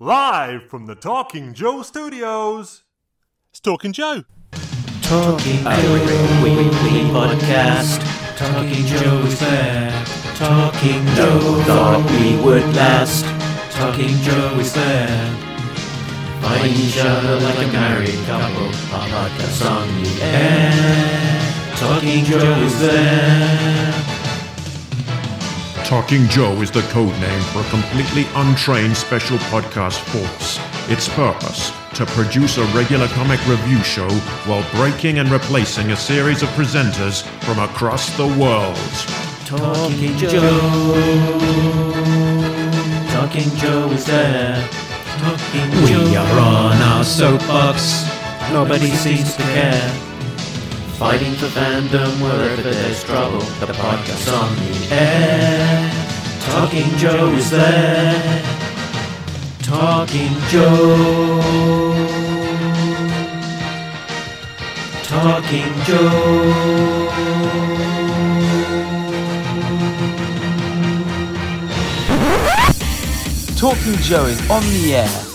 Live from the Talking Joe studios. It's Talking Joe. Talking Joe Weekly Podcast. Talking Joe is there. Talking Joe thought we would last. Talking Joe is there. Find each other like a married couple. A podcast on the air. Talking Joe is there. Talking Joe is the code name for a completely untrained special podcast force. Its purpose to produce a regular comic review show while breaking and replacing a series of presenters from across the world. Talking Joe. Talking Joe is there. Talking Joe. We are on our soapbox. Nobody seems to care. Fighting for fandom wherever there's trouble. The podcast on the air. Talking Joe is there. Talking Joe. Talking Joe. Talking Joe is on the air.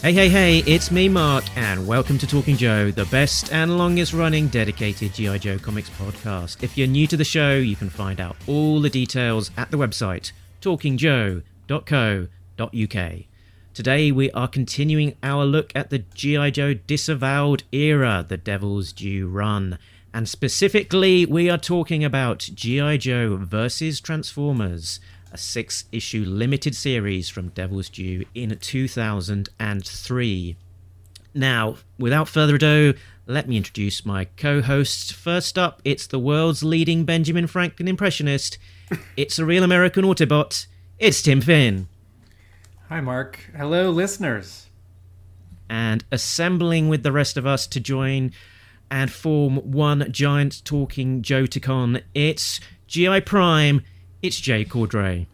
Hey, hey, hey, it's me, Mark, and welcome to Talking Joe, the best and longest running dedicated G.I. Joe comics podcast. If you're new to the show, you can find out all the details at the website talkingjoe.co.uk. Today, we are continuing our look at the G.I. Joe disavowed era, the Devil's Due run. And specifically, we are talking about G.I. Joe versus Transformers a six issue limited series from Devil's Due in 2003. Now, without further ado, let me introduce my co hosts. First up, it's the world's leading Benjamin Franklin impressionist. It's a real American Autobot. It's Tim Finn. Hi, Mark. Hello, listeners. And assembling with the rest of us to join and form one giant talking Joticon, it's GI Prime. It's Jay Cordray.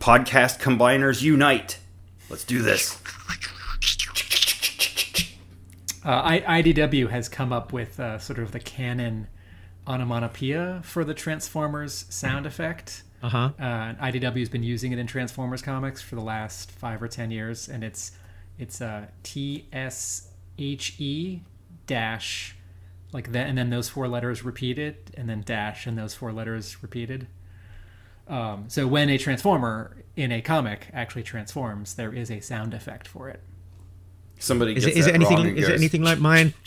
Podcast combiners unite. Let's do this. Uh, I, IDW has come up with uh, sort of the canon onomatopoeia for the Transformers sound effect. Uh-huh. Uh, IDW has been using it in Transformers comics for the last five or ten years, and it's it's uh, T S H E dash like that, and then those four letters repeated, and then dash, and those four letters repeated. Um, so when a transformer in a comic actually transforms, there is a sound effect for it. Somebody Is it, is that it anything? wrong and Is it anything like mine?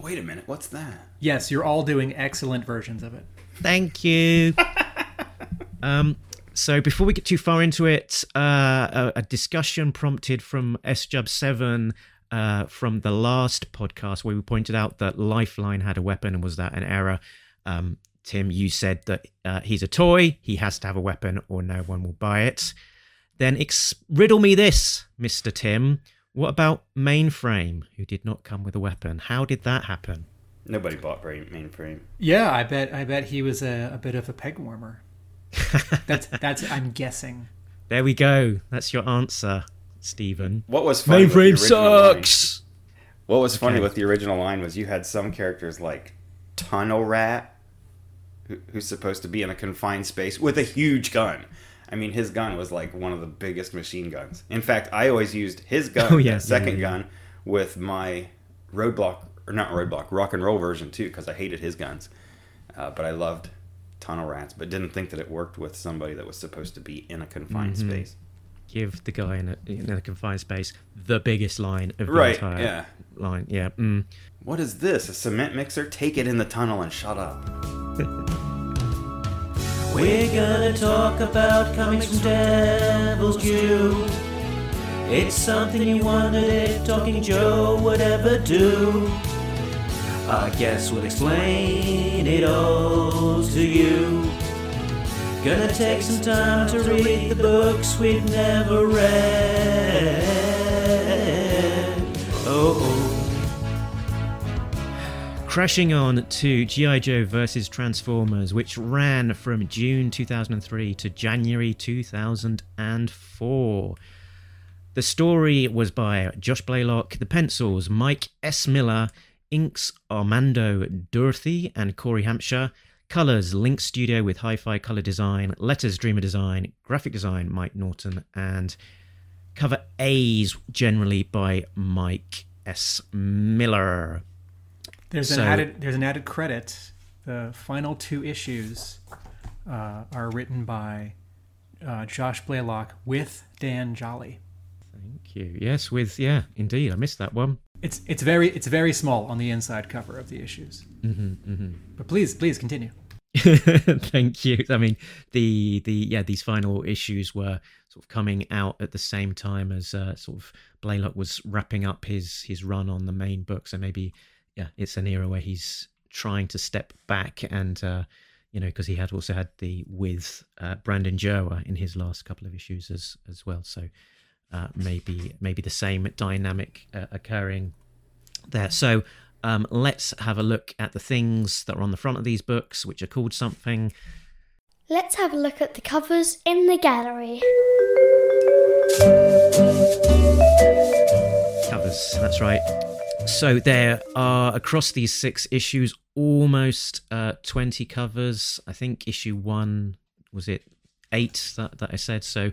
Wait a minute, what's that? Yes, you're all doing excellent versions of it. Thank you. um, so before we get too far into it, uh, a, a discussion prompted from SJub Seven uh, from the last podcast where we pointed out that Lifeline had a weapon and was that an error? Um, Tim, you said that uh, he's a toy, he has to have a weapon, or no one will buy it. Then ex- riddle me this, Mister Tim. What about Mainframe, who did not come with a weapon? How did that happen? Nobody bought mainframe. Yeah, I bet. I bet he was a, a bit of a peg warmer. that's that's. I'm guessing. There we go. That's your answer, Stephen. What was funny with the Mainframe original line- sucks. what was funny with the original line was you had some characters like Tunnel Rat, who, who's supposed to be in a confined space with a huge gun. I mean, his gun was like one of the biggest machine guns. In fact, I always used his gun, Oh, yeah, second yeah, yeah. gun, with my roadblock or not roadblock, rock and roll version too, because I hated his guns. Uh, but I loved Tunnel Rats, but didn't think that it worked with somebody that was supposed to be in a confined Mm-hmm. space. Give the guy in a, in a confined space the biggest line of the Right, entire yeah. line. Yeah. Mm. What is this? A cement mixer? Take it in the tunnel and shut up. We're gonna talk about comics from Devil's Due. It's something you wondered if Talking Joe would ever do. I guess we'll explain it all to you. Gonna take some time to read the books we've never read. Oh, oh. Crashing on to G.I. Joe versus Transformers, which ran from June 2003 to January 2004. The story was by Josh Blaylock, the pencils, Mike S. Miller, inks Armando Durruthy and Corey Hampshire, Colors, Link Studio with Hi Fi Color Design. Letters, Dreamer Design. Graphic Design, Mike Norton. And cover A's generally by Mike S. Miller. There's So- an added there's an added credit. The final two issues uh, are written by uh, Josh Blaylock with Dan Jolly. Thank you. Yes, with, yeah, indeed. I missed that one. It's it's very it's very small on the inside cover of the issues. Mm-hmm, But please please continue. Thank you. I mean, the the yeah, these final issues were sort of coming out at the same time as uh, sort of Blaylock was wrapping up his his run on the main book. So maybe yeah, it's an era where he's trying to step back and uh, you know because he had also had the with uh, Brandon Jerwa in his last couple of issues as as well. So uh, maybe maybe the same dynamic uh, occurring there. So um, let's have a look at the things that are on the front of these books, which are called something. Let's have a look at the covers in the gallery. Covers, that's right. So there are across these six issues almost uh, 20 covers. I think issue one was it eight that, that I said. So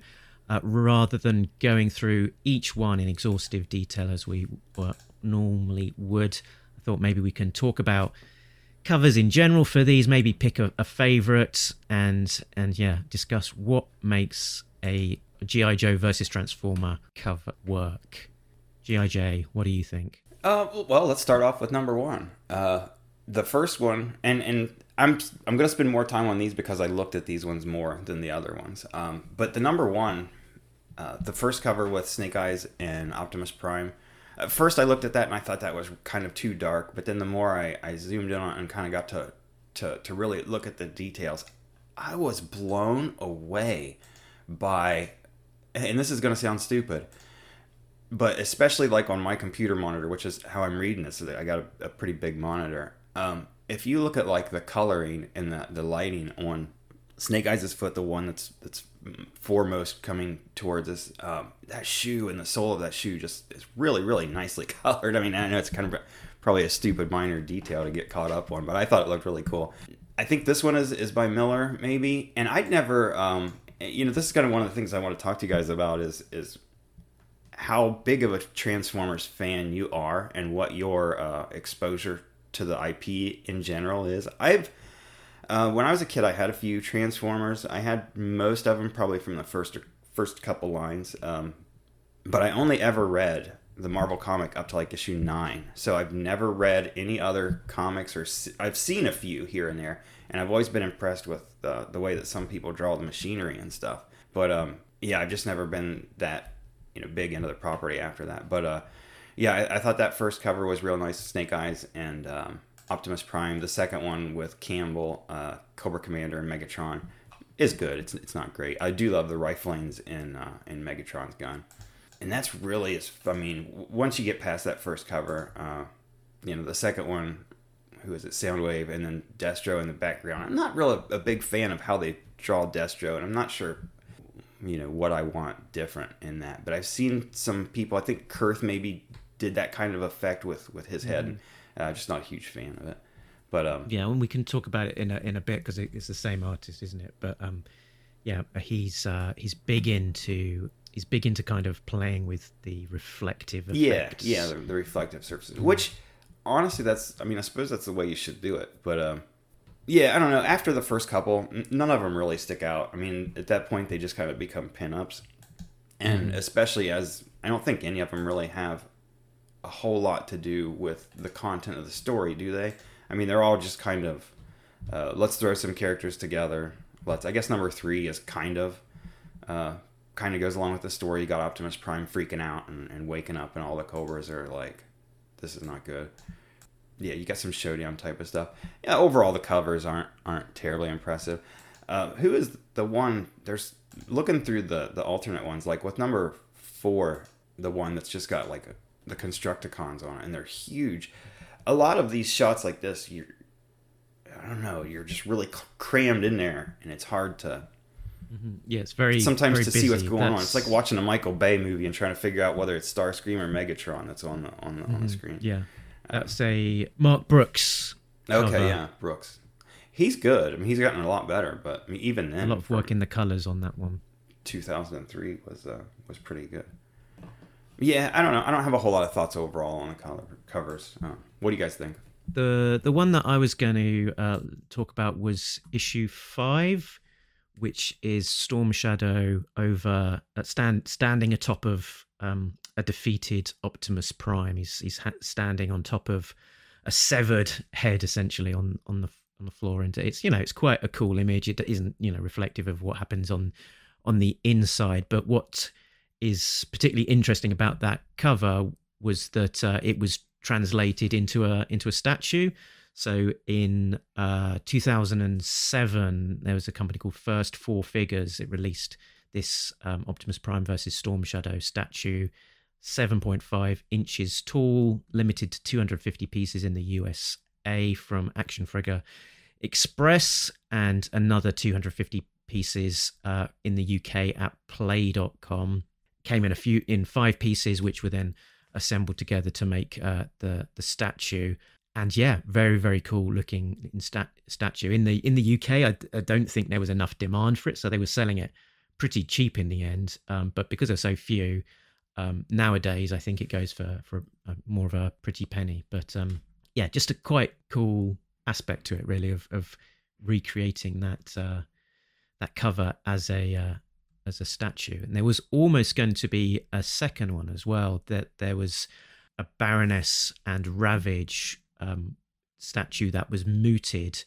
uh, rather than going through each one in exhaustive detail as we normally would, I thought maybe we can talk about covers in general for these. Maybe pick a, a favorite and and yeah, discuss what makes a GI Joe versus Transformer cover work. GI J, what do you think? Uh, well, let's start off with number one. Uh, the first one, and and I'm I'm gonna spend more time on these because I looked at these ones more than the other ones. Um, but the number one, uh, the first cover with Snake Eyes and Optimus Prime. At first, I looked at that and I thought that was kind of too dark. But then the more I, I zoomed in on and kind of got to, to to really look at the details, I was blown away by, and this is gonna sound stupid, but especially like on my computer monitor, which is how I'm reading this. I got a, a pretty big monitor. Um, if you look at like the coloring and the, the lighting on Snake Eyes' foot, the one that's that's foremost coming towards us, um, that shoe and the sole of that shoe just is really really nicely colored. I mean, I know it's kind of probably a stupid minor detail to get caught up on, but I thought it looked really cool. I think this one is is by Miller maybe, and I'd never. Um, you know, this is kind of one of the things I want to talk to you guys about is is how big of a Transformers fan you are and what your uh, exposure to the IP in general is. I've uh, when I was a kid, I had a few Transformers. I had most of them probably from the first first couple lines, um, but I only ever read the Marvel comic up to like issue nine. So I've never read any other comics, or se- I've seen a few here and there, and I've always been impressed with uh, the way that some people draw the machinery and stuff. But um, yeah, I've just never been that you know big into the property after that. But uh, yeah, I, I thought that first cover was real nice, Snake Eyes and um, Optimus Prime. The second one with Campbell, uh, Cobra Commander, and Megatron is good. It's it's not great. I do love the riflings in uh, in Megatron's gun, and that's really is. I mean, once you get past that first cover, uh, you know, the second one, who is it, Soundwave, and then Destro in the background. I'm not really a big fan of how they draw Destro, and I'm not sure you know what I want different in that. But I've seen some people. I think Kurth maybe did that kind of effect with with his head. and uh, just not a huge fan of it. But um, Yeah, and we can talk about it in a in a bit because it, it's the same artist, isn't it? But um, yeah, he's uh, he's big into he's big into kind of playing with the reflective yeah, effects. yeah, the, the reflective surfaces. Which honestly, that's I mean, I suppose that's the way you should do it. But um, yeah, I don't know. After the first couple, n- none of them really stick out. I mean, at that point, they just kind of become pinups, and especially as I don't think any of them really have a whole lot to do with the content of the story, do they? I mean, they're all just kind of uh, let's throw some characters together. Let's. I guess number three is kind of uh, kind of goes along with the story. You got Optimus Prime freaking out and, and waking up, and all the Cobras are like, "This is not good." Yeah, you got some showdown type of stuff. Yeah, overall the covers aren't aren't terribly impressive. Uh, who is the one? There's looking through the the alternate ones, like with number four, the one that's just got like a, the Constructicons on it, and they're huge. A lot of these shots like this, you I don't know, you're just really crammed in there, and it's hard to yeah, it's very sometimes very to see what's busy. going on. It's like watching a Michael Bay movie and trying to figure out whether it's Starscream or Megatron that's on the on the, on the screen. Mm-hmm. yeah, that's a Mark Brooks. Okay, cover. yeah, Brooks. He's good. I mean, he's gotten a lot better, but I mean, even then, A lot of work in the colours on that one. 2003 was uh, was pretty good. Yeah, I don't know. I don't have a whole lot of thoughts overall on the color covers. Uh, what do you guys think? The the one that I was going to uh, talk about was issue five, which is Storm Shadow over uh, stand standing atop of um, a defeated Optimus Prime. He's he's ha- standing on top of a severed head, essentially on on the on the floor, and it's you know it's quite a cool image. It isn't you know reflective of what happens on on the inside, but what is particularly interesting about that cover was that uh, it was translated into a into a statue. So in uh, 2007, there was a company called First Four Figures. It released this um, Optimus Prime versus Storm Shadow statue, 7.5 inches tall, limited to 250 pieces in the USA from Action Figure Express, and another 250 pieces uh, in the UK at Play.com. Came in a few in five pieces, which were then assembled together to make uh, the the statue. And yeah, very very cool looking in stat, statue. In the in the UK, I, I, don't think there was enough demand for it, so they were selling it pretty cheap in the end. Um, but because there's so few, um, nowadays I think it goes for for a, more of a pretty penny. But um, yeah, just a quite cool aspect to it, really, of of recreating that uh, that cover as a uh, as a statue. And there was almost going to be a second one as well. That there was a Baroness and Ravage um, statue that was mooted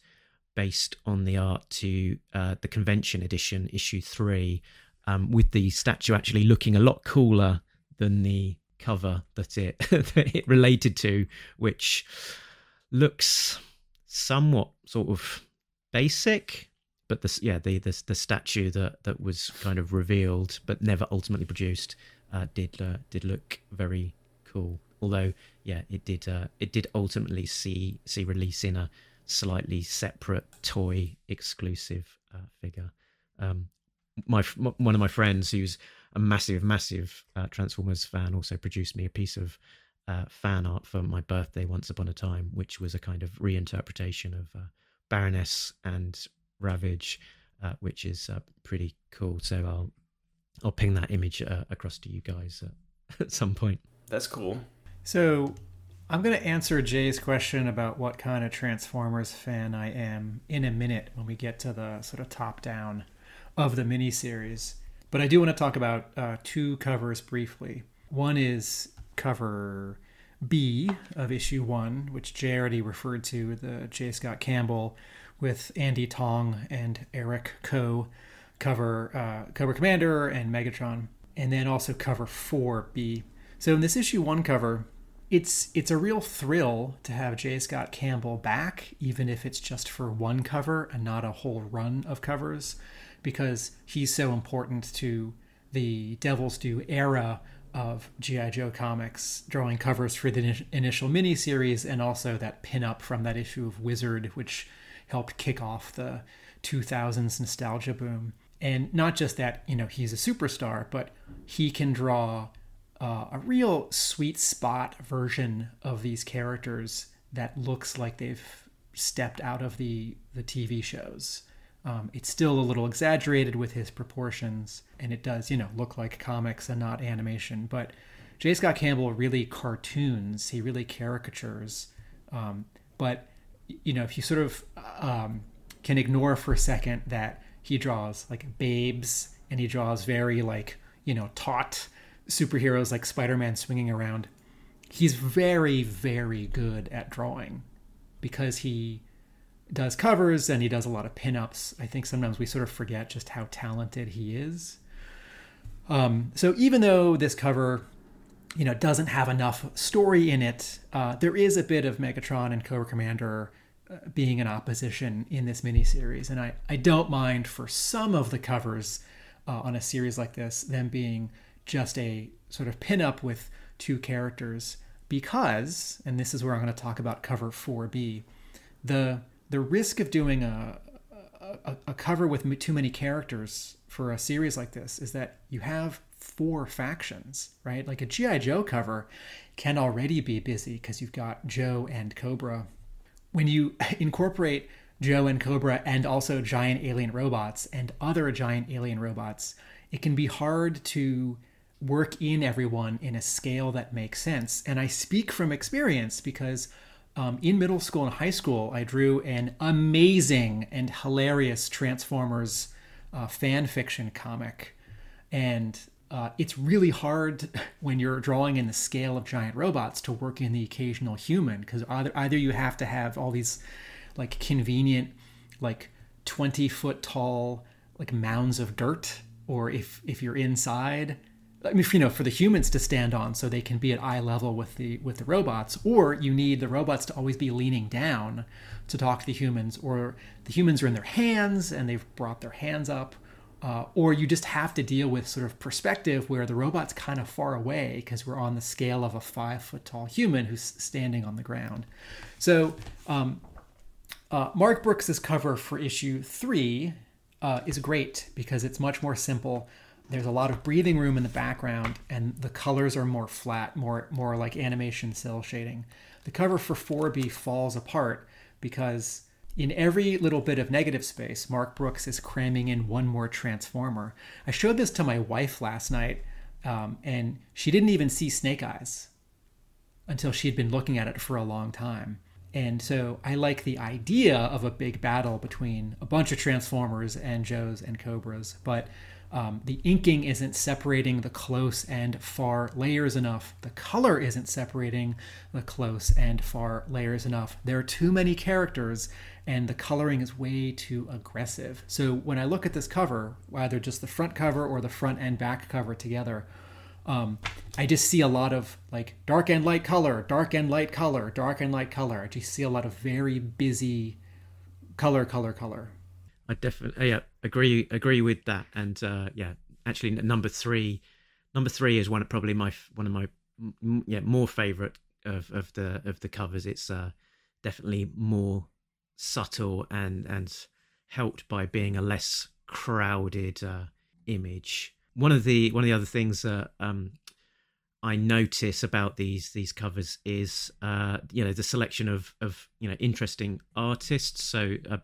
based on the art to uh, the convention edition, issue three, um, with the statue actually looking a lot cooler than the cover that it that it related to, which looks somewhat sort of basic but the yeah the, the the statue that that was kind of revealed but never ultimately produced uh, did uh, did look very cool. Although yeah, it did uh, it did ultimately see see release in a slightly separate toy exclusive uh, figure. Um, my one of my friends who's a massive massive uh, Transformers fan also produced me a piece of uh, fan art for my birthday once upon a time, which was a kind of reinterpretation of Baroness and Ravage, uh, which is uh, pretty cool. So I'll I'll ping that image uh, across to you guys at some point. That's cool. So I'm going to answer Jay's question about what kind of Transformers fan I am in a minute when we get to the sort of top down of the miniseries. But I do want to talk about uh, two covers briefly. One is cover B of issue one, which Jay already referred to, the J. Scott Campbell with Andy Tong and Eric Koh cover uh, Commander and Megatron, and then also cover 4B. So in this issue one cover, it's it's a real thrill to have J. Scott Campbell back, even if it's just for one cover and not a whole run of covers, because he's so important to the Devil's Due era of G.I. Joe comics, drawing covers for the initial miniseries and also that pinup from that issue of Wizard, which helped kick off the 2000s nostalgia boom. And not just that, you know, he's a superstar, but he can draw uh, a real sweet spot version of these characters that looks like they've stepped out of the, the TV shows. Um, it's still a little exaggerated with his proportions, and it does, you know, look like comics and not animation. But J. Scott Campbell really cartoons, he really caricatures. Um, but you know, if you sort of um, can ignore for a second that he draws like babes and he draws very like you know taut superheroes like Spider-Man swinging around, he's very very good at drawing because he does covers and he does a lot of pinups. I think sometimes we sort of forget just how talented he is. Um, so even though this cover you know doesn't have enough story in it. Uh, there is a bit of Megatron and Cobra Commander uh, being an opposition in this miniseries, and I I don't mind for some of the covers uh, on a series like this them being just a sort of pinup with two characters because, and this is where I'm going to talk about cover 4B, the the risk of doing a, a, a cover with too many characters for a series like this is that you have four factions, right? Like a G.I. Joe cover can already be busy because you've got Joe and Cobra. When you incorporate Joe and Cobra and also giant alien robots and other giant alien robots, it can be hard to work in everyone in a scale that makes sense. And I speak from experience because um, in middle school and high school, I drew an amazing and hilarious Transformers uh, fan fiction comic. And uh, it's really hard when you're drawing in the scale of giant robots to work in the occasional human because either, either you have to have all these like convenient, like 20 foot tall, like mounds of dirt, or if, if you're inside, I mean, you know, for the humans to stand on so they can be at eye level with the with the robots, or you need the robots to always be leaning down to talk to the humans, or the humans are in their hands and they've brought their hands up, uh, or you just have to deal with sort of perspective where the robot's kind of far away because we're on the scale of a five foot tall human who's standing on the ground. So, um, uh, Mark Brooks's cover for issue three uh, is great because it's much more simple there's a lot of breathing room in the background and the colors are more flat more more like animation cell shading. The cover for 4b falls apart because in every little bit of negative space mark brooks is cramming in one more transformer. I showed this to my wife last night um, and she didn't even see snake eyes until she'd been looking at it for a long time. And so I like the idea of a big battle between a bunch of Transformers and Joes and Cobras, but um, the inking isn't separating the close and far layers enough. The color isn't separating the close and far layers enough. There are too many characters, and the coloring is way too aggressive. So when I look at this cover, either just the front cover or the front and back cover together, um, I just see a lot of like dark and light color, dark and light color, dark and light color. I just see a lot of very busy color, color, color. I definitely yeah agree agree with that, and uh, yeah, actually number three, number three is one of probably my one of my yeah more favorite of of the of the covers. It's uh, definitely more subtle and and helped by being a less crowded uh, image. One of the one of the other things that um, I notice about these these covers is uh, you know the selection of of you know interesting artists. So uh,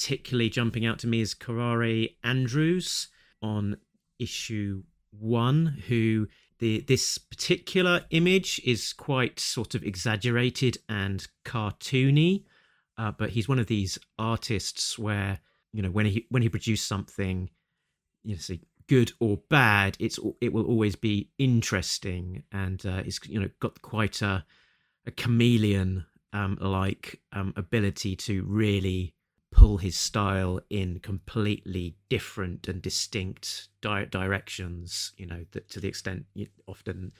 particularly jumping out to me is Kaare Andrews on issue one, who the this particular image is quite sort of exaggerated and cartoony, uh, but he's one of these artists where you know when he when he produced something, you know, say good or bad, it's it will always be interesting, and uh, it's you know got quite a a chameleon um, like um, ability to really pull his style in completely different and distinct di- directions you know that to the extent you, often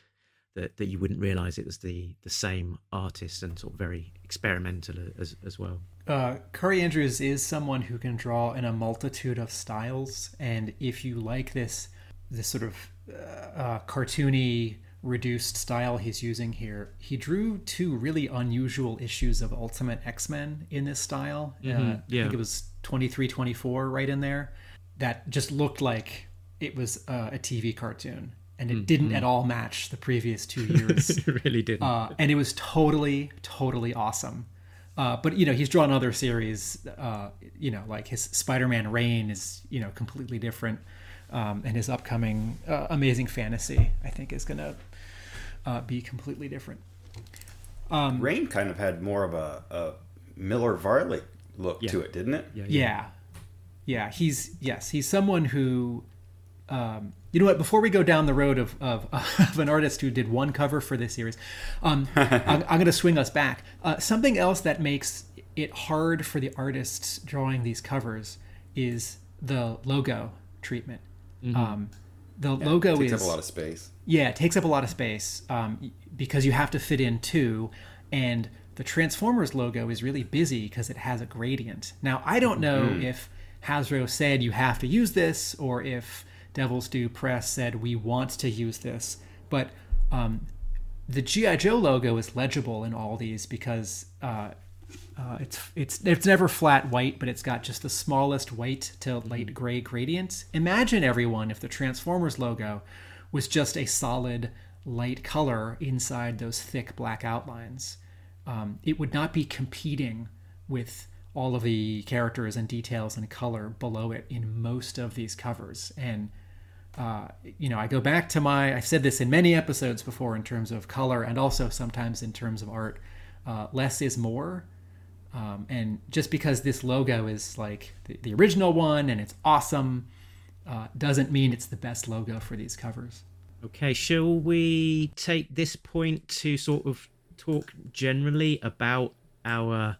that, that you wouldn't realize it was the the same artist and sort of very experimental as as well. Uh, Kaare Andrews is someone who can draw in a multitude of styles, and if you like this, this sort of uh, uh, cartoony reduced style he's using here. He drew two really unusual issues of Ultimate X Men in this style. Mm-hmm. Uh, yeah. I think it was 23, 24 right in there. That just looked like it was uh, a TV cartoon. And it Mm-hmm. didn't at all match the previous two years. it really didn't uh, and it was totally, totally awesome. Uh, but you know he's drawn other series. Uh, you know, like his Spider-Man Reign is you know completely different, um, and his upcoming uh, Amazing Fantasy I think is gonna uh, be completely different. Um, Reign kind of had more of a, a Miller Varley look to it, didn't it? yeah, yeah, yeah. He's yes, he's someone who. Um, you know what? Before we go down the road of, of, of an artist who did one cover for this series, um, I'm, I'm going to swing us back. Uh, something else that makes it hard for the artists drawing these covers is the logo treatment. Um, the logo Takes is up a lot of space. Yeah, it takes up a lot of space um, because you have to fit in two, and the Transformers logo is really busy because it has a gradient. Now, I don't know if Hasbro said you have to use this or if Devil's Due Press said we want to use this, but um, the GI Joe logo is legible in all these because uh, uh, it's it's it's never flat white, but it's got just the smallest white to light gray gradient. Imagine everyone if the Transformers logo was just a solid light color inside those thick black outlines. Um, it would not be competing with all of the characters and details and color below it in most of these covers. And uh, you know, I go back to my I said this in many episodes before in terms of color and also sometimes in terms of art. Uh, less is more. Um, and just because this logo is like the, the original one and it's awesome, uh, doesn't mean it's the best logo for these covers. Okay, shall we take this point to sort of talk generally about our,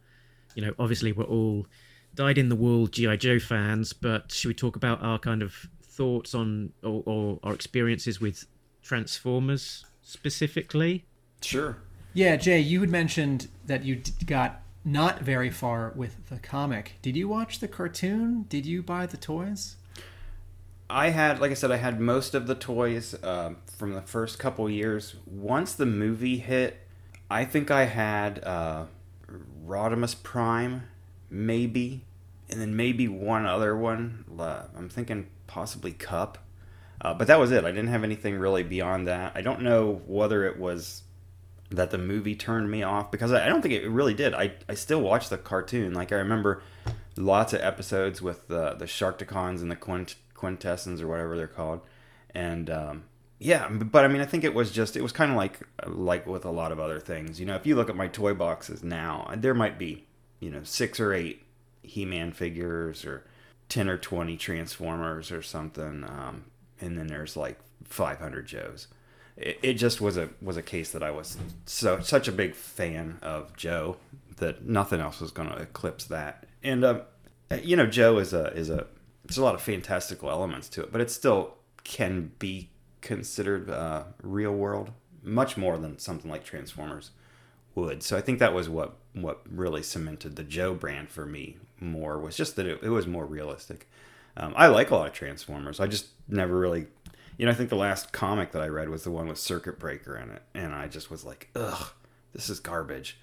you know, obviously we're all dyed in the wool GI Joe fans, but should we talk about our kind of thoughts on or, or our experiences with Transformers specifically? Sure. Yeah, Jay, you had mentioned that you d- got not very far with the comic. Did you watch the cartoon? Did you buy the toys? I had, like I said, I had most of the toys uh, from the first couple years. Once the movie hit, I think I had uh, Rodimus Prime, maybe, and then maybe one other one. Uh, I'm thinking possibly Kup, uh, but that was it. I didn't have anything really beyond that. I don't know whether it was that the movie turned me off because I, don't think it really did. I, I still watch the cartoon. Like I remember lots of episodes with the the Sharkticons and the Quint, Quintessons or whatever they're called, and um, yeah. But I mean, I think it was just it was kind of like like with a lot of other things. You know, if you look at my toy boxes now, there might be you know six or eight He-Man figures or ten or twenty Transformers or something, um, and then there's like 500 Joes it, it just was a was a case that I was so such a big fan of Joe that nothing else was going to eclipse that. And um, you know, Joe is a is a there's a lot of fantastical elements to it, but it still can be considered uh, real world much more than something like Transformers would. So I think that was what what really cemented the Joe brand for me more was just that it, it was more realistic. Um, I like a lot of Transformers. I just never really you know, I think the last comic that I read was the one with Circuit Breaker in it, and I just was like, ugh, this is garbage,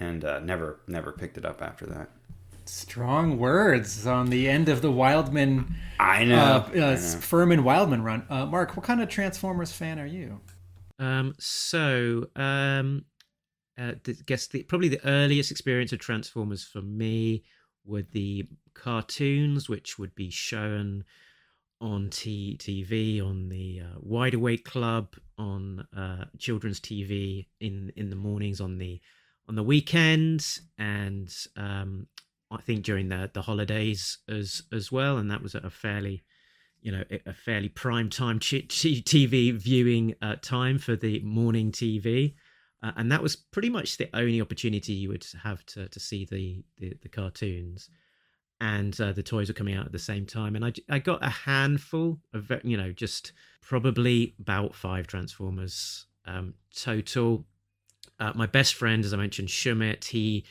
and uh, never never picked it up after that. Strong words on the end of the Wildman. I know. Uh, uh, I know. Furman Wildman run. Uh, Mark, what kind of Transformers fan are you? Um, so, um, uh, the, guess the probably the earliest experience of Transformers for me were the cartoons, which would be shown on T- TV, on the uh, Wide Awake Club, on uh, children's TV in in the mornings, on the on the weekends, and um, I think during the the holidays as as well. And that was a fairly you know a fairly prime time TV viewing uh, time for the morning TV. Uh, and that was pretty much the only opportunity you would have to, to see the, the, the cartoons and uh, the toys were coming out at the same time and I, I got a handful of you know just probably about five transformers um, total uh, my best friend as i mentioned shumit he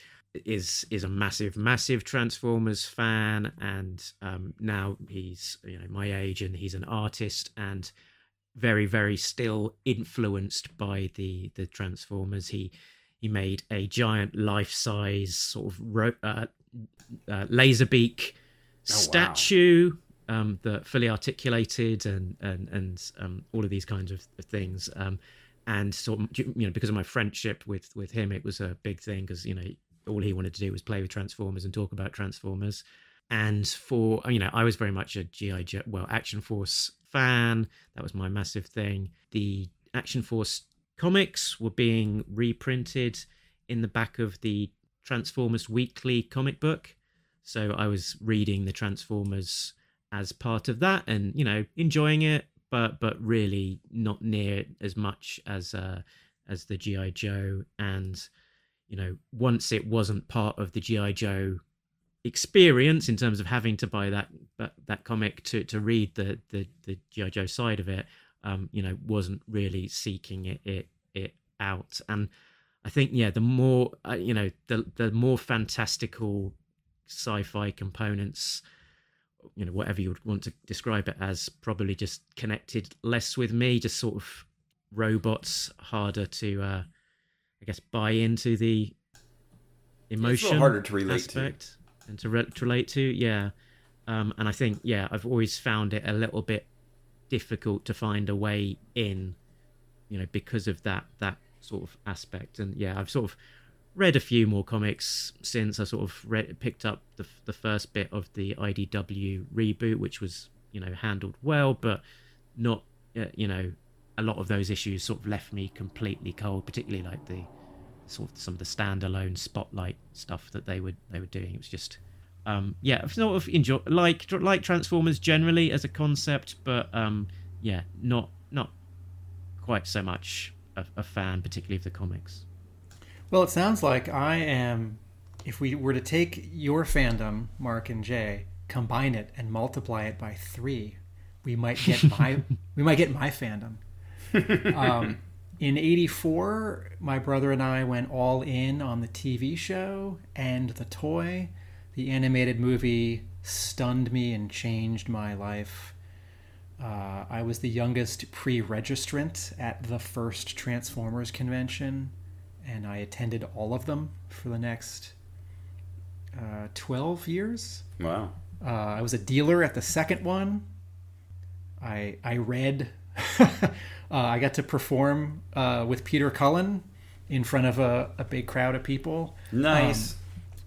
is is a massive massive transformers fan and um, now he's you know my age and he's an artist and very very still influenced by the the transformers he he made a giant life size sort of ro- uh, uh, Laserbeak statue um, that fully articulated and and and um, all of these kinds of things. Um, and sort of, you know, because of my friendship with with him, it was a big thing because you know all he wanted to do was play with Transformers and talk about Transformers. And for you know, I was very much a GI Joe, well, Action Force fan. That was my massive thing. The Action Force comics were being reprinted in the back of the Transformers Weekly comic book. So I was reading the Transformers as part of that and, you know, enjoying it, but but really not near as much as uh as the GI Joe and you know, once it wasn't part of the GI Joe experience in terms of having to buy that that, comic to to read the the the GI Joe side of it, um, you know, wasn't really seeking it it it out and I think yeah, the more uh, you know, the the more fantastical sci-fi components, you know, whatever you would want to describe it as, probably just connected less with me. Just sort of robots, harder to, uh, I guess, buy into the emotion harder to relate to. and to, re- to relate to. Yeah, um, and I think yeah, I've always found it a little bit difficult to find a way in, you know, because of that that sort of aspect. And yeah, I've sort of read a few more comics since I sort of read, picked up the the first bit of the IDW reboot, which was you know handled well, but not uh, you know a lot of those issues sort of left me completely cold, particularly like the sort of some of the standalone spotlight stuff that they were they were doing. It was just um, yeah, sort of enjoy like like Transformers generally as a concept, but um, yeah, not not quite so much a, a fan, particularly of the comics. Well, it sounds like I am. If we were to take your fandom, Mark and Jay, combine it and multiply it by three, we might get my we might get my fandom. Um, in 84 my brother and i went all in on the tv show and the toy the animated movie stunned me and changed my life uh, i was the youngest pre-registrant at the first transformers convention and i attended all of them for the next uh, 12 years Wow. uh, I was a dealer at the second one. I I read. uh, I got to perform uh, with Peter Cullen in front of a, a big crowd of people. Nice.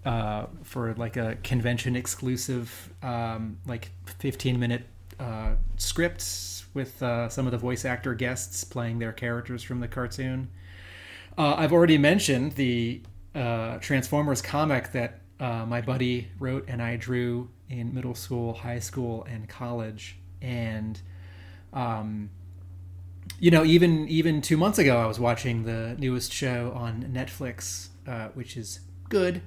uh, for like a convention exclusive, um, like 15 minute uh, scripts with uh, some of the voice actor guests playing their characters from the cartoon. Uh, I've already mentioned the uh, Transformers comic that uh, my buddy wrote and I drew in middle school, high school, and college. And, um, you know, even even two months ago, I was watching the newest show on Netflix, uh, which is good.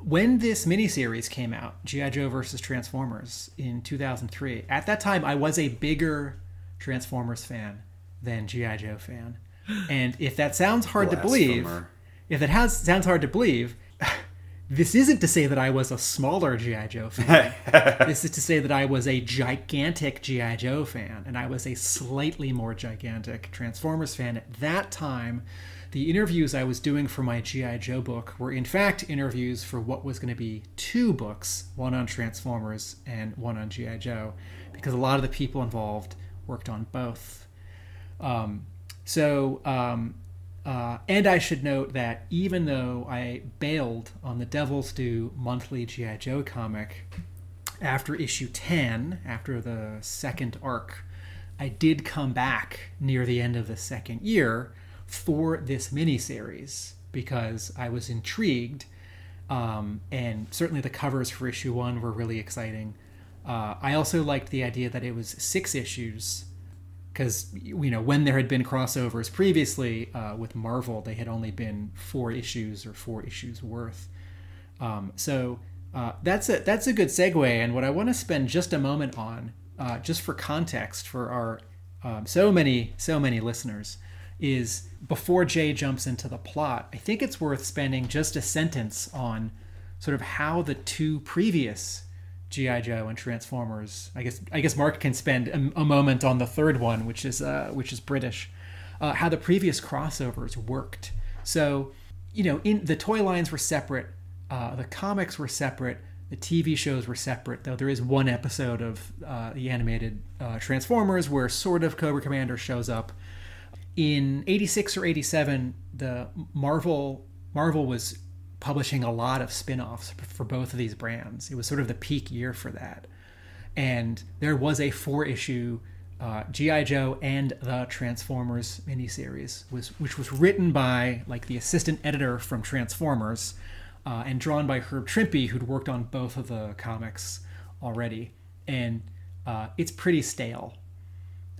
When this miniseries came out, G.I. Joe versus Transformers in 2003, at that time I was a bigger Transformers fan than G.I. Joe fan. And if that sounds hard to believe, if it has sounds hard to believe, this isn't to say that I was a smaller GI Joe fan. this is to say that I was a gigantic GI Joe fan, and I was a slightly more gigantic Transformers fan at that time. The interviews I was doing for my GI Joe book were in fact interviews for what was going to be two books, one on Transformers and one on GI Joe, because a lot of the people involved worked on both. Um, so, um, uh, and I should note that even though I bailed on the Devil's Due monthly G.I. Joe comic after issue 10, after the second arc, I did come back near the end of the second year for this miniseries because I was intrigued. Um, and certainly the covers for issue one were really exciting. Uh, I also liked the idea that it was six issues because you know when there had been crossovers previously uh, with Marvel, they had only been four issues or four issues worth. Um, so uh, that's a that's a good segue, and what I want to spend just a moment on, uh, just for context for our um, so many so many listeners, is before Jay jumps into the plot. I think it's worth spending just a sentence on sort of how the two previous GI Joe and Transformers. I guess I guess Mark can spend a, a moment on the third one, which is uh, which is British. Uh, how the previous crossovers worked. So, you know, in the toy lines were separate, uh, the comics were separate, the TV shows were separate. Though there is one episode of uh, the animated uh, Transformers where sort of Cobra Commander shows up. In '86 or '87, the Marvel Marvel was publishing a lot of spin-offs for both of these brands. It was sort of the peak year for that. And there was a four-issue uh, GI Joe and the Transformers miniseries, was which was written by like the assistant editor from Transformers, uh, and drawn by Herb Trimpe, who'd worked on both of the comics already. And uh, it's pretty stale.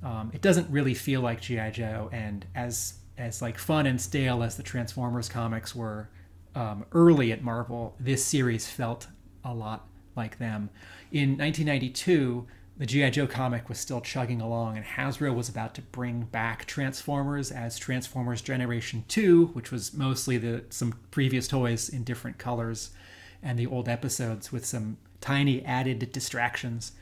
Um, it doesn't really feel like GI Joe, and as as like fun and stale as the Transformers comics were um, early at Marvel, this series felt a lot like them. In 1992, the G.I. Joe comic was still chugging along, and Hasbro was about to bring back Transformers as Transformers Generation 2, which was mostly the some previous toys in different colors and the old episodes with some tiny added distractions.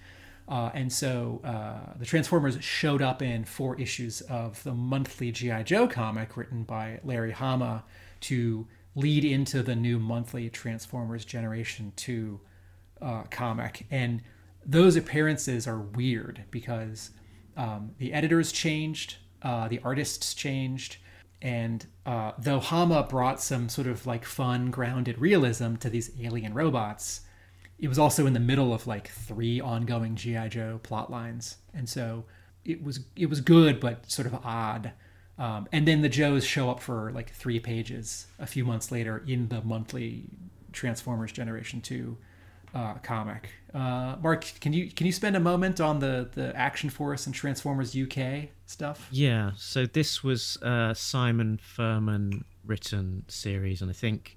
Uh, and so uh, the Transformers showed up in four issues of the monthly G.I. Joe comic written by Larry Hama to lead into the new monthly Transformers Generation 2 uh, comic. And those appearances are weird because um, the editors changed, uh, the artists changed, And uh, though Hama brought some sort of like fun, grounded realism to these alien robots, it was also in the middle of like three ongoing GI Joe plot lines, and so it was it was good but sort of odd. Um, and then the Joes show up for like three pages a few months later in the monthly Transformers Generation Two uh, comic. Uh, Mark, can you can you spend a moment on the the Action Force and Transformers UK stuff? Yeah, so this was uh, Simon Furman written series, and I think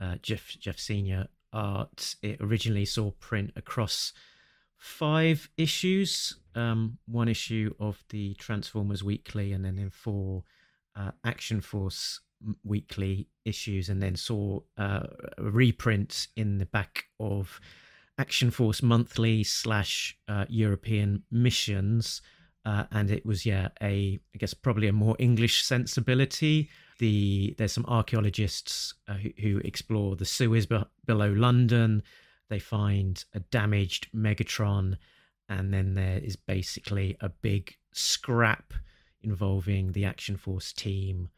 uh, Geoff Geoff Senior art. It originally saw print across five issues, um, one issue of the Transformers Weekly, and then in four uh, Action Force weekly issues, and then saw uh, a reprint in the back of Action Force Monthly slash uh, European Missions. Uh, and it was yeah a I guess probably a more English sensibility. The there's some archaeologists uh, who, who, explore the sewers be- below London. They find a damaged Megatron, and then there is basically a big scrap involving the Action Force team,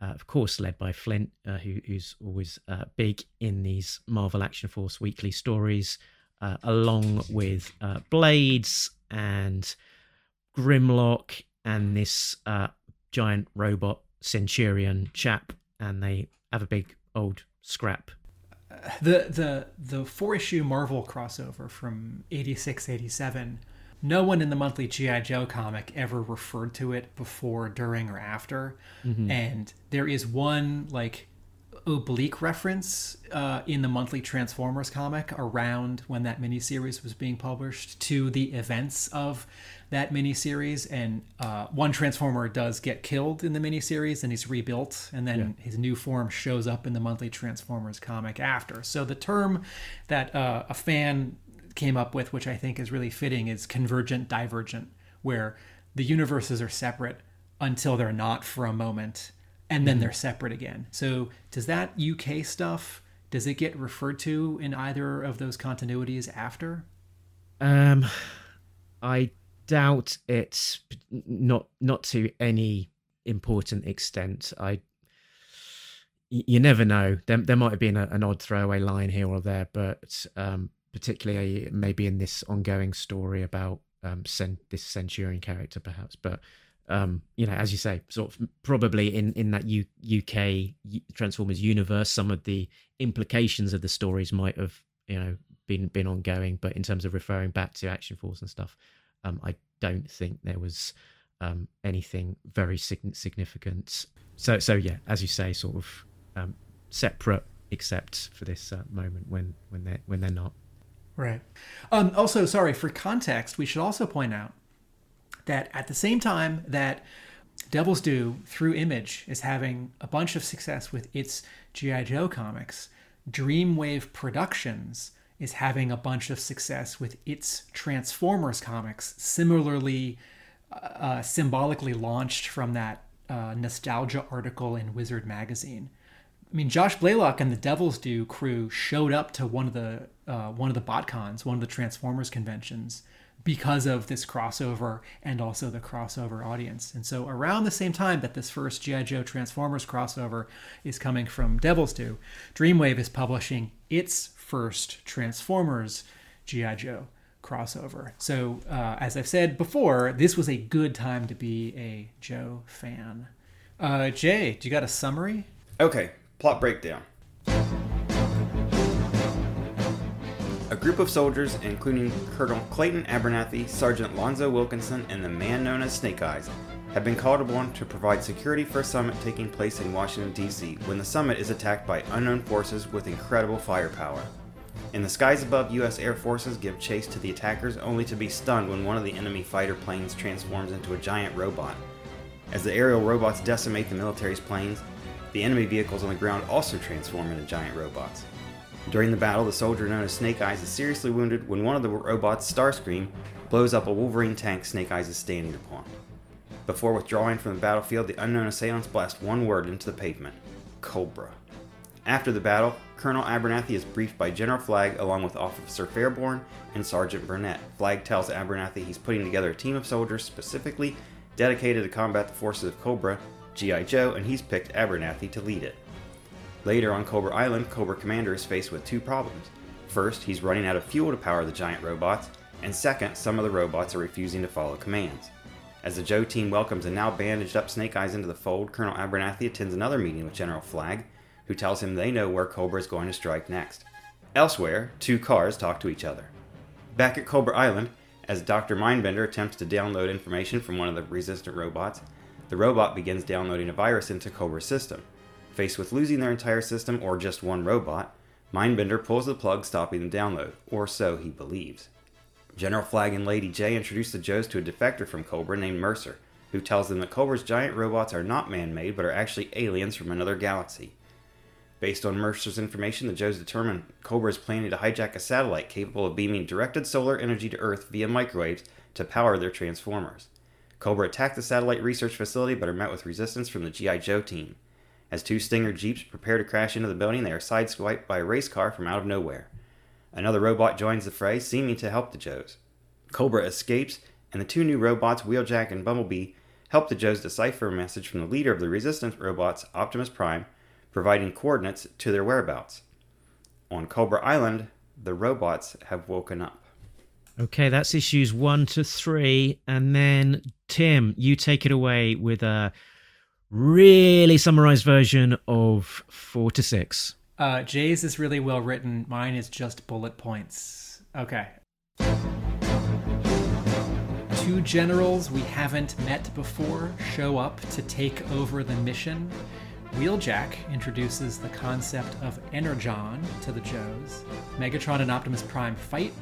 uh, of course led by Flint, uh, who, who's always uh, big in these Marvel Action Force weekly stories, uh, along with uh, Blades and Grimlock and this uh, giant robot Centurion chap, and they have a big old scrap. The the the four issue Marvel crossover from 86 87 no one in the monthly GI Joe comic ever referred to it before, during, or after. Mm-hmm. And there is one like oblique reference uh, in the monthly Transformers comic around when that miniseries was being published to the events of that miniseries. And uh, one Transformer does get killed in the miniseries and he's rebuilt, and then yeah. his new form shows up in the monthly Transformers comic after. So the term that uh, a fan came up with, which I think is really fitting, is convergent divergent, where the universes are separate until they're not for a moment, and then mm-hmm. they're separate again. So does that UK stuff? Does it get referred to in either of those continuities after? Um, I doubt it. Not not to any important extent. I you never know. There, there might have been a, an odd throwaway line here or there, but um, particularly maybe in this ongoing story about um, this Centurion character, perhaps. But um, you know, as you say, sort of probably in in that U- UK Transformers universe, some of the implications of the stories might have you know been been ongoing. But in terms of referring back to Action Force and stuff, um, I don't think there was um, anything very significant. So so yeah, as you say, sort of um, separate, except for this uh, moment when when they when they're not. Right. Um, also, sorry, for context, we should also point out that at the same time that Devil's Due through Image is having a bunch of success with its G.I. Joe comics, Dreamwave Productions is having a bunch of success with its Transformers comics, similarly uh, uh symbolically launched from that uh, nostalgia article in Wizard Magazine. I mean, Josh Blaylock and the Devil's Due crew showed up to one of the uh, one of the BotCons, one of the Transformers conventions, because of this crossover and also the crossover audience. And so, around the same time that this first GI Joe Transformers crossover is coming from Devil's Due, Dreamwave is publishing its first Transformers GI Joe crossover. So, uh, as I've said before, this was a good time to be a Joe fan. Uh, Jay, do you got a summary? Okay, Plot breakdown. Group of soldiers, including Colonel Clayton Abernathy, Sergeant Lonzo Wilkinson, and the man known as Snake Eyes, have been called upon to provide security for a summit taking place in Washington, D.C., when the summit is attacked by unknown forces with incredible firepower. In the skies above, U.S. Air Forces give chase to the attackers only to be stunned when one of the enemy fighter planes transforms into a giant robot. As the aerial robots decimate the military's planes, the enemy vehicles on the ground also transform into giant robots. During the battle, the soldier known as Snake Eyes is seriously wounded when one of the robots, Starscream, blows up a Wolverine tank Snake Eyes is standing upon. Before withdrawing from the battlefield, the unknown assailants blast one word into the pavement Cobra. After the battle, Colonel Abernathy is briefed by General Flagg along with Officer Faireborn and Sergeant Burnett. Flagg tells Abernathy he's putting together a team of soldiers specifically dedicated to combat the forces of Cobra G.I. Joe, and he's picked Abernathy to lead it. Later on Cobra Island, Cobra Commander is faced with two problems. First, he's running out of fuel to power the giant robots, and second, some of the robots are refusing to follow commands. As the Joe team welcomes a now bandaged up Snake Eyes into the fold, Colonel Abernathy attends another meeting with General Flagg, who tells him they know where Cobra is going to strike next. Elsewhere, two cars talk to each other. Back at Cobra Island, as Dr. Mindbender attempts to download information from one of the resistant robots, the robot begins downloading a virus into Cobra's system. Faced with losing their entire system or just one robot, Mindbender pulls the plug, stopping the download, or so he believes. General Flagg and Lady Jaye introduce the Joes to a defector from Cobra named Mercer, who tells them that Cobra's giant robots are not man made but are actually aliens from another galaxy. Based on Mercer's information, the Joes determine Cobra is planning to hijack a satellite capable of beaming directed solar energy to Earth via microwaves to power their transformers. Cobra attack the satellite research facility but are met with resistance from the G.I. Joe team. As two Stinger Jeeps prepare to crash into the building, they are sideswiped by a race car from out of nowhere. Another robot joins the fray, seeming to help the Joes. Cobra escapes, and the two new robots, Wheeljack and Bumblebee, help the Joes decipher a message from the leader of the resistance robots, Optimus Prime, providing coordinates to their whereabouts. On Cobra Island, the robots have woken up. Okay, that's issues one to three. And then, Tim, you take it away with a really summarized version of four to six. Uh, Jay's is really well written. Mine is just bullet points. Okay. Two generals we haven't met before show up to take over the mission. Wheeljack introduces the concept of Energon to the Joes. Megatron and Optimus Prime fight.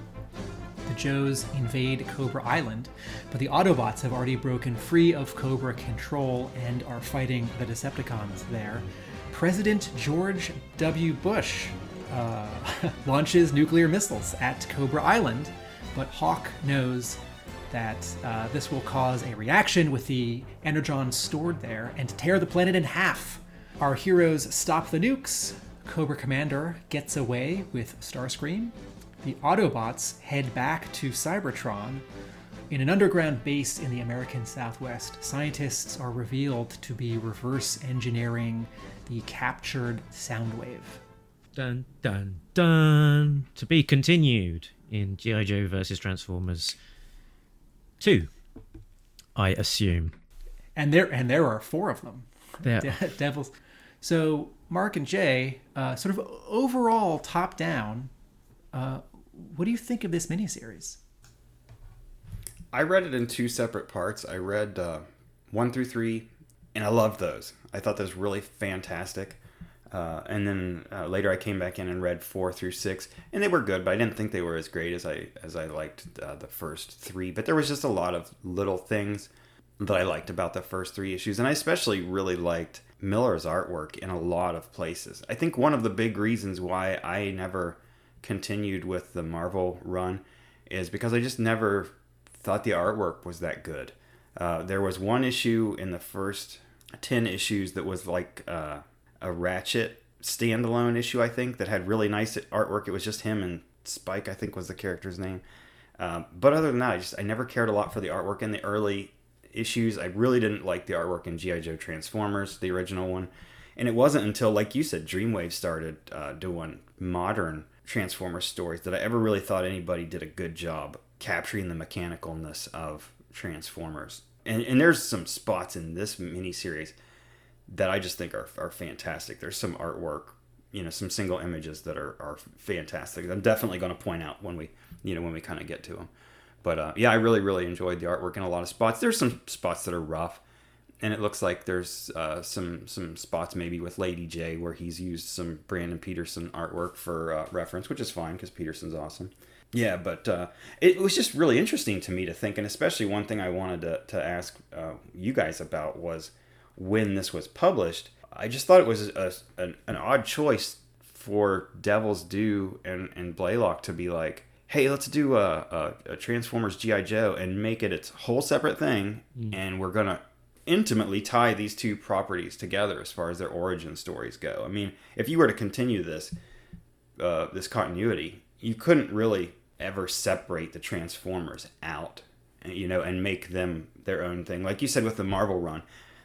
The Joes invade Cobra Island, but the Autobots have already broken free of Cobra control and are fighting the Decepticons there. President George W. Bush uh, launches nuclear missiles at Cobra Island, but Hawk knows that uh, this will cause a reaction with the energon stored there and tear the planet in half. Our heroes stop the nukes. Cobra Commander gets away with Starscream. The Autobots head back to Cybertron. In an underground base in the American Southwest, scientists are revealed to be reverse engineering the captured Soundwave. Dun dun dun. To be continued in G.I. Joe versus Transformers 2, I assume. And there and there are four of them. There. De- Devils. So Mark and Jay, uh, sort of overall top down, uh, what do you think of this miniseries? I read it in two separate parts. I read uh, one through three, and I loved those. I thought those were really fantastic. Uh, and then uh, later I came back in and read four through six, and they were good, but I didn't think they were as great as I as I liked uh, the first three. But there was just a lot of little things that I liked about the first three issues, and I especially really liked Miller's artwork in a lot of places. I think one of the big reasons why I never continued with the Marvel run is because I just never thought the artwork was that good. Uh, there was one issue in the first 10 issues that was like uh, a Ratchet standalone issue, I think, that had really nice artwork. It was just him and Spike, I think was the character's name. Uh, but other than that, I just I never cared a lot for the artwork in the early issues. I really didn't like the artwork in GI Joe Transformers, the original one. And it wasn't until, like you said, Dreamwave started uh, doing modern Transformers stories that I ever really thought anybody did a good job capturing the mechanicalness of Transformers. And, and there's some spots in this miniseries that I just think are, are fantastic. There's some artwork, you know, some single images that are, are fantastic. I'm definitely going to point out when we, you know, when we kind of get to them. But uh, yeah, I really, really enjoyed the artwork in a lot of spots. There's some spots that are rough, and it looks like there's uh, some some spots maybe with Lady Jaye where he's used some Brandon Peterson artwork for uh, reference, which is fine because Peterson's awesome. Yeah, but uh, it was just really interesting to me to think, and especially one thing I wanted to, to ask uh, you guys about was when this was published. I just thought it was a, an, an odd choice for Devil's Due and, and Blaylock to be like, hey, let's do a, a, a Transformers G.I. Joe and make it its whole separate thing, mm. and we're going to intimately tie these two properties together as far as their origin stories go. I mean, if you were to continue this, uh, this continuity, you couldn't really ever separate the Transformers out, you know, and make them their own thing. Like you said with the Marvel run,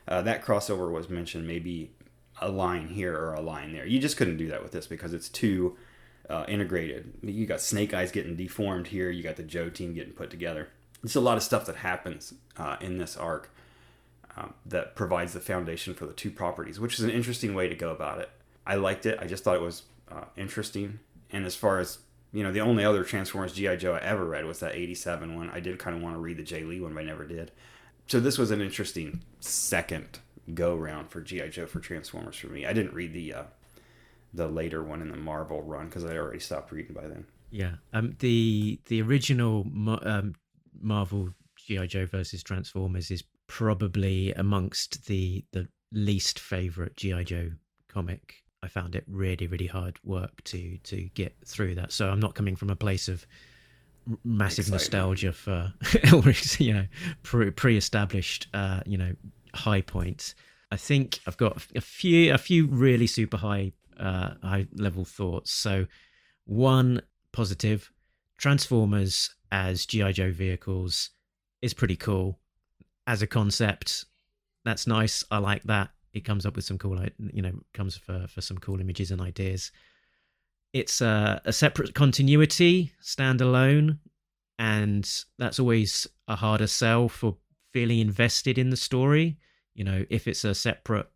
uh, that crossover was mentioned, maybe a line here or a line there. You just couldn't do that with this because it's too uh, integrated. You got Snake Eyes getting deformed here. You got the Joe team getting put together. There's a lot of stuff that happens uh, in this arc um, that provides the foundation for the two properties, which is an interesting way to go about it. I liked it. I just thought it was uh, interesting. And as far as you know, the only other Transformers GI Joe I ever read was that '87 one. I did kind of want to read the Jae Lee one, but I never did. So this was an interesting second go round for GI Joe for Transformers for me. I didn't read the uh, the later one in the Marvel run because I already stopped reading by then. Yeah, um, the the original um, Marvel GI Joe versus Transformers is probably amongst the the least favorite GI Joe comic. I found it really really hard work to to get through that. So I'm not coming from a place of massive nostalgia for Elric's, you know pre- pre-established uh, you know high points. I think I've got a few a few really super high uh, high level thoughts. So one positive, Transformers as GI Joe vehicles is pretty cool as a concept. That's nice. I like that. It comes up with some cool, you know, comes for for some cool images and ideas. It's a, a separate continuity, standalone, and that's always a harder sell for feeling invested in the story. You know, if it's a separate,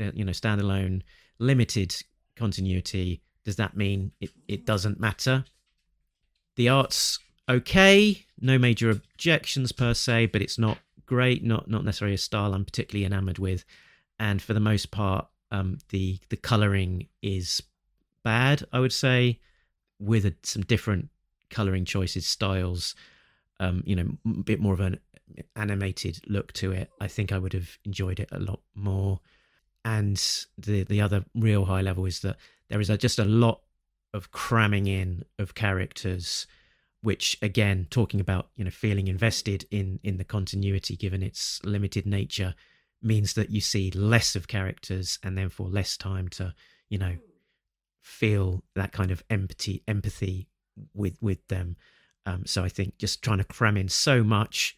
uh, you know, standalone, limited continuity, does that mean it, it doesn't matter? The art's okay, no major objections per se, but it's not great, not not necessarily a style I'm particularly enamored with. And for the most part, um, the the coloring is bad, I would say, with a, some different coloring choices, styles. Um, you know, a bit more of an animated look to it. I think I would have enjoyed it a lot more. And the the other real high level is that there is a, just a lot of cramming in of characters which again talking about you know feeling invested in in the continuity given its limited nature means that you see less of characters and therefore less time to you know feel that kind of empathy empathy with with them. Um, so i think just trying to cram in so much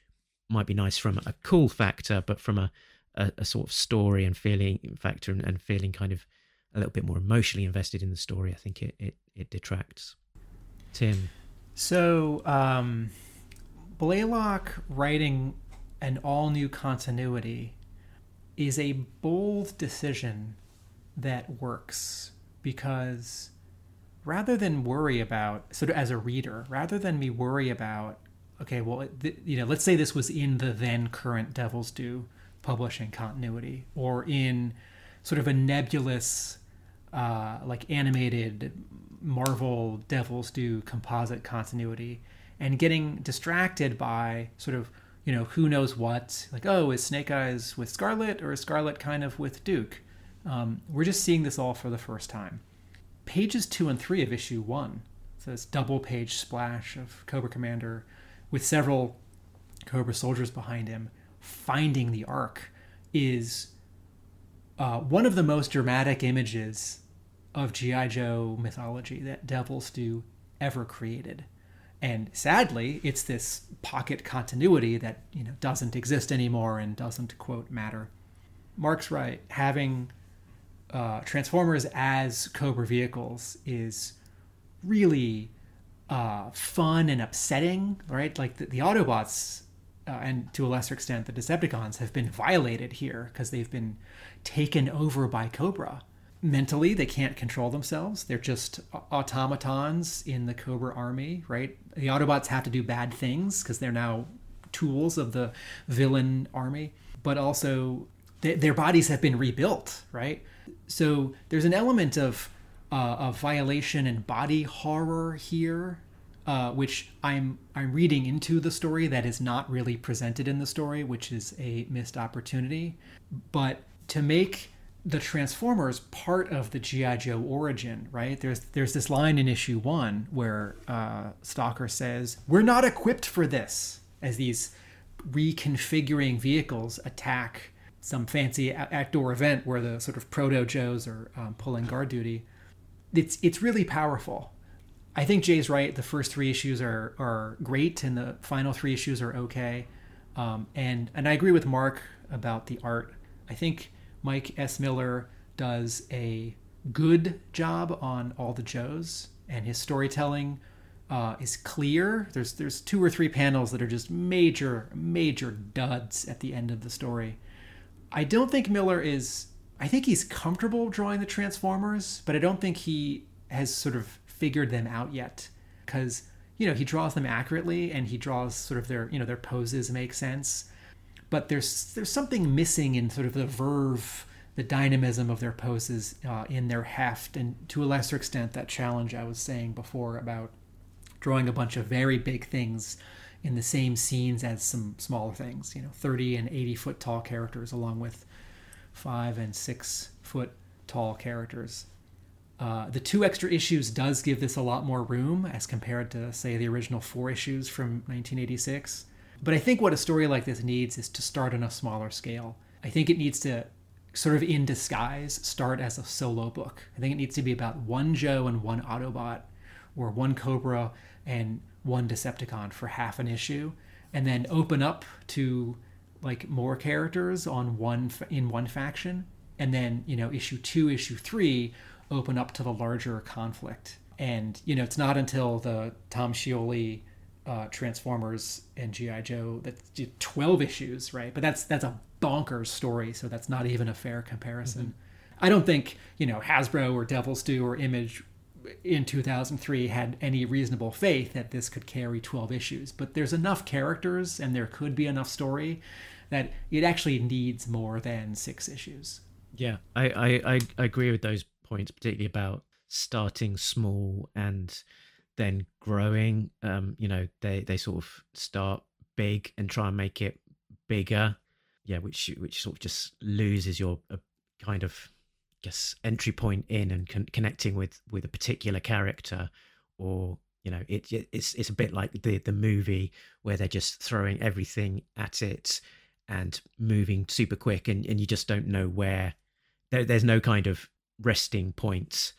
might be nice from a cool factor but from a a, a sort of story and feeling factor and, and feeling kind of a little bit more emotionally invested in the story i think it it, it detracts. Tim so, um, Blaylock writing an all new continuity is a bold decision that works because rather than worry about, sort of as a reader, rather than me worry about, okay, well, you know, let's say this was in the then current Devil's Due publishing continuity or in sort of a nebulous, uh, like animated Marvel Devil's Due composite continuity and getting distracted by sort of, you know, who knows what. Like, oh, is Snake Eyes with Scarlett or is Scarlett kind of with Duke? Um, we're just seeing this all for the first time. Pages two and three of issue one, so this double page splash of Cobra Commander with several Cobra soldiers behind him finding the Ark, is uh, one of the most dramatic images of G.I. Joe mythology that Devils Due ever created. And sadly, it's this pocket continuity that, you know, doesn't exist anymore and doesn't, quote, matter. Mark's right. Having uh, Transformers as Cobra vehicles is really uh, fun and upsetting, right? Like the, the Autobots, uh, and to a lesser extent the Decepticons, have been violated here because they've been taken over by Cobra mentally they can't control themselves. They're just automatons in the cobra army right? The autobots have to do bad things because they're now tools of the villain army but also th- their bodies have been rebuilt right? So there's an element of uh, of violation and body horror here uh, which I'm I'm reading into the story that is not really presented in the story, which is a missed opportunity. But to make the Transformers part of the GI Joe origin, right? There's there's this line in issue one where uh, Stalker says, "We're not equipped for this," as these reconfiguring vehicles attack some fancy outdoor event where the sort of proto Joes are um, pulling guard duty. It's it's really powerful. I think Jay's right. The first three issues are are great, and the final three issues are okay. Um, and and I agree with Mark about the art I think Mike S. Miller does a good job on all the Joes, and his storytelling uh, is clear. There's there's two or three panels that are just major major duds at the end of the story. I don't think Miller is. I think he's comfortable drawing the Transformers, but I don't think he has sort of figured them out yet. Because you know he draws them accurately and he draws sort of their you know their poses make sense, but there's there's something missing in sort of the verve, the dynamism of their poses uh, in their heft, and to a lesser extent that challenge I was saying before about drawing a bunch of very big things in the same scenes as some smaller things, you know, 30 and 80 foot tall characters, along with five and six foot tall characters. Uh, the two extra issues does give this a lot more room as compared to, say, the original four issues from 1986. But I think what a story like this needs is to start on a smaller scale. I think it needs to, sort of in disguise, start as a solo book. I think it needs to be about one Joe and one Autobot, or one Cobra and one Decepticon for half an issue, and then open up to like more characters on one in one faction, and then you know issue two, issue three open up to the larger conflict. And you know it's not until the Tom Scioli uh, Transformers and GI Joe that's 12 issues, right? But that's that's a bonkers story, so that's not even a fair comparison. Mm-hmm. I don't think you know Hasbro or Devil's Due or Image in 2003 had any reasonable faith that this could carry 12 issues. But there's enough characters and there could be enough story that it actually needs more than six issues. Yeah, I, I, I agree with those points, particularly about starting small and then growing. Um, you know, they, they sort of start big and try and make it bigger. Yeah, which which sort of just loses your uh, kind of guess entry point in and con- connecting with with a particular character or you know it, it's it's a bit like the the movie where they're just throwing everything at it and moving super quick and, and you just don't know where there, there's no kind of resting points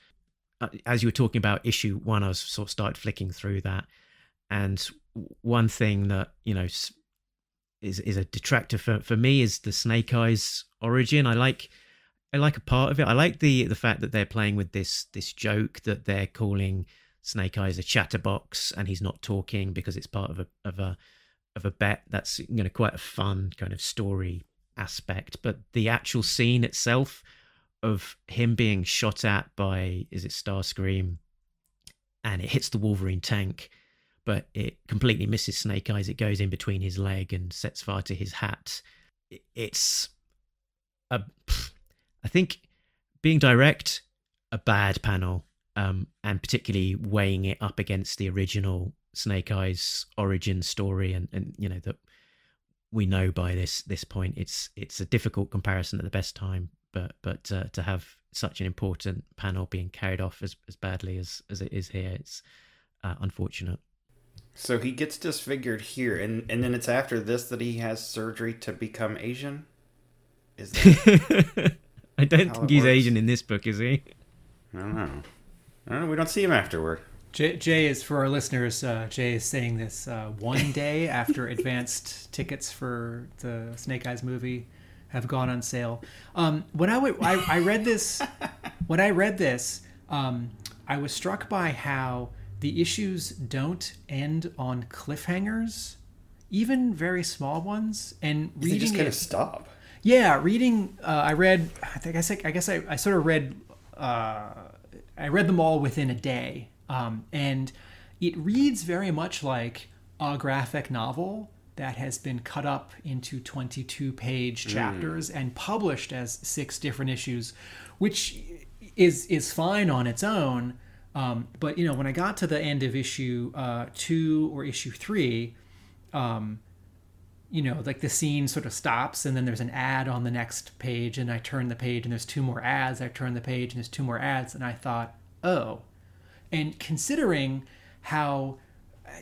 Uh, as you were talking about issue one i was sort of started flicking through that and one thing that you know is is a detractor for, for me is the snake eyes origin i like I like a part of it. I like the the fact that they're playing with this this joke that they're calling Snake Eyes a chatterbox and he's not talking because it's part of a of a of a bet. That's you know quite a fun kind of story aspect. But the actual scene itself of him being shot at by is it Starscream and it hits the Wolverine tank, but it completely misses Snake Eyes. It goes in between his leg and sets fire to his hat. It's a I think being direct, a bad panel, um, and particularly weighing it up against the original Snake Eyes origin story, and and you know that we know by this this point it's it's a difficult comparison at the best time, but but uh, to have such an important panel being carried off as as badly as as it is here, it's uh, unfortunate. So he gets disfigured here, and and then it's after this that he has surgery to become Asian. Is that I don't think he's works. Asian in this book, is he? I don't know. I don't know. We don't see him afterward. Jay, Jay is for our listeners. Uh, Jay is saying this uh, one day after advanced tickets for the Snake Eyes movie have gone on sale. Um, when I, w- I, I read this, when I read this, um, I was struck by how the issues don't end on cliffhangers, even very small ones. And reading they just kind it, of stop yeah, reading. Uh, I read. I guess. I, I guess I, I sort of read. Uh, I read them all within a day, um, and it reads very much like a graphic novel that has been cut up into 22 page hmm. chapters mm. and published as six different issues, which is is fine on its own. Um, but you know, when I got to the end of issue uh, two or issue three, um, you know, like the scene sort of stops and then there's an ad on the next page and I turn the page and there's two more ads. I turn the page and there's two more ads and I thought, oh. And considering how,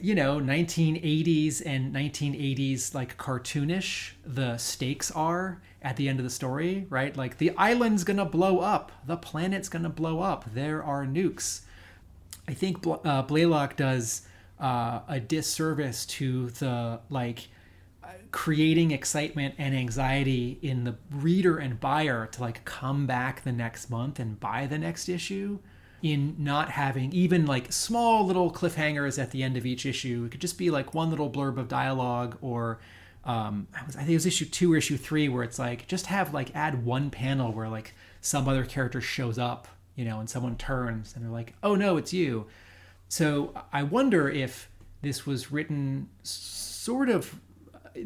you know, 1980s and 1980s like cartoonish the stakes are at the end of the story, right? Like the island's gonna blow up, the planet's gonna blow up, there are nukes. I think uh, Blaylock does uh, a disservice to the like creating excitement and anxiety in the reader and buyer to like come back the next month and buy the next issue in not having even like small little cliffhangers at the end of each issue it could just be like one little blurb of dialogue or um, I, was, I think it was issue two or issue three where it's like just have like add one panel where like some other character shows up you know and someone turns and they're like oh no it's you so i wonder if this was written sort of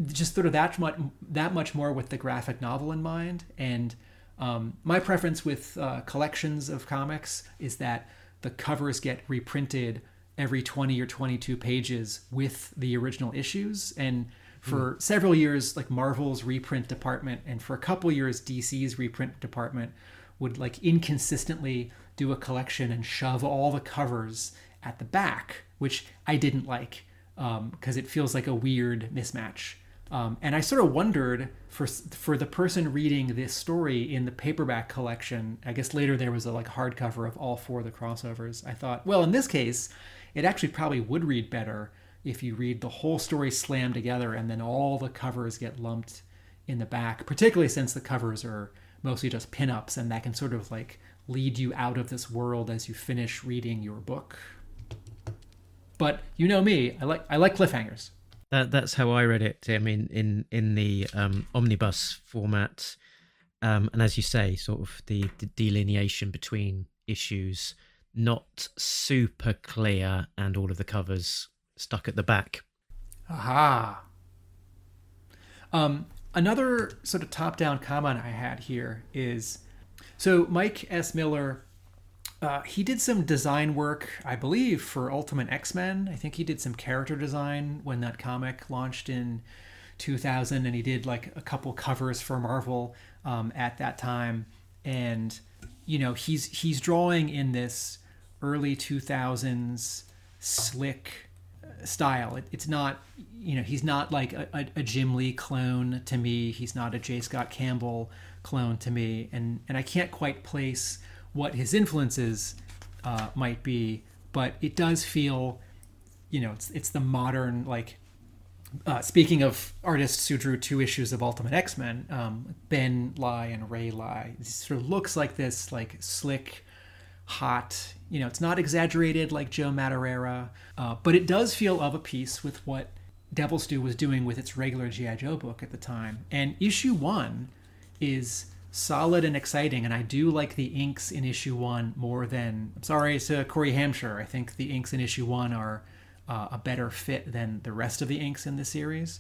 just sort of that much that much more with the graphic novel in mind. And um, my preference with uh, collections of comics is that the covers get reprinted every 20 or 22 pages with the original issues and for mm. several years like marvel's reprint department and for a couple years dc's reprint department would like inconsistently do a collection and shove all the covers at the back which i didn't like because um, it feels like a weird mismatch um, and I sort of wondered for for the person reading this story in the paperback collection. I guess later there was a like hardcover of all four of the crossovers. I thought, well, in this case, it actually probably would read better if you read the whole story slammed together and then all the covers get lumped in the back. Particularly since the covers are mostly just pinups, and that can sort of like lead you out of this world as you finish reading your book. But you know me, I like I like cliffhangers. That that's how I read it. I mean, in in the um, omnibus format, um, and as you say, sort of the, the delineation between issues not super clear, and all of the covers stuck at the back. Aha. Um, another sort of top-down comment I had here is so Mike S. Miller uh, he did some design work, I believe, for Ultimate X Men. I think he did some character design when that comic launched in 2000, and he did like a couple covers for Marvel um, at that time. And you know, he's he's drawing in this early 2000s slick uh, style. It, it's not, you know, he's not like a, a, a, Jim Lee clone to me. He's not a J. Scott Campbell clone to me, and and I can't quite place what his influences uh, might be, but it does feel, you know, it's it's the modern like. Uh, speaking of artists who drew two issues of Ultimate X Men, um, Ben Lai and Ray Lai, sort of looks like this like slick, hot. You know, it's not exaggerated like Joe Madureira, uh, but it does feel of a piece with what Devil's Due was doing with its regular GI Joe book at the time. And issue one is solid and exciting. And I do like the inks in issue one more than. I'm sorry to Cory Hamscher. I think the inks in issue one are uh, a better fit than the rest of the inks in the series.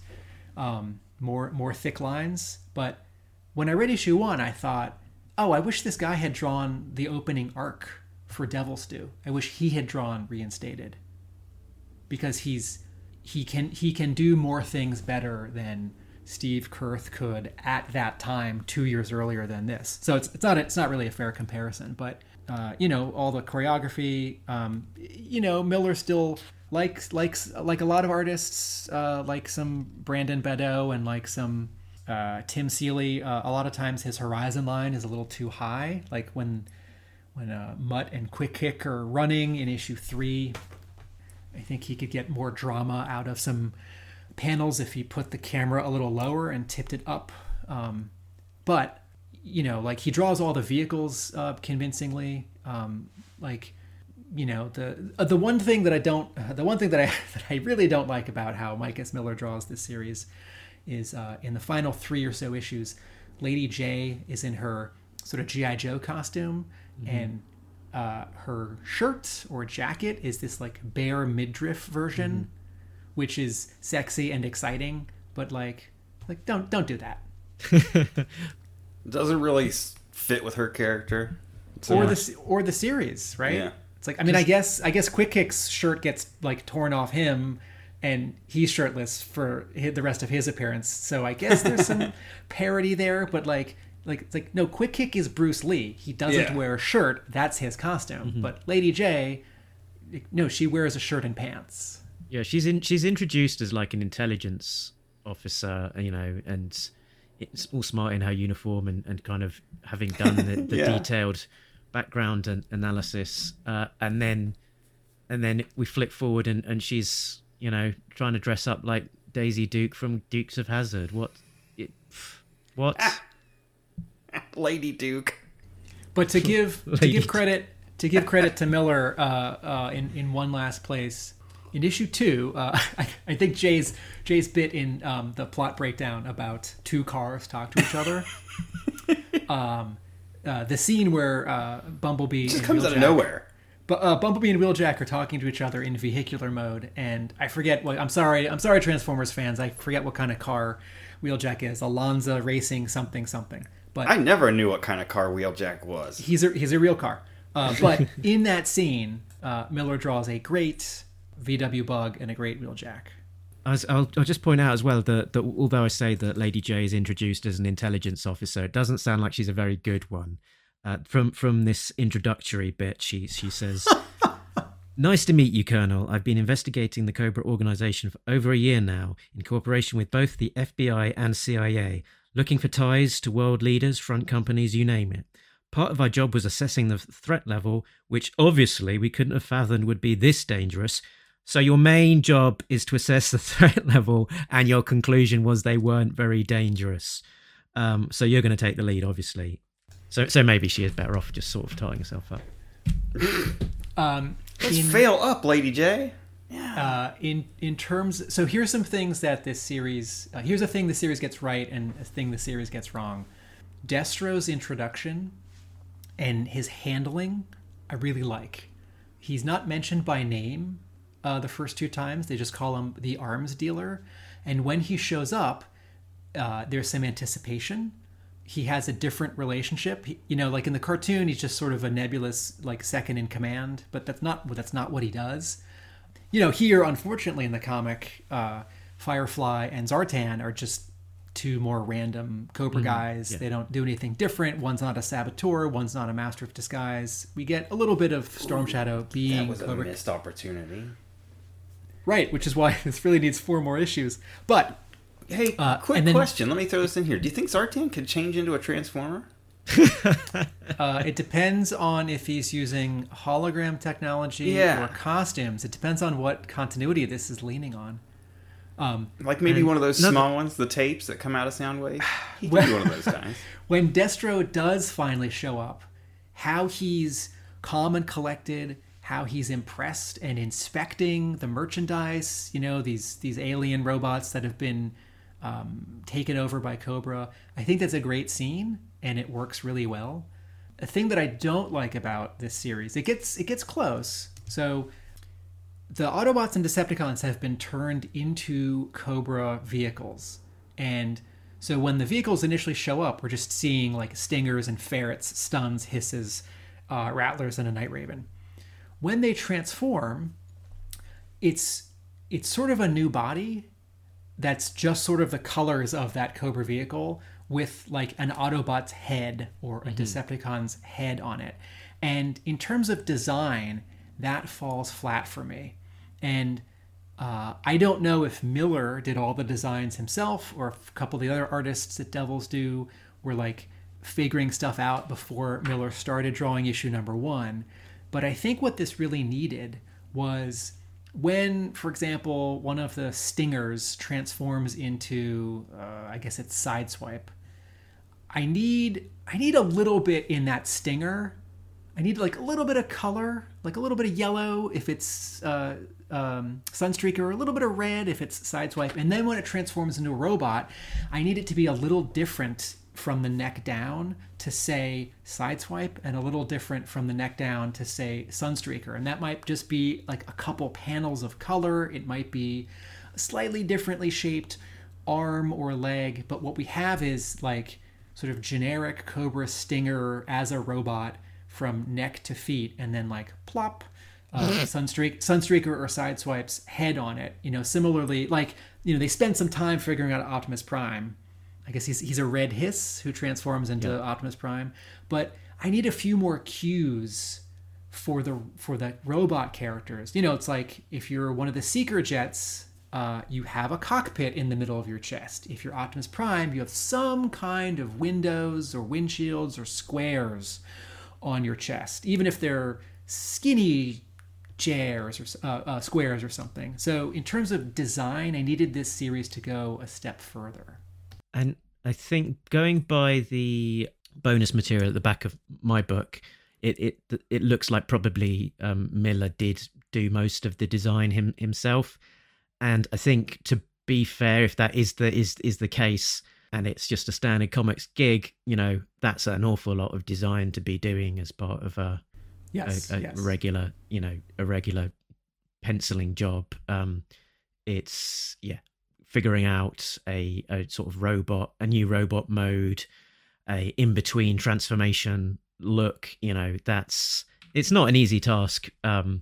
Um, more more thick lines. But when I read issue one, I thought, oh, I wish this guy had drawn the opening arc for Devil's Due. I wish he had drawn Reinstated because he's he can he can do more things better than Steve Kurth could at that time two years earlier than this. So it's, it's not it's not really a fair comparison, but uh, you know all the choreography. Um, you know Miller still likes likes like a lot of artists, uh, like some Brandon Badeaux and like some uh, Tim Seeley. Uh, a lot of times his horizon line is a little too high. Like when when uh, Mutt and Quick Kick are running in issue three, I think he could get more drama out of some panels if he put the camera a little lower and tipped it up. Um, but you know, like he draws all the vehicles uh, convincingly. Um, like you know, the uh, the one thing that I don't, uh, the one thing that I that I really don't like about how Mike S. Miller draws this series is uh, in the final three or so issues, Lady Jaye is in her sort of GI Joe costume, mm-hmm. and uh, her shirt or jacket is this like bare midriff version. Mm-hmm which is sexy and exciting, but like like don't don't do that. Doesn't really fit with her character. So or the or the series, right? Yeah. It's like I mean, I guess I guess Quick Kick's shirt gets like torn off him, and he's shirtless for the rest of his appearance. So I guess there's some parody there, but like like it's like no, Quick Kick is Bruce Lee. He doesn't yeah. wear a shirt. That's his costume. Mm-hmm. But Lady Jaye no, she wears a shirt and pants. Yeah, she's in. She's introduced as like an intelligence officer, you know, and it's all smart in her uniform and, and kind of having done the, the yeah. detailed background and analysis, uh, and then and then we flip forward and, and she's you know trying to dress up like Daisy Duke from Dukes of Hazzard. What? It, what? Lady Duke. But to give to give credit to give credit to Miller uh, uh, in in one last place in issue two, uh, I, I think Jay's Jay's bit in um, the plot breakdown about two cars talk to each other. um, uh, the scene where uh, Bumblebee Just comes out of nowhere. But uh, Bumblebee and Wheeljack are talking to each other in vehicular mode, and I forget what. I'm sorry. I'm sorry, Transformers fans. I forget what kind of car Wheeljack is. Alonza Racing something something. But I never knew what kind of car Wheeljack was. he's a he's a real car. Uh, but in that scene, uh, Miller draws a great VW Bug and a great Wheeljack. I'll, I'll just point out as well that, that although I say that Lady Jaye is introduced as an intelligence officer, it doesn't sound like she's a very good one. Uh, from from this introductory bit, she she says, "Nice to meet you, Colonel. I've been investigating the Cobra organization for over a year now, in cooperation with both the FBI and CIA, looking for ties to world leaders, front companies, you name it." Part of our job was assessing the threat level, which obviously we couldn't have fathomed would be this dangerous. So your main job is to assess the threat level, and your conclusion was they weren't very dangerous. Um, so you're going to take the lead, obviously. So, so maybe she is better off just sort of tying herself up. Um, Let's in, fail up, Lady Jaye. uh, in in terms, so here's some things that this series. Uh, here's a thing the series gets right, and a thing the series gets wrong. Destro's introduction and his handling, I really like. He's not mentioned by name uh, the first two times. They just call him the arms dealer, and when he shows up, uh, there's some anticipation. He has a different relationship. He, you know, like in the cartoon, he's just sort of a nebulous, like second in command. But that's not that's not what he does. You know, here, unfortunately, in the comic, uh, Firefly and Zartan are just two more random Cobra guys. They don't do anything different. One's not a saboteur. One's not a master of disguise. We get a little bit of Storm Shadow That being was a Cobra missed opportunity. Right, which is why this really needs four more issues. But Hey, Uh, quick then- question. Let me throw this in here. Do you think Zartan could change into a Transformer? uh, it depends on if he's using hologram technology Yeah. or costumes. It depends on what continuity this is leaning on. Um, Like maybe one of those another- small ones, the tapes that come out of Soundwave? He could be one of those guys. when Destro does finally show up, how he's calm and collected, how he's impressed and inspecting the merchandise, you know, these these alien robots that have been um, taken over by Cobra. I think that's a great scene and it works really well. A thing that I don't like about this series, it gets it gets close. So the Autobots and Decepticons have been turned into Cobra vehicles. And so when the vehicles initially show up, we're just seeing like stingers and ferrets, stuns, hisses, uh, rattlers, and a night raven. When they transform, it's it's sort of a new body that's just sort of the colors of that Cobra vehicle with like an Autobot's head or a Decepticon's head on it. And in terms of design, that falls flat for me. And uh, I don't know if Miller did all the designs himself or if a couple of the other artists at Devil's Due were like figuring stuff out before Miller started drawing issue number one. But I think what this really needed was when, for example, one of the stingers transforms into, uh, I guess it's Sideswipe. I need I need a little bit in that stinger. I need like a little bit of color, like a little bit of yellow if it's uh, um, Sunstreaker, or a little bit of red if it's Sideswipe. And then when it transforms into a robot, I need it to be a little different from the neck down to say Sideswipe, and a little different from the neck down to say Sunstreaker. And that might just be like a couple panels of color. It might be a slightly differently shaped arm or leg. But what we have is like sort of generic Cobra Stinger as a robot from neck to feet, and then like plop, uh, Sunstreak, Sunstreaker or Sideswipe's head on it. You know, similarly, like you know, they spend some time figuring out Optimus Prime. I guess he's he's a red hiss who transforms into Optimus Prime, but I need a few more cues for the for the robot characters. You know, it's like if you're one of the Seeker jets, uh, you have a cockpit in the middle of your chest. If you're Optimus Prime, you have some kind of windows or windshields or squares on your chest, even if they're skinny chairs or uh, uh, squares or something. So in terms of design, I needed this series to go a step further. And I think going by the bonus material at the back of my book, it it it looks like probably um, Miller did do most of the design him, himself. And I think to be fair, if that is the is is the case, and it's just a standard comics gig, you know, that's an awful lot of design to be doing as part of a yes, a, a yes. regular, you know, a regular penciling job. Um, it's yeah, figuring out a, a sort of robot, a new robot mode, a in between transformation look. You know, that's it's not an easy task. Um,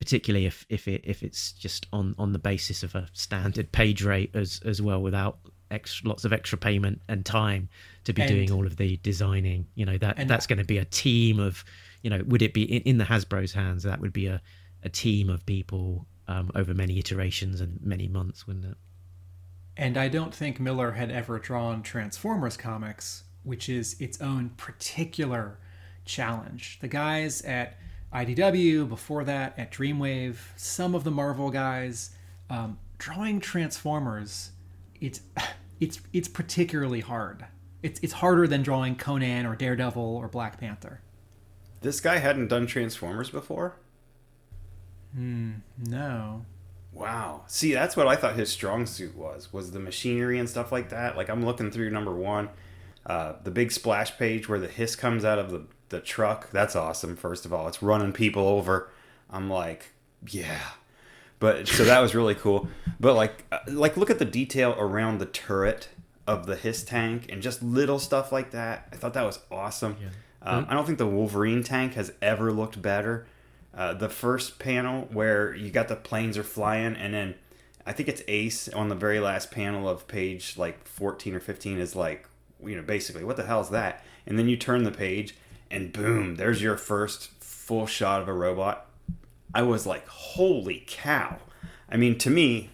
particularly if if it if it's just on on the basis of a standard page rate as as well without extra lots of extra payment and time to be And- doing all of the designing you know that that's going to be a team of you know would it be in, in the hasbro's hands that would be a a team of people um, over many iterations and many months wouldn't it And I don't think Miller had ever drawn Transformers comics, which is its own particular challenge. The guys at IDW, before that at Dreamwave, some of the Marvel guys, um, drawing Transformers, it's it's it's particularly hard. It's it's harder than drawing Conan or Daredevil or Black Panther. This guy hadn't done Transformers before? Hmm. No. Wow. See, that's what I thought his strong suit was, was the machinery and stuff like that. Like I'm looking through number one, uh, the big splash page where the hiss comes out of the, the truck. That's awesome. First of all, it's running people over. I'm like, yeah. But so that was really cool. But like, uh, like look at the detail around the turret of the hiss tank and just little stuff like that. I thought that was awesome. Um, I don't think the Wolverine tank has ever looked better. Uh, the first panel where you got the planes are flying, and then I think it's Ace on the very last panel of page like 14 or 15 is like, you know, basically, what the hell is that? And then you turn the page, and boom, there's your first full shot of a robot. I was like, holy cow. I mean, to me,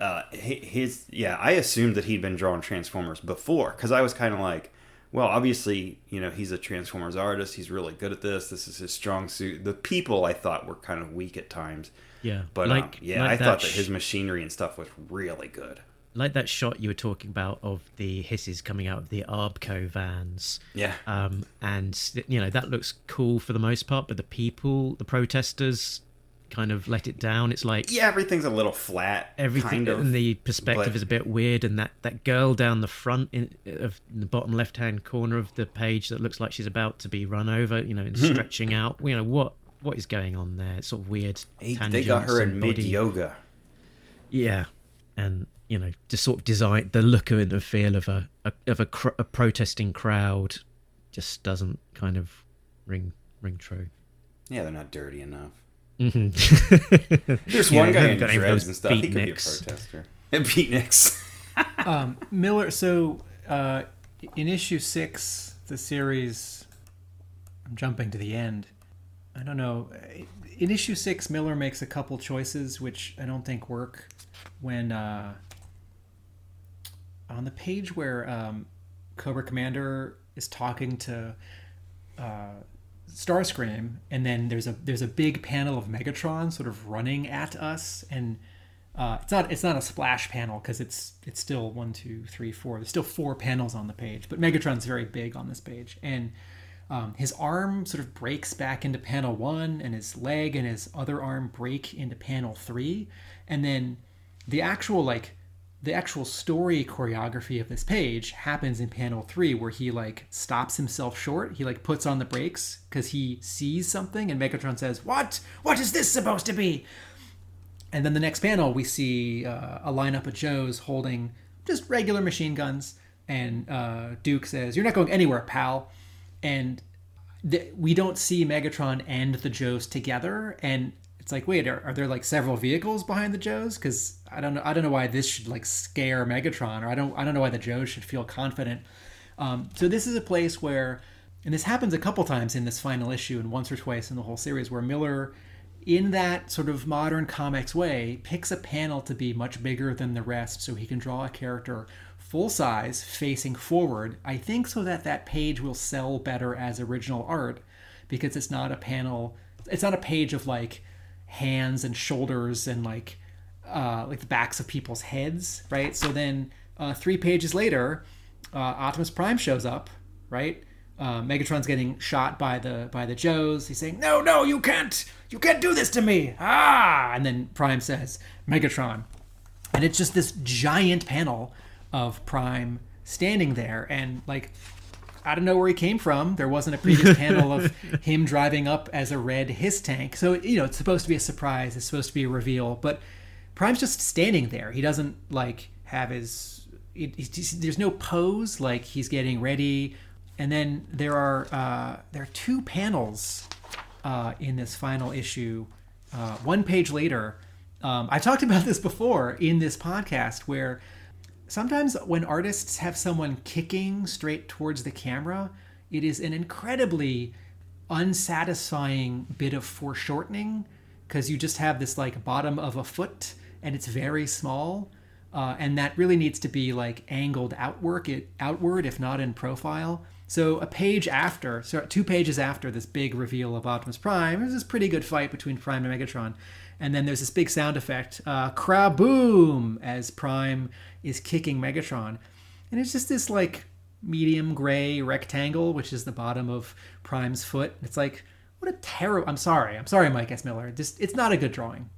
uh, his yeah, I assumed that he'd been drawing Transformers before because I was kind of like, well, obviously, you know, he's a Transformers artist. He's really good at this. This is his strong suit. The people I thought were kind of weak at times, yeah but like um, yeah, like I thought that his machinery and stuff was really good. like that shot you were talking about of the hisses coming out of the Arbco vans. Yeah, Um, and you know that looks cool for the most part, but the people, the protesters, kind of let it down. It's like yeah, everything's a little flat. everything kind of, and the perspective but- is a bit weird and that that girl down the front in, of in the bottom left hand corner of the page that looks like she's about to be run over you know and hmm. stretching out you know what what is going on there it's sort of weird Hey, they got her in mid body- yoga. yeah and you know just sort of design the look and the feel of a, a of a, cr- a protesting crowd just doesn't kind of ring ring true Yeah, they're not dirty enough. Mm-hmm. There's Yeah, one guy haven't in got any dreads and stuff. He could be a beatniks. protester. Beatniks. Um, Miller. So uh, in issue six, the series. I'm jumping to the end. I don't know. In issue six, Miller makes a couple choices which I don't think work. When uh, on the page where um, Cobra Commander is talking to uh, Starscream, and then there's a there's a big panel of Megatron sort of running at us, and uh, it's not it's not a splash panel because it's it's still one two three four. There's still four panels on the page, but Megatron's very big on this page, and um, his arm sort of breaks back into panel one, and his leg and his other arm break into panel three, and then the actual like the actual story choreography of this page happens in panel three where he like stops himself short. He like puts on the brakes because he sees something and megatron says what? What is this supposed to be? And then the next panel we see uh, a lineup of joes holding just regular machine guns and uh, duke says you're not going anywhere pal. And th- we don't see megatron and the joes together and it's like wait are, are there like several vehicles behind the joes? Because i don't know i don't know why this should like scare megatron or i don't i don't know why the joes should feel confident. Um, so this is a place where and this happens a couple times in this final issue and once or twice in the whole series where miller in that sort of modern comics way picks a panel to be much bigger than the rest so he can draw a character full size facing forward i think so that that page will sell better as original art because it's not a panel it's not a page of like hands and shoulders and like uh, like the backs of people's heads, right? So then uh, three pages later, uh, Optimus Prime shows up, right? Uh, Megatron's getting shot by the by the Joes. He's saying, "No, no, you can't, you can't do this to me!" Ah! And then Prime says, "Megatron," and it's just this giant panel of Prime standing there, and like I don't know where he came from. There wasn't a previous panel of him driving up as a red Hiss tank, so you know it's supposed to be a surprise. It's supposed to be a reveal, but Prime's just standing there. He doesn't like have his. There's no pose. Like he's getting ready, and then there are uh, there are two panels uh, in this final issue. Uh, one page later, um, I talked about this before in this podcast, where sometimes when artists have someone kicking straight towards the camera, it is an incredibly unsatisfying bit of foreshortening because you just have this like bottom of a foot and it's very small. Uh, and that really needs to be like angled outward, it, outward, if not in profile. So a page after, so two pages after this big reveal of Optimus Prime, there's this pretty good fight between Prime and Megatron, and then there's this big sound effect, uh, "Kraboom!" as Prime is kicking Megatron, and it's just this like medium gray rectangle, which is the bottom of Prime's foot. It's like what a terrible. I'm sorry, I'm sorry, Mike S. Miller. Just it's not a good drawing.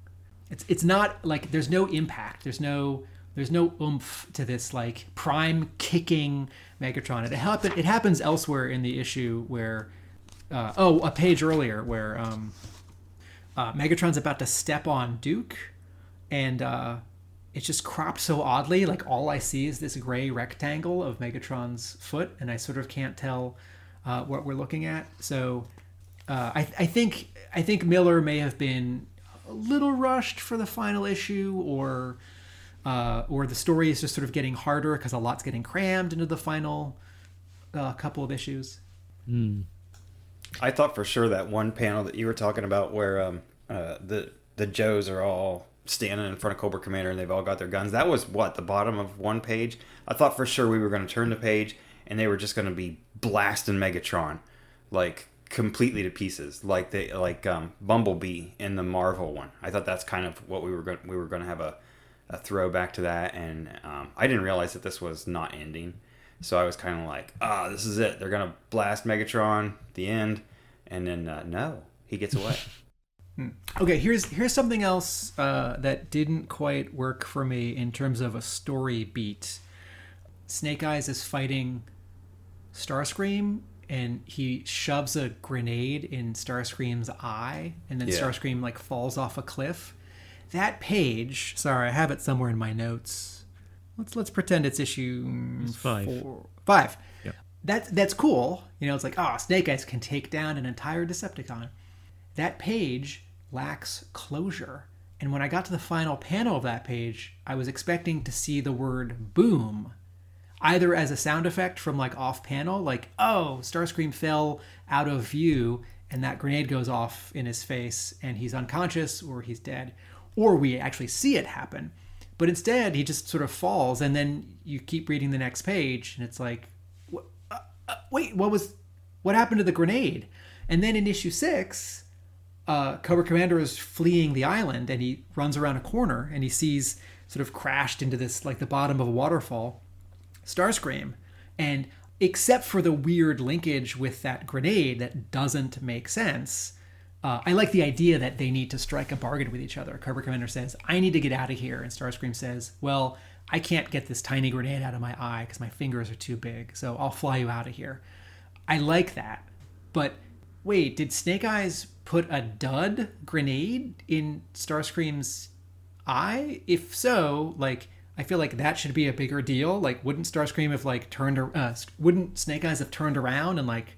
It's it's not like there's no impact. There's no there's no oomph to this like Prime kicking Megatron. It happen it happens elsewhere in the issue where uh, oh a page earlier where um, uh, Megatron's about to step on Duke, and uh, it's just cropped so oddly. Like all I see is this gray rectangle of Megatron's foot, and I sort of can't tell uh, what we're looking at. So uh, I, I think I think Miller may have been little rushed for the final issue, or uh, or the story is just sort of getting harder because a lot's getting crammed into the final uh, couple of issues. I thought for sure that one panel that you were talking about where um, uh, the the Joes are all standing in front of Cobra Commander and they've all got their guns. That was what the bottom of one page. I thought for sure we were going to turn the page and they were just going to be blasting Megatron like completely to pieces, like they like um, Bumblebee in the Marvel one. I thought that's kind of what we were going we were going to have a a throwback to that, and um, I didn't realize that this was not ending. So I was kind of like, ah, this is it. They're gonna blast Megatron, the end, and then uh, no, he gets away. Okay, here's here's something else uh, that didn't quite work for me in terms of a story beat. Snake Eyes is fighting Starscream, and he shoves a grenade in Starscream's eye, and then Yeah. Starscream like falls off a cliff. That page, sorry, I have it somewhere in my notes. Let's let's pretend it's issue It's five. four- five. Yep. That's that's cool. You know, it's like, oh, Snake Eyes can take down an entire Decepticon. That page lacks closure. And when I got to the final panel of that page, I was expecting to see the word boom either as a sound effect from like off panel, like, oh, Starscream fell out of view and that grenade goes off in his face and he's unconscious or he's dead, or we actually see it happen. But instead, he just sort of falls and then you keep reading the next page and it's like, uh, uh, wait, what was, what happened to the grenade? And then in issue six, uh, Cobra Commander is fleeing the island and he runs around a corner and he sees sort of crashed into this like the bottom of a waterfall Starscream. And except for the weird linkage with that grenade that doesn't make sense, uh, I like the idea that they need to strike a bargain with each other. Cobra Commander says, I need to get out of here. And Starscream says, Well, I can't get this tiny grenade out of my eye because my fingers are too big. So I'll fly you out of here. I like that. But wait, did Snake Eyes put a dud grenade in Starscream's eye? If so, like I feel like that should be a bigger deal. Like, wouldn't Starscream have like turned? Uh, wouldn't Snake Eyes have turned around and like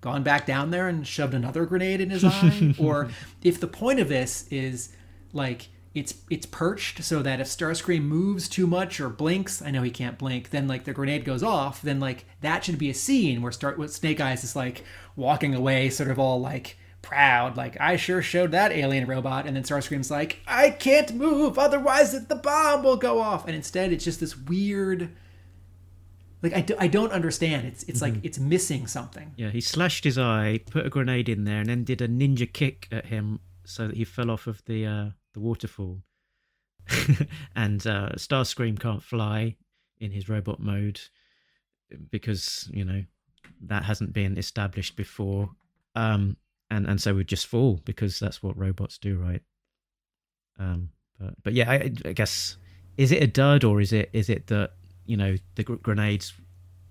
gone back down there and shoved another grenade in his eye? or if the point of this is like it's it's perched so that if Starscream moves too much or blinks, I know he can't blink, then like the grenade goes off. Then like that should be a scene where with Snake Eyes is like walking away, sort of all like proud, like I sure showed that alien robot, and then Starscream's like, I can't move, otherwise the bomb will go off. And instead, it's just this weird. Like I, do, I don't understand. It's it's like it's missing something. Yeah, he slashed his eye, put a grenade in there, and then did a ninja kick at him so that he fell off of the uh, the waterfall. and uh, Starscream can't fly in his robot mode because you know that hasn't been established before. Um, and and so we'd just fall because that's what robots do, right? Um, but but yeah, I, I guess is it a dud or is it is it that you know the gr- grenades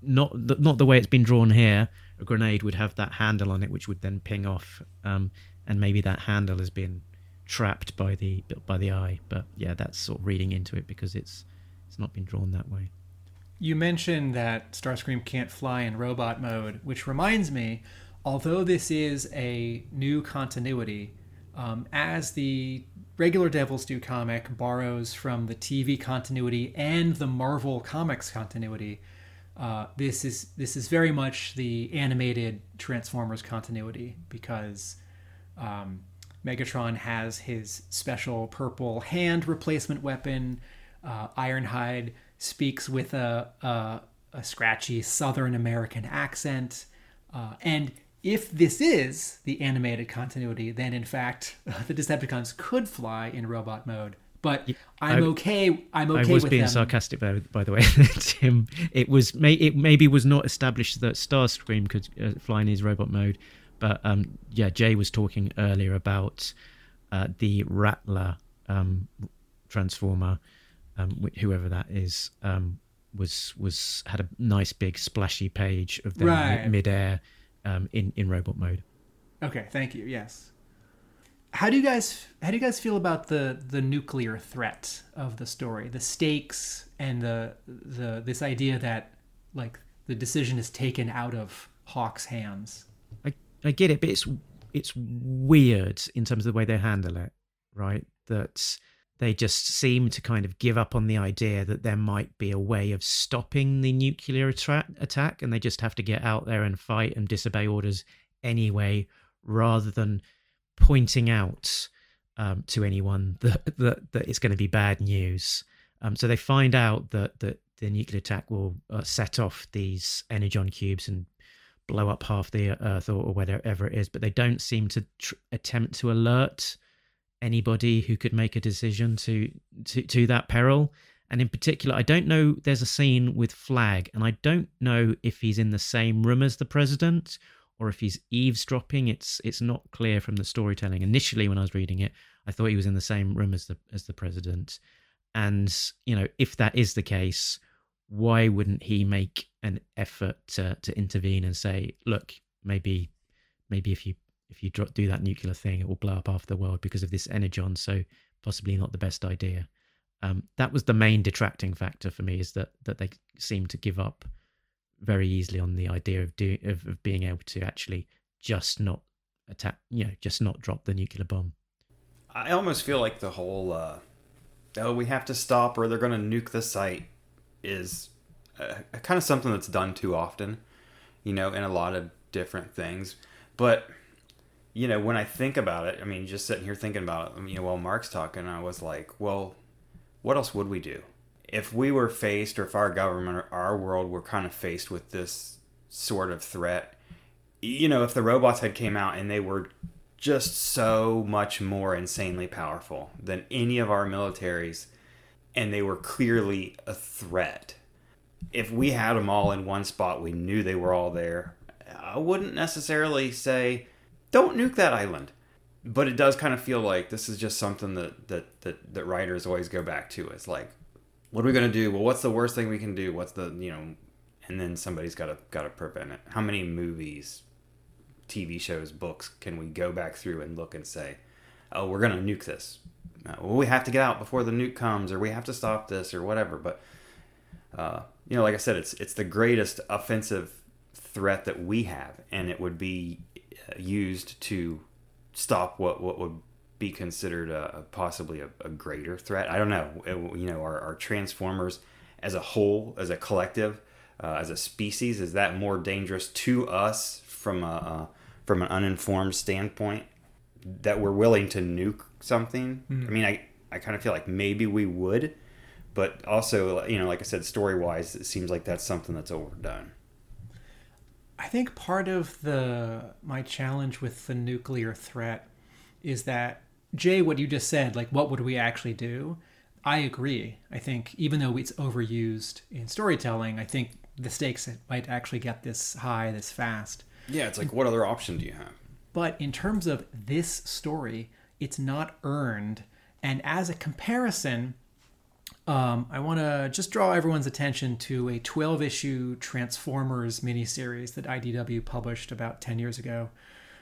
not the, not the way it's been drawn here. A grenade would have that handle on it, which would then ping off, um, and maybe that handle has been trapped by the by the eye. But yeah, that's sort of reading into it because it's it's not been drawn that way. You mentioned that Starscream can't fly in robot mode, which reminds me, although this is a new continuity, um, as the regular Devil's Due comic borrows from the TV continuity and the Marvel Comics continuity, uh, this is this is very much the animated Transformers continuity because um, Megatron has his special purple hand replacement weapon. Uh, Ironhide speaks with a, a, a scratchy Southern American accent, uh, and if this is the animated continuity, then in fact the Decepticons could fly in robot mode. But I'm I- okay. I'm okay I was with being them. sarcastic, by, by the way, Tim. It was may, it maybe was not established that Starscream could uh, fly in his robot mode, but um, yeah, Jay was talking earlier about uh, the Rattler um, transformer, um, wh- whoever that is, um, was was had a nice big splashy page of them Right. midair um, in in robot mode. Okay, thank you. Yes. How do you guys how do you guys feel about the the nuclear threat of the story, the stakes, and the the this idea that like the decision is taken out of Hawk's hands? I, I get it, but it's it's weird in terms of the way they handle it, right? That they just seem to kind of give up on the idea that there might be a way of stopping the nuclear attra- attack, and they just have to get out there and fight and disobey orders anyway, rather than pointing out um, to anyone that, that that it's going to be bad news. Um, so they find out that that the nuclear attack will uh, set off these energon cubes and blow up half the earth or, or whatever it is but they don't seem to tr- attempt to alert anybody who could make a decision to, to to that peril. And in particular i don't know there's a scene with Flagg and i don't know if he's in the same room as the president or if he's eavesdropping. It's it's not clear from the storytelling. Initially when i was reading it i thought he was in the same room as the as the president. And you know if that is the case why wouldn't he make an effort to to intervene and say, look, maybe maybe if you if you do that nuclear thing, it will blow up half the world because of this energon. So possibly not the best idea. Um, that was the main detracting factor for me is that that they seem to give up very easily on the idea of doing of, of being able to actually just not attack, you know, just not drop the nuclear bomb. I almost feel like the whole uh, oh we have to stop or they're going to nuke the site is uh, kind of something that's done too often, you know, in a lot of different things. But you know, when I think about it, I mean, just sitting here thinking about it, you know, while Mark's talking, I was like, well, what else would we do if we were faced, or if our government or our world were kind of faced with this sort of threat? You know, if the robots had came out and they were just so much more insanely powerful than any of our militaries and they were clearly a threat if we had them all in one spot we knew they were all there i wouldn't necessarily say don't nuke that island. But it does kind of feel like this is just something that that that, that writers always go back to. It's like what are we going to do? Well what's the worst thing we can do? What's the you know and then somebody's got to got to prevent it. How many movies TV shows, books, can we go back through and look and say, oh, we're going to nuke this? Uh, well, we have to get out before the nuke comes, or we have to stop this, or whatever. But uh, you know, like I said, it's it's the greatest offensive threat that we have, and it would be used to stop what what would be considered a, possibly a, a greater threat. I don't know. It- you know, our, our transformers as a whole, as a collective, uh, as a species, is that more dangerous to us from a uh, from an uninformed standpoint that we're willing to nuke something? I mean, I I kind of feel like maybe we would, but also, you know, like I said, story wise, it seems like that's something that's overdone. I think part of the my challenge with the nuclear threat is that Jay, what you just said, like what would we actually do? I agree. I think even though it's overused in storytelling, I think the stakes might actually get this high this fast. Yeah, it's like what other option do you have? But in terms of this story, it's not earned. And as a comparison, um, I want to just draw everyone's attention to a 12 issue Transformers miniseries that IDW published about 10 years ago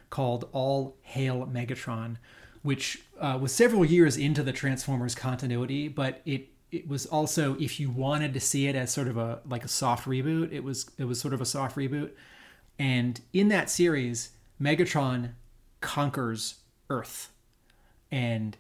called All Hail Megatron, which uh, was several years into the Transformers continuity, but it it was also if you wanted to see it as sort of a like a soft reboot, it was it was sort of a soft reboot. And in that series, Megatron conquers Earth. And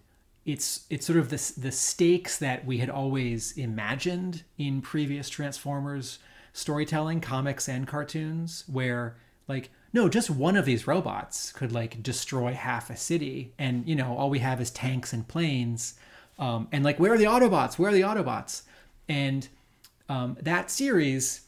it's it's sort of the the stakes that we had always imagined in previous Transformers storytelling, comics and cartoons, where like no, just one of these robots could like destroy half a city, and you know all we have is tanks and planes, um, and like where are the Autobots? Where are the Autobots? And um, that series,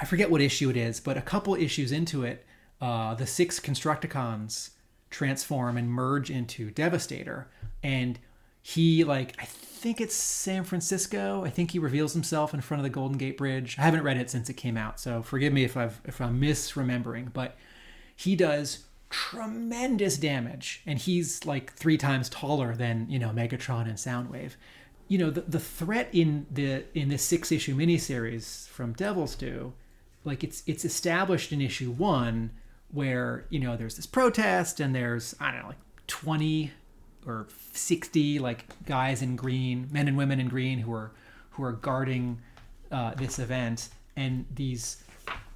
I forget what issue it is, but a couple issues into it, uh, the six Constructicons transform and merge into Devastator, and he like I think it's San Francisco. I think he reveals himself in front of the Golden Gate Bridge. I haven't read it since it came out, so forgive me if I've if I'm misremembering, but he does tremendous damage and he's like three times taller than you know megatron and soundwave you know the, the threat in the in this six issue miniseries from devil's due like it's it's established in issue one where you know there's this protest and there's i don't know like 20 or 60 like guys in green men and women in green who are who are guarding uh, this event and these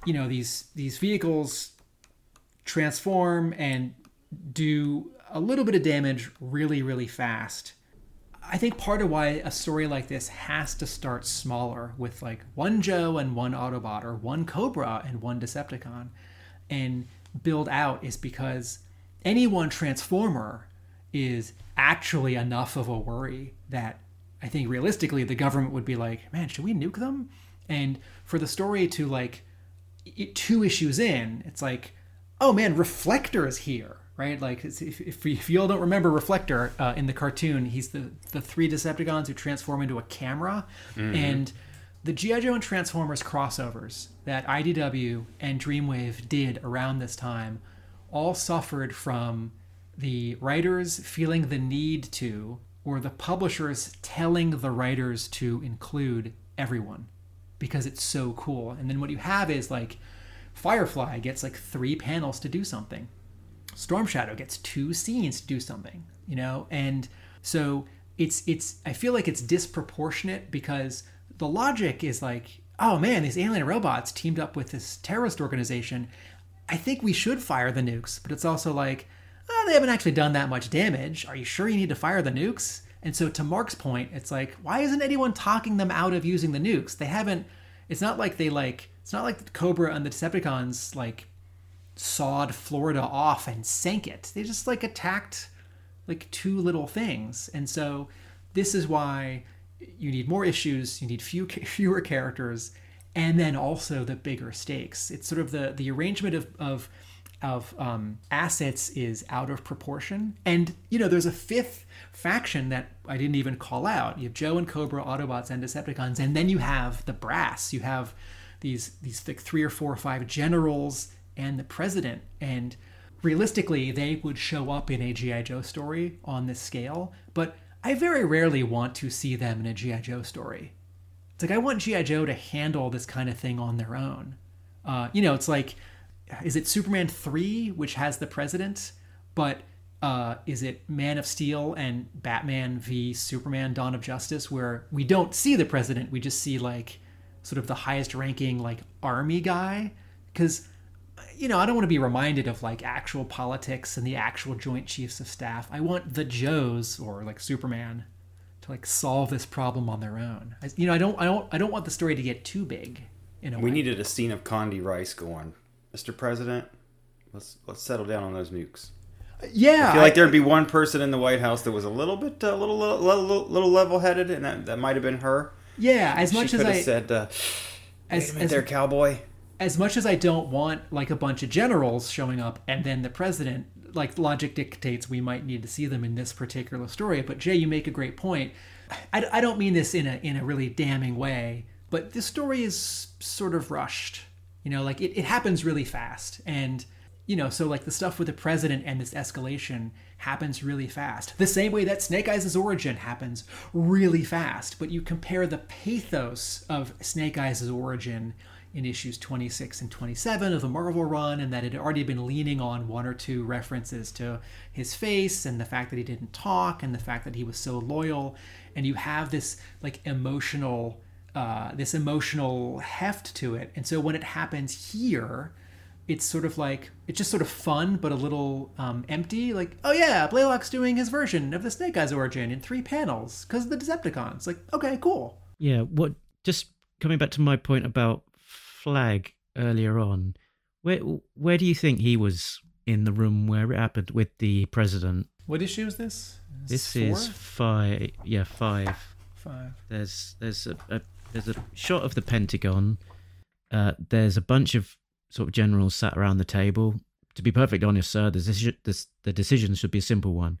you know these these vehicles transform and do a little bit of damage really, really fast. I think part of why a story like this has to start smaller with like one Joe and one Autobot or one Cobra and one Decepticon and build out is because any one Transformer is actually enough of a worry that I think realistically the government would be like, man, should we nuke them? And for the story to like two issues in, it's like, oh man, Reflector is here, right? Like if, if, if you all don't remember Reflector uh, in the cartoon, he's the the three Decepticons who transform into a camera, and the GI Joe and Transformers crossovers that IDW and Dreamwave did around this time all suffered from the writers feeling the need to, or the publishers telling the writers to include everyone because it's so cool. And then what you have is like Firefly gets like three panels to do something. Storm Shadow gets two scenes to do something, you know? And so it's it's I feel like it's disproportionate because the logic is like, oh man, these alien robots teamed up with this terrorist organization. I think we should fire the nukes, but it's also like, oh, they haven't actually done that much damage. Are you sure you need to fire the nukes? And so to Mark's point, it's like, why isn't anyone talking them out of using the nukes? They haven't it's not like they like it's not like Cobra and the Decepticons like sawed Florida off and sank it. They just like attacked like two little things. And so this is why you need more issues, you need few fewer characters, and then also the bigger stakes. It's sort of the the arrangement of of of um, assets is out of proportion. And you know, there's a fifth faction that I didn't even call out. You have Joe and Cobra, Autobots, and Decepticons, and then you have the brass. You have these these like three or four or five generals and the president. And realistically, they would show up in a GI Joe story on this scale. But I very rarely want to see them in a GI Joe story. It's like I want GI Joe to handle this kind of thing on their own. Uh, you know, it's like is it Superman 3 which has the president but uh, is it Man of Steel and Batman v Superman Dawn of Justice where we don't see the president we just see like sort of the highest ranking like army guy? Cuz you know I don't want to be reminded of like actual politics and the actual joint chiefs of staff. I want the Joes or like Superman to like solve this problem on their own. I, you know I don't I don't I don't want the story to get too big in a We way. needed a scene of Condi Rice going, Mr. President, let's let's settle down on those nukes. yeah I feel like there'd be one person in the White House that was a little bit, a little, little, little, little level-headed, and that, that might have been her. yeah as much she as have I said, uh, as, minute, as there, cowboy." as much as I don't want like a bunch of generals showing up and then the president, like logic dictates we might need to see them in this particular story. But Jay, you make a great point. I, I don't mean this in a in a really damning way, but this story is sort of rushed. You know, like it, it happens really fast. And, you know, so like the stuff with the president and this escalation happens really fast. The same way that Snake Eyes' origin happens really fast. But you compare the pathos of Snake Eyes' origin in issues 26 and 27 of the Marvel run, and that it had already been leaning on one or two references to his face and the fact that he didn't talk and the fact that he was so loyal. And you have this like emotional uh, this emotional heft to it. And so when it happens here, it's sort of like it's just sort of fun but a little um, empty. Like, oh yeah, Blaylock's doing his version of the Snake Eyes origin in three panels because of the Decepticons. Like, okay, cool. Yeah. What? Just coming back to my point about Flagg earlier on. Where where do you think he was in the room where it happened with the president? What issue is this? This Four? is five. Yeah, five. five. There's there's a, a there's a shot of the Pentagon. Uh, there's a bunch of sort of generals sat around the table. To be perfectly honest, sir, the decision, the decision should be a simple one.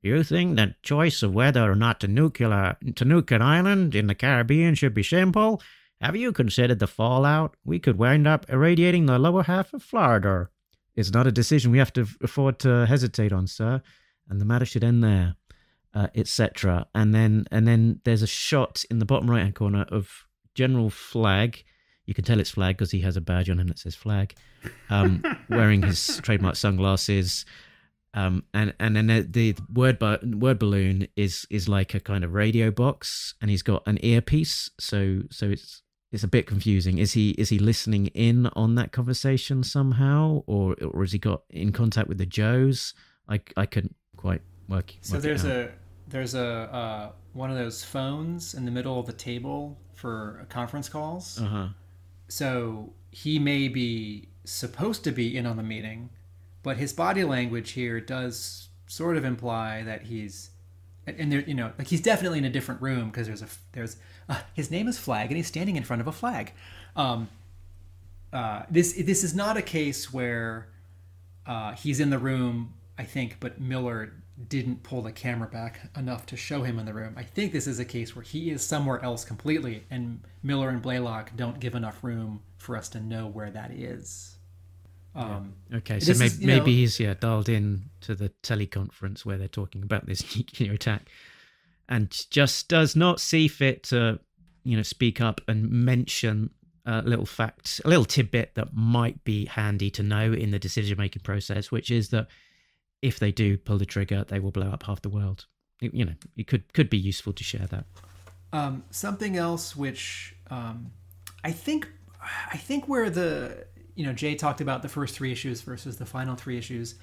You think that choice of whether or not to nuclear to nuke an island in the Caribbean should be simple? Have you considered the fallout? We could wind up irradiating the lower half of Florida. It's not a decision we have to afford to hesitate on, sir, and the matter should end there uh, etc. And then and then there's a shot in the bottom right hand corner of General Flagg. You can tell it's Flagg because he has a badge on him that says Flagg, um, wearing his trademark sunglasses. Um, and and then the, the word bu- word balloon is is like a kind of radio box, and he's got an earpiece. So so it's it's a bit confusing. Is he is he listening in on that conversation somehow, or or has he got in contact with the Joes? I I couldn't quite work. So work there's a there's a uh, one of those phones in the middle of the table for conference calls. Uh-huh. So he may be supposed to be in on the meeting, but his body language here does sort of imply that he's and- there you know like he's definitely in a different room because there's a there's uh, his name is Flagg and he's standing in front of a flag. Um, uh, this this is not a case where uh, he's in the room, I think, but Miller didn't pull the camera back enough to show him in the room. I think this is a case where he is somewhere else completely, and Miller and Blaylock don't give enough room for us to know where that is. Um, Okay, so maybe, is, you know- maybe he's yeah dialed in to the teleconference where they're talking about this nuclear attack, and just does not see fit to you know speak up and mention a little fact, a little tidbit that might be handy to know in the decision making process, which is that if they do pull the trigger, they will blow up half the world. You you know, it could could be useful to share that. Um, something else which um, I think I think where the you know Jay talked about the first three issues versus the final three issues.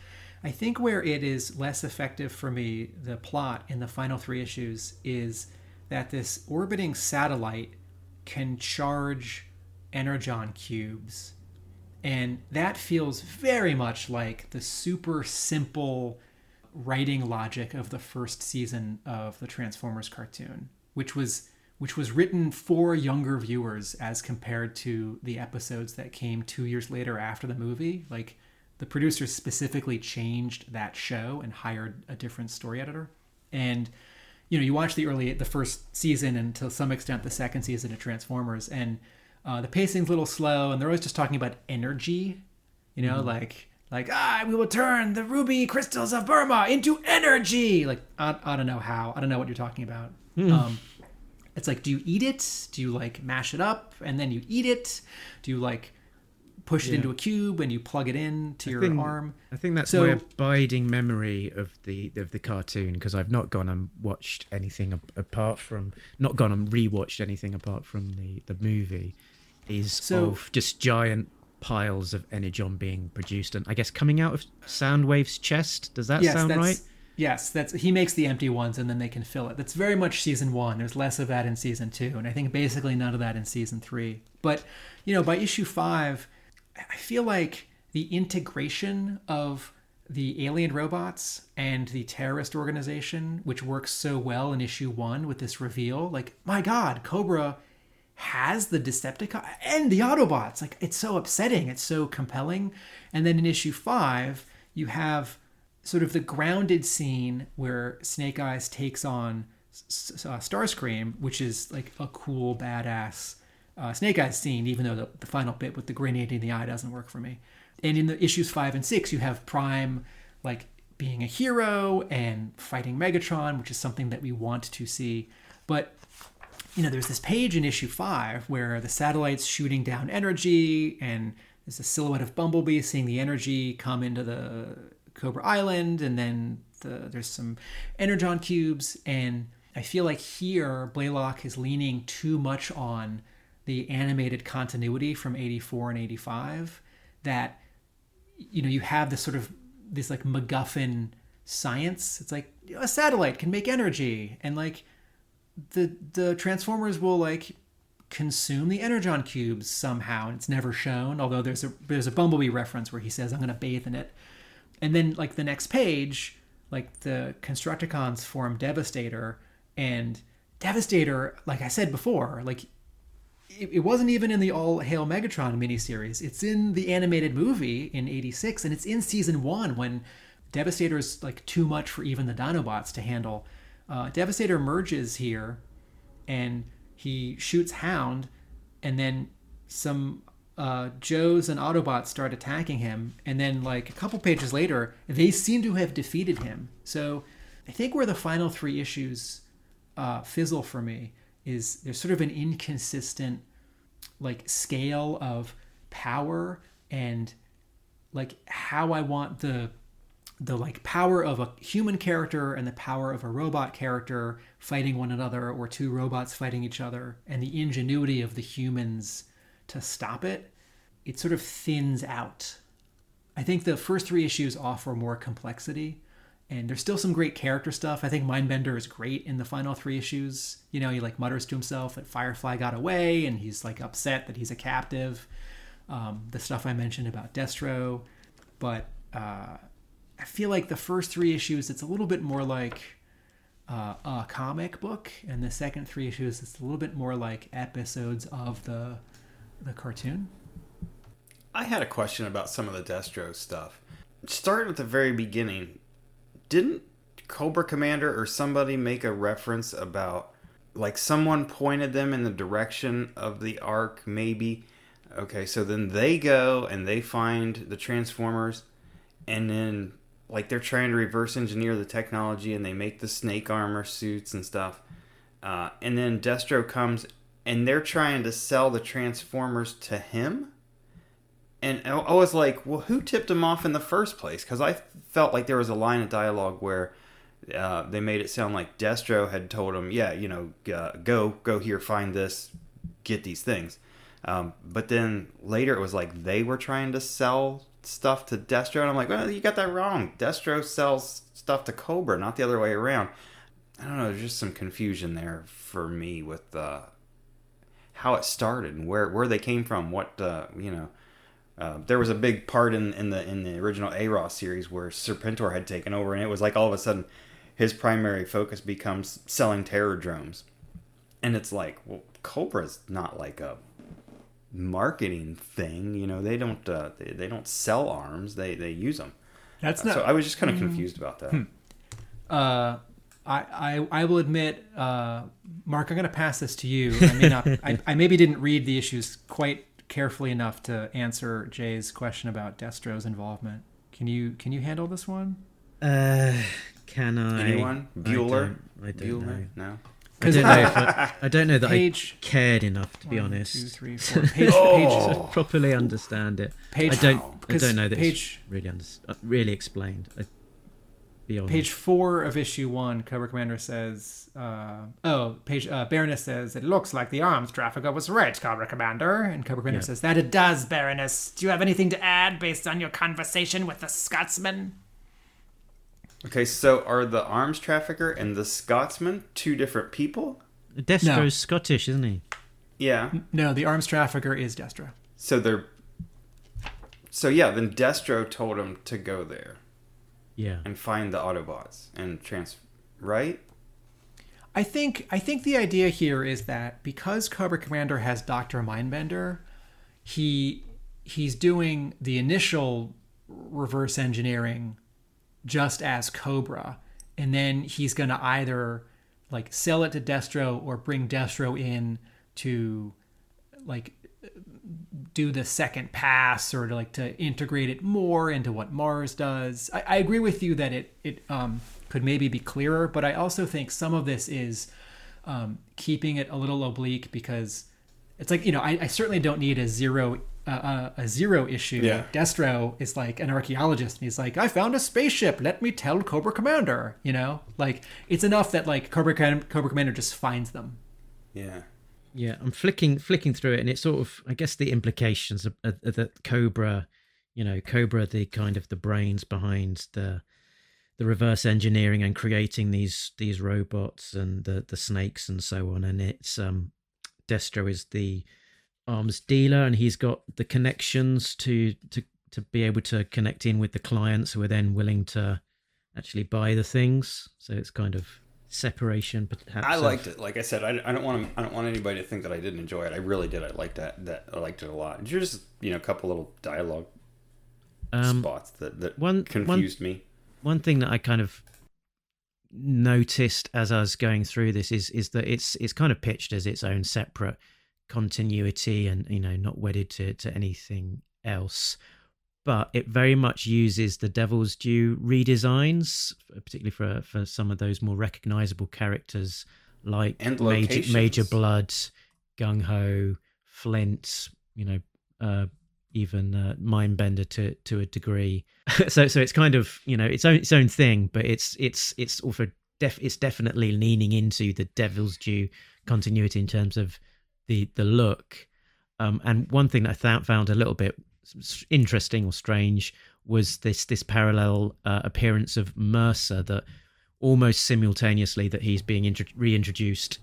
I think where it is less effective for me, the plot in the final three issues is that this orbiting satellite can charge energon cubes and that feels very much like the super simple writing logic of the first season of the Transformers cartoon, which was which was written for younger viewers as compared to the episodes that came 2 years later after the movie. Like the producers specifically changed that show and hired a different story editor. And you know, you watch the early the first season and to some extent the second season of Transformers and uh, the pacing's a little slow and they're always just talking about energy you know like like ah we will turn the ruby crystals of burma into energy! Like i, I don't know how i don't know what you're talking about. Um, it's like do you eat it? Do you like mash it up and then you eat it? Do you like push it into a cube and you plug it in to your think- arm? I think that's So- my abiding memory of the of the cartoon because I've not gone and watched anything apart from not gone and rewatched anything apart from the the movie. Is So- of just giant piles of energon being produced and I guess coming out of Soundwave's chest. Does that sound right? Yes, that's he makes the empty ones and then they can fill it. That's very much season one. There's less of that in season two, and I think basically none of that in season three. But you know, by issue five, I feel like the integration of the alien robots and the terrorist organization, which works so well in issue one with this reveal, like my God, Cobra has the Decepticon and the Autobots. Like it's so upsetting. It's so compelling. And then in issue five, you have sort of the grounded scene where Snake Eyes takes on uh, Starscream, which is like a cool, badass uh, Snake Eyes scene, even though the, the final bit with the grenade in the eye doesn't work for me. And in the issues five and six, you have Prime like being a hero and fighting Megatron, which is something that we want to see. But you know, there's this page in issue five where the satellite's shooting down energy, and there's a silhouette of Bumblebee seeing the energy come into the Cobra Island, and then the, there's some energon cubes, and I feel like here Blaylock is leaning too much on the animated continuity from 84 and 85 that you know you have this sort of this like MacGuffin science. It's like a satellite can make energy, and like the the Transformers will like consume the energon cubes somehow, and it's never shown. Although there's a there's a Bumblebee reference where he says, "I'm going to bathe in it," and then like the next page, like the Constructicons form Devastator, and Devastator, like I said before, like it, it wasn't even in the All Hail Megatron miniseries. It's in the animated movie in '86, and it's in season one when Devastator is like too much for even the Dinobots to handle. Uh, Devastator merges here, and he shoots Hound, and then some uh, Joes and Autobots start attacking him, and then like a couple pages later, they seem to have defeated him. So I think where the final three issues uh, fizzle for me is there's sort of an inconsistent like scale of power and like how I want the the like power of a human character and the power of a robot character fighting one another or two robots fighting each other and the ingenuity of the humans to stop it it sort of thins out. I think the first three issues offer more complexity and there's still some great character stuff. I think mindbender is great in the final three issues. You know he like mutters to himself that firefly got away and he's like upset that he's a captive. Um, the stuff i mentioned about destro but uh, I feel like the first three issues, it's a little bit more like uh, a comic book, and the second three issues, it's a little bit more like episodes of the the cartoon. I had a question about some of the Destro stuff. Starting at the very beginning, didn't Cobra Commander or somebody make a reference about like someone pointed them in the direction of the Ark, maybe? Okay, so then they go and they find the Transformers, and then like they're trying to reverse engineer the technology and they make the snake armor suits and stuff. Uh, and then Destro comes and they're trying to sell the Transformers to him. And I was like, well, who tipped him off in the first place? Because I felt like there was a line of dialogue where uh, they made it sound like Destro had told him, yeah, you know, uh, go, go here, find this, get these things. Um, but then later it was like they were trying to sell stuff to Destro, and I'm like, well, you got that wrong. Destro sells stuff to Cobra, not the other way around. I don't know. There's just some confusion there for me with uh, how it started and where where they came from. What uh, you know. Uh, there was a big part in, in the in the original A series where Serpentor had taken over, and it was like all of a sudden his primary focus becomes selling terror drones, and it's like, well, Cobra's not like a marketing thing. You know, they don't uh, they, they don't sell arms; they they use them. That's Uh, not. so I was just kind of confused about that. uh, I, I I will admit, uh, Mark, I'm going to pass this to you. I may not. I, I maybe didn't read the issues quite carefully enough to answer Jay's question about Destro's involvement. Can you can you handle this one? Uh, can I? Anyone? I Bueller? don't, I don't Bueller? know. No. I don't know. If I, I don't know that Page- I cared enough to be One, honest. two, three, four. Page, Oh. page, to properly understand it. Page- I don't. I don't know that page- it's really under, uh, really explained. I, be honest. Page four of issue one, Cobra Commander says, uh, "Oh, page uh, Baroness says it looks like the arms trafficker was right, Cobra Commander." And Cobra Commander Yeah. says that it does, Baroness. Do you have anything to add based on your conversation with the Scotsman? Okay, so are the arms trafficker and the Scotsman two different people? Destro's No. Scottish, isn't he? Yeah. No, the arms trafficker is Destro. So they're. So yeah, then Destro told him to go there Yeah. and find the Autobots and trans. Right? I think I think the idea here is that because Cobra Commander has Doctor Mindbender, he he's doing the initial reverse engineering just as Cobra, and then he's gonna either like sell it to Destro or bring Destro in to like do the second pass or to like to integrate it more into what Mars does. I, I agree with you that it it um, could maybe be clearer, but I also think some of this is um, keeping it a little oblique because it's like you know I, I certainly don't need a zero uh, uh, a zero issue. Yeah. Destro is like an archaeologist, and he's like, "I found a spaceship. Let me tell Cobra Commander." You know, like it's enough that like Cobra Cobra Commander just finds them. Yeah. Yeah, I'm flicking flicking through it, and it's sort of I guess the implications of, of, of that Cobra, you know, Cobra, the kind of the brains behind the the reverse engineering and creating these these robots and the the snakes and so on, and it's um Destro is the arms dealer, and he's got the connections to to to be able to connect in with the clients who are then willing to actually buy the things. So it's kind of separation perhaps I of- liked it. Like I said, I, I don't want to. I don't want anybody to think that I didn't enjoy it. I really did. I liked that. That I liked it a lot. Just you know a couple little dialogue um, spots that that one- one- confused me. one thing that I kind of noticed as I was going through this is is that it's it's kind of pitched as its own separate continuity and you know not wedded to to anything else. But it very much uses the Devil's Due redesigns particularly for for some of those more recognizable characters like And major, Major Bludd gung ho flint you know uh even uh, mindbender to to a degree. So so it's kind of you know its own its own thing but it's it's it's also def it's definitely leaning into the Devil's Due continuity in terms of the the look um and one thing that i found found a little bit interesting or strange was this this parallel uh, appearance of mercer that almost simultaneously that he's being intro- reintroduced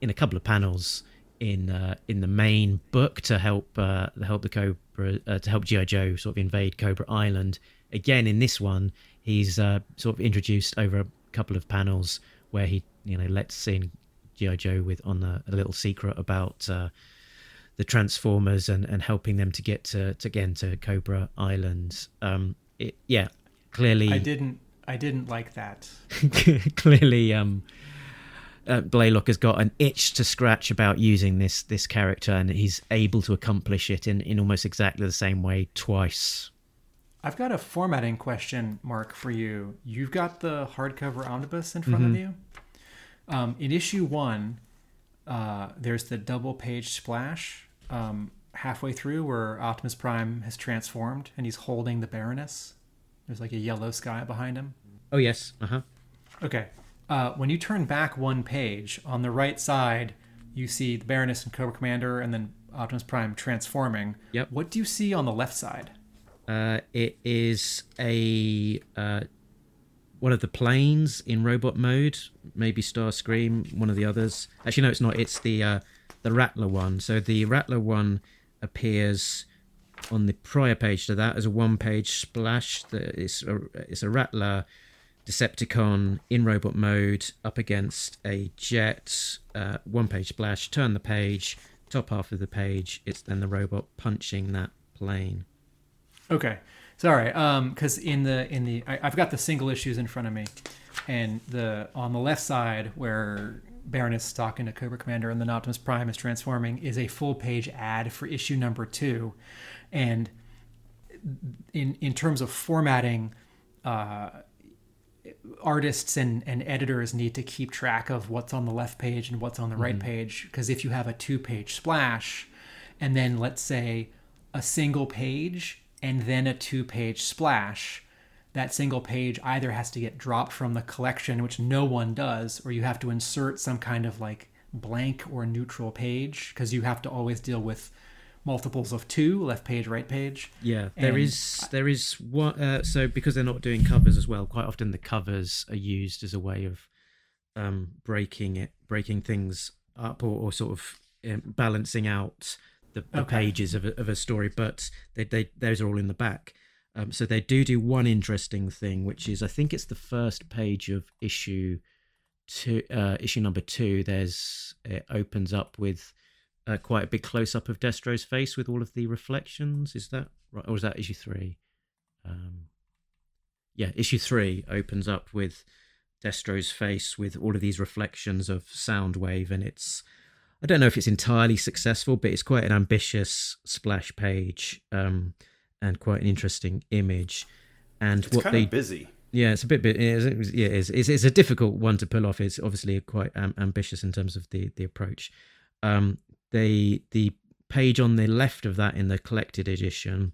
in a couple of panels in uh, in the main book to help uh, help the Cobra uh, to help GI Joe sort of invade Cobra Island. Again, in this one, he's uh, sort of introduced over a couple of panels where he you know lets in GI Joe with on a, a little secret about uh, the Transformers and, and helping them to get to, to again to Cobra Island. Um, it, yeah, clearly I didn't I didn't like that. clearly um uh, Blaylock has got an itch to scratch about using this this character and he's able to accomplish it in, in almost exactly the same way twice. I've got a formatting question, Mark, for you. You've got the hardcover omnibus in front of you. Um, in issue one, uh, there's the double page splash um, halfway through where Optimus Prime has transformed and he's holding the Baroness. There's like a yellow sky behind him. Oh yes, uh-huh. Okay. Uh, when you turn back one page, on the right side, you see the Baroness and Cobra Commander and then Optimus Prime transforming. Yep. What do you see on the left side? Uh, it is a uh, one of the planes in robot mode, maybe Starscream, one of the others. Actually, no, it's not. It's the uh, the Rattler one. So the Rattler one appears on the prior page to that as a one-page splash. That it's a it's a Rattler Decepticon in robot mode up against a jet. Uh, one-page splash. Turn the page. Top half of the page. It's then the robot punching that plane. Okay, sorry. Um, because in the in the I, I've got the single issues in front of me, and the on the left side where Baroness is talking to Cobra Commander and then Optimus Prime is transforming is a full page ad for issue number two, and in in terms of formatting, uh, artists and, and editors need to keep track of what's on the left page and what's on the right page. Because if you have a two page splash and then let's say a single page and then a two page splash that single page either has to get dropped from the collection which no one does or you have to insert some kind of like blank or neutral page because you have to always deal with multiples of two left page right page Yeah, there And is there is one. Uh, so because they're not doing covers as well, quite often the covers are used as a way of um, breaking it, breaking things up, or, or sort of um, balancing out the, the Okay. pages of a, of a story. But they, they those are all in the back. Um, so they do do one interesting thing, which is I think it's the first page of issue two, uh, issue number two. There's it opens up with uh, quite a big close up of Destro's face with all of the reflections. Is that right, or is that issue three? Um, yeah, issue three opens up with Destro's face with all of these reflections of Soundwave, and it's I don't know if it's entirely successful, but it's quite an ambitious splash page um, and quite an interesting image. And It's what kind they of busy. yeah, it's a bit bit. It is, yeah, it's, it's it's a difficult one to pull off. It's obviously quite um, ambitious in terms of the the approach. Um, they the page on the left of that in the collected edition,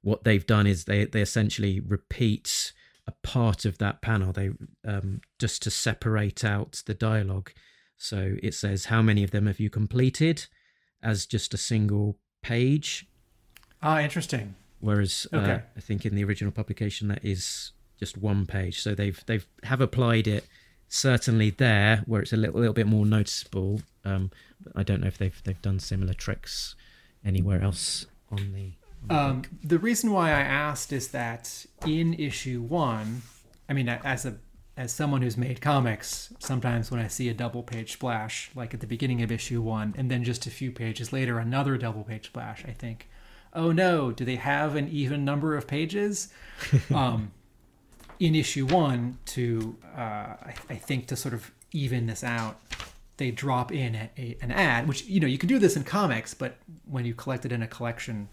what they've done is they they essentially repeat a part of that panel. They um, just to separate out the dialogue. So it says how many of them have you completed, as just a single page, Ah, interesting. whereas uh, Okay. I think in the original publication that is just one page. So they've they've have applied it certainly there where it's a little little bit more noticeable. Um, but I don't know if they've they've done similar tricks anywhere else on the. Um, the reason why I asked is that in issue one, I mean, as a as someone who's made comics, sometimes when I see a double page splash, like at the beginning of issue one, and then just a few pages later, another double page splash, I think, oh no, do they have an even number of pages? um, in issue one, to uh, I, I think to sort of even this out, they drop in a, a, an ad, which you know you can do this in comics, but when you collect it in a collection,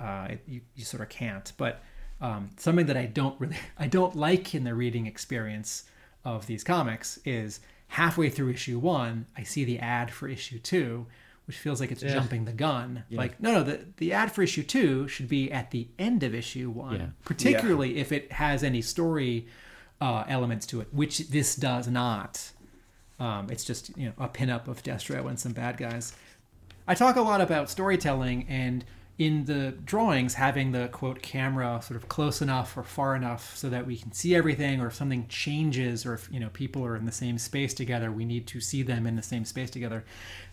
uh, it, you you sort of can't. But um, something that I don't really I don't like in the reading experience of these comics is halfway through issue one, I see the ad for issue two, which feels like it's jumping the gun. Like no, no, the the ad for issue two should be at the end of issue one, Yeah. particularly if it has any story uh, elements to it, which this does not. Um, it's just you know a pinup of Destro and some bad guys. I talk a lot about storytelling and in the drawings having the quote camera sort of close enough or far enough so that we can see everything or if something changes or if you know people are in the same space together we need to see them in the same space together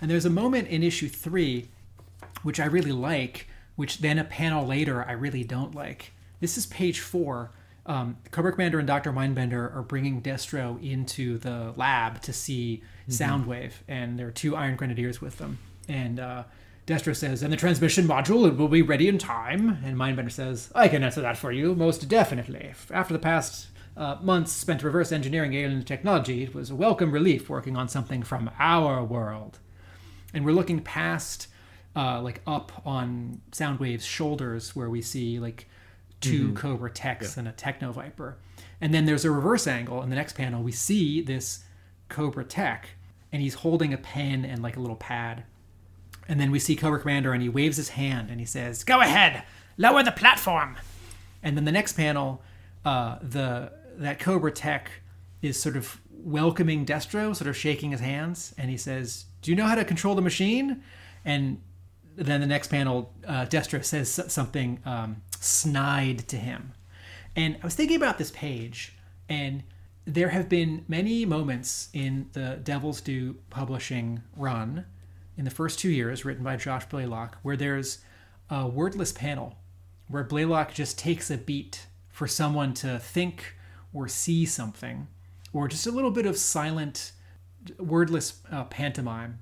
and there's a moment in issue 3 which I really like which then a panel later I really don't like this is page 4 um, Cobra Commander and Dr. Mindbender are bringing Destro into the lab to see Soundwave, and there are two Iron Grenadiers with them. And uh, Destro says, "And the transmission module it will be ready in time." And Mindbender says, "I can answer that for you, most definitely. After the past uh, months spent reverse engineering alien technology, it was a welcome relief working on something from our world." and we're looking past uh, like up on soundwave's shoulders where we see like 2 cobra techs and a techno viper and then there's a reverse angle in the next panel we see this cobra tech and he's holding a pen and like a little pad and then we see cobra commander and he waves his hand and he says go ahead lower the platform. And then the next panel uh, the that cobra tech is sort of welcoming destro sort of shaking his hands and he says do you know how to control the machine? And then the next panel uh, destro says something um, snide to him. And i was thinking about this page and there have been many moments in the Devil's Due publishing run in the first two years written by josh blaylock where there's a wordless panel where Blaylock just takes a beat for someone to think or see something, or just a little bit of silent, wordless uh, pantomime.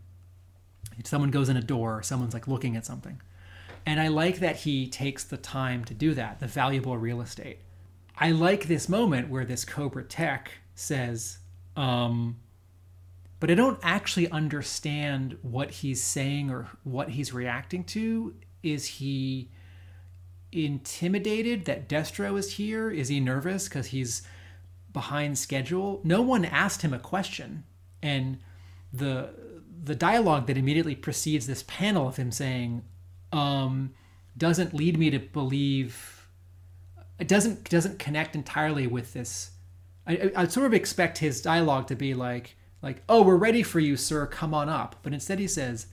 If someone goes in a door, someone's like looking at something. And I like that he takes the time to do that, the valuable real estate. I like this moment where this Cobra Tech says, um, but I don't actually understand what he's saying or what he's reacting to. Is he intimidated that Destro is here? Is he nervous because he's behind schedule? No one asked him a question, and the the dialogue that immediately precedes this panel of him saying, um, doesn't lead me to believe. It doesn't doesn't connect entirely with this. I, I'd sort of expect his dialogue to be like like oh we're ready for you sir come on up, but instead he says,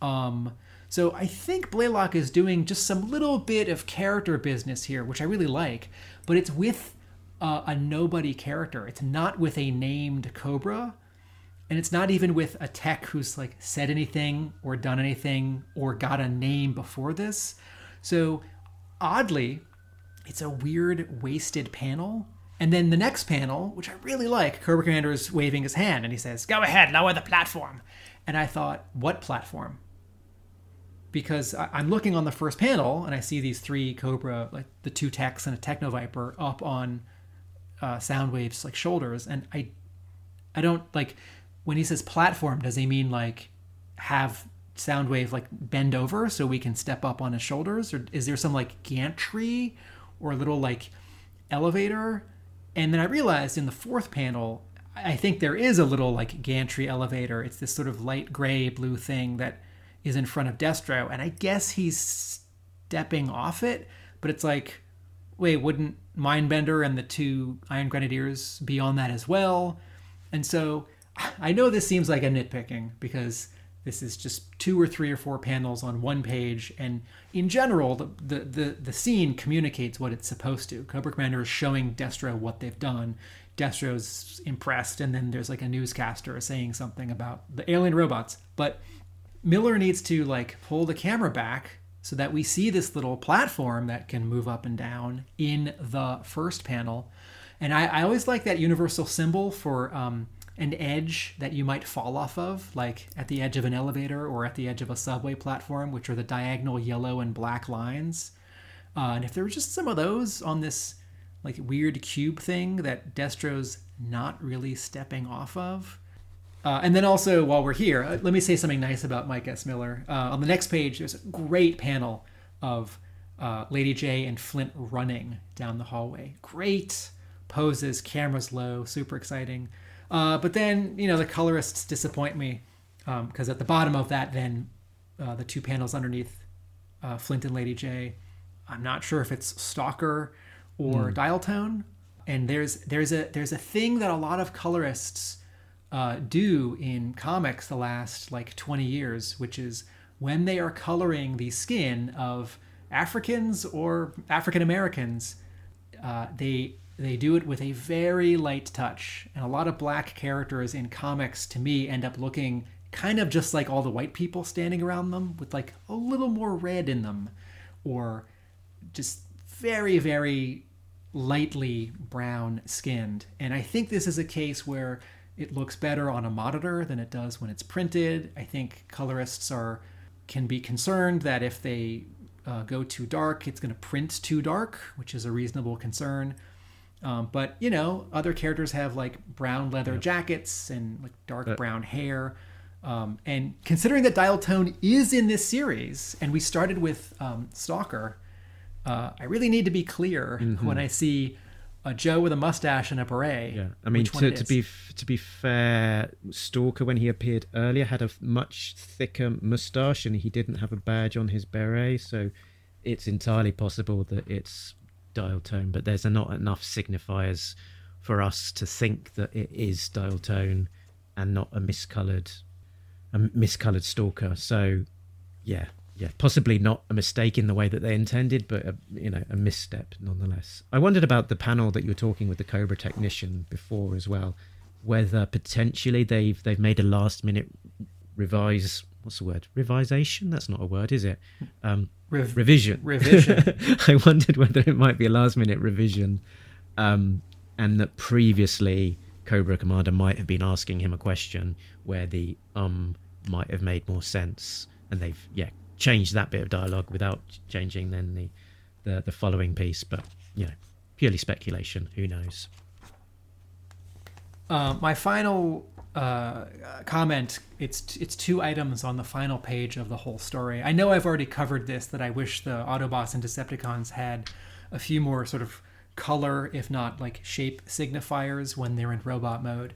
um, so I think Blaylock is doing just some little bit of character business here, which I really like, but it's with uh, a nobody character. It's not with a named Cobra, and it's not even with a tech who's like said anything or done anything or got a name before this. So oddly, it's a weird wasted panel. And then the next panel, which I really like, Cobra Commander is waving his hand and he says, "Go ahead, lower the platform." And I thought, what platform? because I'm looking on the first panel and I see these three Cobra, like the two techs and a Techno Viper, up on uh, Soundwave's like shoulders, and I, I don't like when he says platform. Does he mean like have Soundwave like bend over so we can step up on his shoulders, or is there some like gantry or a little like elevator? And then I realized in the fourth panel, I think there is a little like gantry elevator. It's this sort of light gray blue thing that is in front of Destro, and I guess he's stepping off it, but it's like, wait, wouldn't Mindbender and the two Iron Grenadiers be on that as well? And so I know this seems like a nitpicking because this is just two or three or four panels on one page, and in general, the the the, the scene communicates what it's supposed to. Cobra Commander is showing Destro what they've done. Destro's impressed, and then there's like a newscaster saying something about the alien robots. But Miller needs to like pull the camera back so that we see this little platform that can move up and down in the first panel. And I, I always like that universal symbol for um, an edge that you might fall off of, like at the edge of an elevator or at the edge of a subway platform, which are the diagonal yellow and black lines. Uh, and if there were just some of those on this like weird cube thing that Destro's not really stepping off of. Uh, and then also, while we're here, uh, let me say something nice about Mike S. Miller. Uh, on the next page, there's a great panel of uh, Lady Jaye and Flint running down the hallway. Great poses, cameras low, super exciting. Uh, but then, you know, the colorists disappoint me because um, at the bottom of that, then uh, the two panels underneath Flint and Lady Jaye, I'm not sure if it's Stalker or mm. dial tone. And there's there's a there's a thing that a lot of colorists uh, do in comics the last like 20 years, which is when they are coloring the skin of Africans or African Americans, uh, they they do it with a very light touch. And a lot of black characters in comics, to me, end up looking kind of just like all the white people standing around them, with like a little more red in them, or just very very lightly brown skinned. And I think this is a case where it looks better on a monitor than it does when it's printed. I think colorists are can be concerned that if they uh, go too dark, it's going to print too dark, which is a reasonable concern. Um, but you know, other characters have like brown leather yep. jackets and like dark uh, brown hair. Um, and considering that dial tone is in this series, and we started with um, Stalker, uh, I really need to be clear mm-hmm. when I see a Joe with a mustache and a beret. Yeah, I mean to, to be to be fair, Stalker when he appeared earlier had a much thicker mustache and he didn't have a badge on his beret, so it's entirely possible that it's dial tone. But there's not enough signifiers for us to think that it is dial tone and not a miscolored a miscolored Stalker. So yeah, yeah, possibly not a mistake in the way that they intended, but a, you know, a misstep nonetheless. I wondered about the panel that you were talking with the Cobra technician before as well, whether potentially they've they've made a last minute revise. What's the word? Revisation? That's not a word, is it? Um, Rev- revision. Revision. I wondered whether it might be a last minute revision, um, and that previously Cobra Commander might have been asking him a question where the um might have made more sense, and they've yeah changed that bit of dialogue without changing then the, the, the following piece. But, you know, purely speculation. Who knows? Uh, my final uh, comment it's it's two items on the final page of the whole story. I know I've already covered this that I wish the Autobots and Decepticons had a few more sort of color, if not like shape signifiers when they're in robot mode.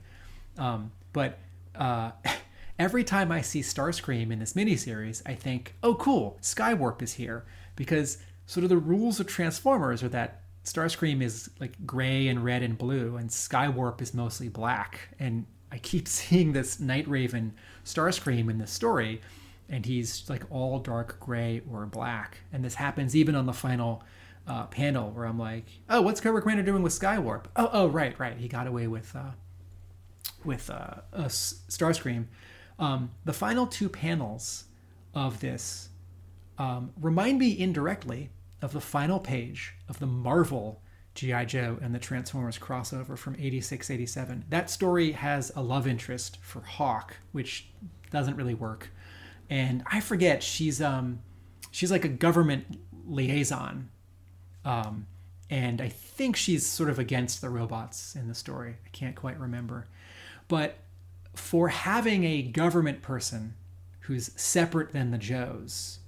Um, but uh, every time I see Starscream in this miniseries, I think, oh, cool, Skywarp is here. Because sort of the rules of Transformers are that Starscream is like gray and red and blue, and Skywarp is mostly black. And I keep seeing this Night Raven Starscream in this story, and he's like all dark gray or black. And this happens even on the final uh, panel where I'm like, oh, what's Cobra Commander doing with Skywarp? Oh, oh, right, right. He got away with uh, with uh, Starscream. Um, the final two panels of this um, remind me indirectly of the final page of the Marvel G.I. Joe and the Transformers crossover from 86 87. That story has a love interest for Hawk, which doesn't really work. and I forget she's um she's like a government liaison, um, and I think she's sort of against the robots in the story. I can't quite remember, but for having a government person who's separate than the Joes,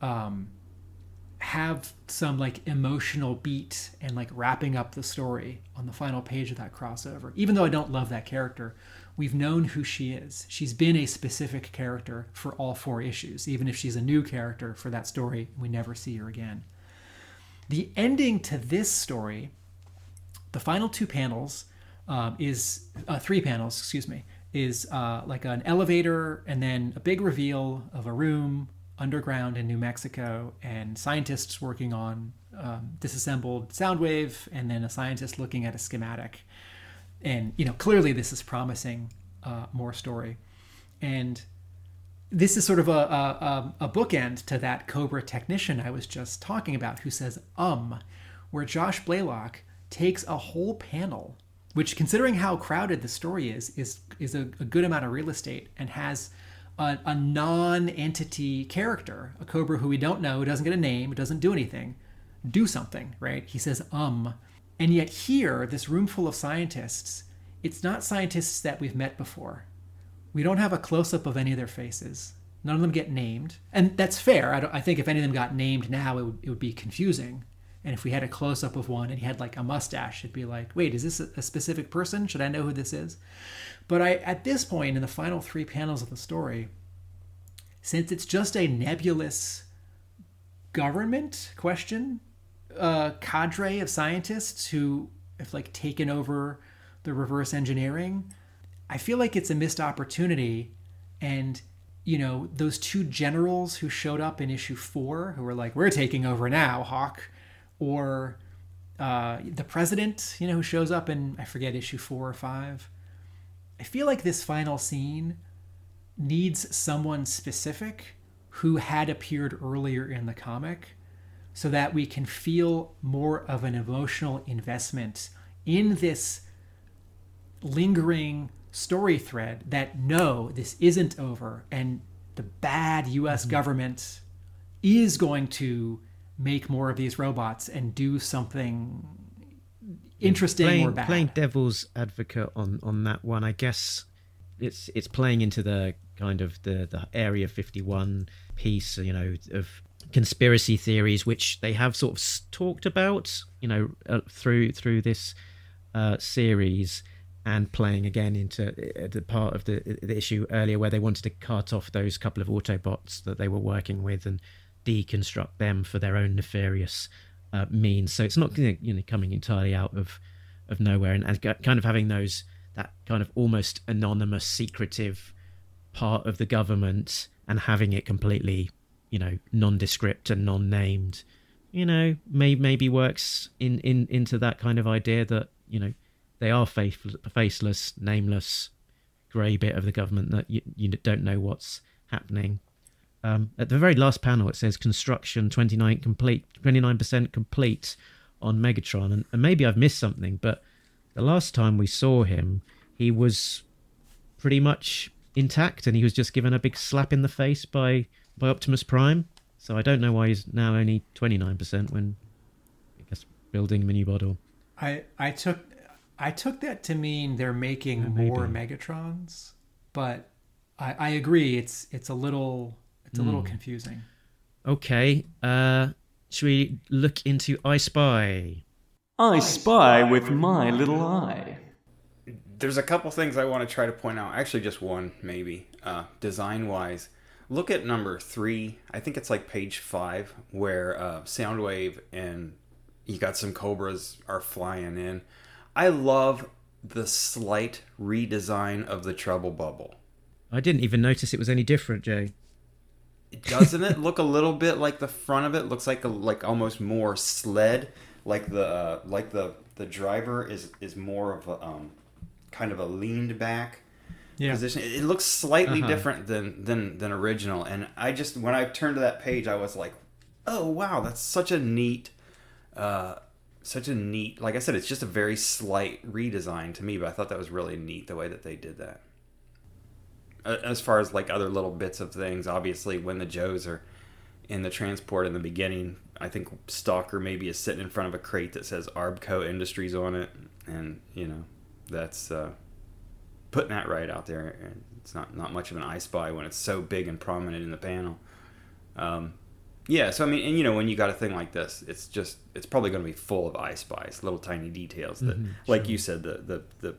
um, have some like emotional beat and like wrapping up the story on the final page of that crossover. Even though I don't love that character, we've known who she is. She's been a specific character for all four issues, even if she's a new character for that story, we never see her again. The ending to this story, the final two panels, um, is uh, three panels, excuse me, is uh, like an elevator and then a big reveal of a room underground in New Mexico and scientists working on um, disassembled Soundwave and then a scientist looking at a schematic. And, you know, clearly this is promising uh, more story. And this is sort of a, a, a bookend to that Cobra technician I was just talking about who says, um, where Josh Blaylock takes a whole panel, which, considering how crowded the story is, is, is a, a good amount of real estate and has a, a non-entity character, a Cobra who we don't know, who doesn't get a name, who doesn't do anything, do something, right? He says, um. And yet here, this room full of scientists, it's not scientists that we've met before. We don't have a close-up of any of their faces. None of them get named, and that's fair. I, I think if any of them got named now, it would, it would be confusing. And if we had a close up of one and he had like a mustache, it'd be like, wait, is this a specific person? Should I know who this is? But I, at this point in the final three panels of the story, since it's just a nebulous government question, uh, cadre of scientists who have like taken over the reverse engineering, I feel like it's a missed opportunity. And you know, those two generals who showed up in issue four, who were like, "We're taking over now, Hawk," or uh, the president, you know, who shows up in I forget issue four or five. I feel like this final scene needs someone specific who had appeared earlier in the comic so that we can feel more of an emotional investment in this lingering story thread that no, this isn't over and the bad US mm-hmm. government is going to make more of these robots and do something interesting playing, or bad. Playing devil's advocate on on that one, I guess it's it's playing into the kind of the the Area 51 piece, you know, of conspiracy theories, which they have sort of talked about, you know, uh, through through this uh, series, and playing again into uh, the part of the, the issue earlier where they wanted to cut off those couple of Autobots that they were working with and deconstruct them for their own nefarious uh, means. So it's not you know coming entirely out of of nowhere, and, and kind of having those that kind of almost anonymous, secretive part of the government, and having it completely you know nondescript and non-named. You know, may, maybe works in, in into that kind of idea that you know they are faith, faceless, nameless, grey bit of the government that you, you don't know what's happening um, at the very last panel, it says construction 29 complete, 29% complete on Megatron, and, and maybe I've missed something, but the last time we saw him, he was pretty much intact, and he was just given a big slap in the face by by Optimus Prime. So I don't know why he's now only 29% when I guess building a new model. I I took I took that to mean they're making yeah, more Megatrons, but I, I agree it's it's a little it's a mm. little hmm. confusing. Okay. Uh, should we look into I Spy? I spy with my little eye. There's a couple things I want to try to point out. Actually, just one, maybe. Uh, design wise. Look at number three. I think it's like page five, where uh, Soundwave and you got some Cobras are flying in. I love the slight redesign of the Trouble Bubble. I didn't even notice it was any different, Jay doesn't it look a little bit like the front of it looks like a like almost more sled like the uh, like the the driver is is more of a um, kind of a leaned back yeah. position it looks slightly uh-huh. different than than than original and i just when i turned to that page i was like oh wow that's such a neat uh such a neat like i said it's just a very slight redesign to me but i thought that was really neat the way that they did that as far as like other little bits of things, obviously when the Joes are in the transport in the beginning, I think Stalker maybe is sitting in front of a crate that says Arbco Industries on it, and you know that's uh, putting that right out there. And It's not not much of an I Spy when it's so big and prominent in the panel. Um, yeah, so I mean, and you know, when you got a thing like this, it's just it's probably going to be full of I Spies, little tiny details that, like you said, the the the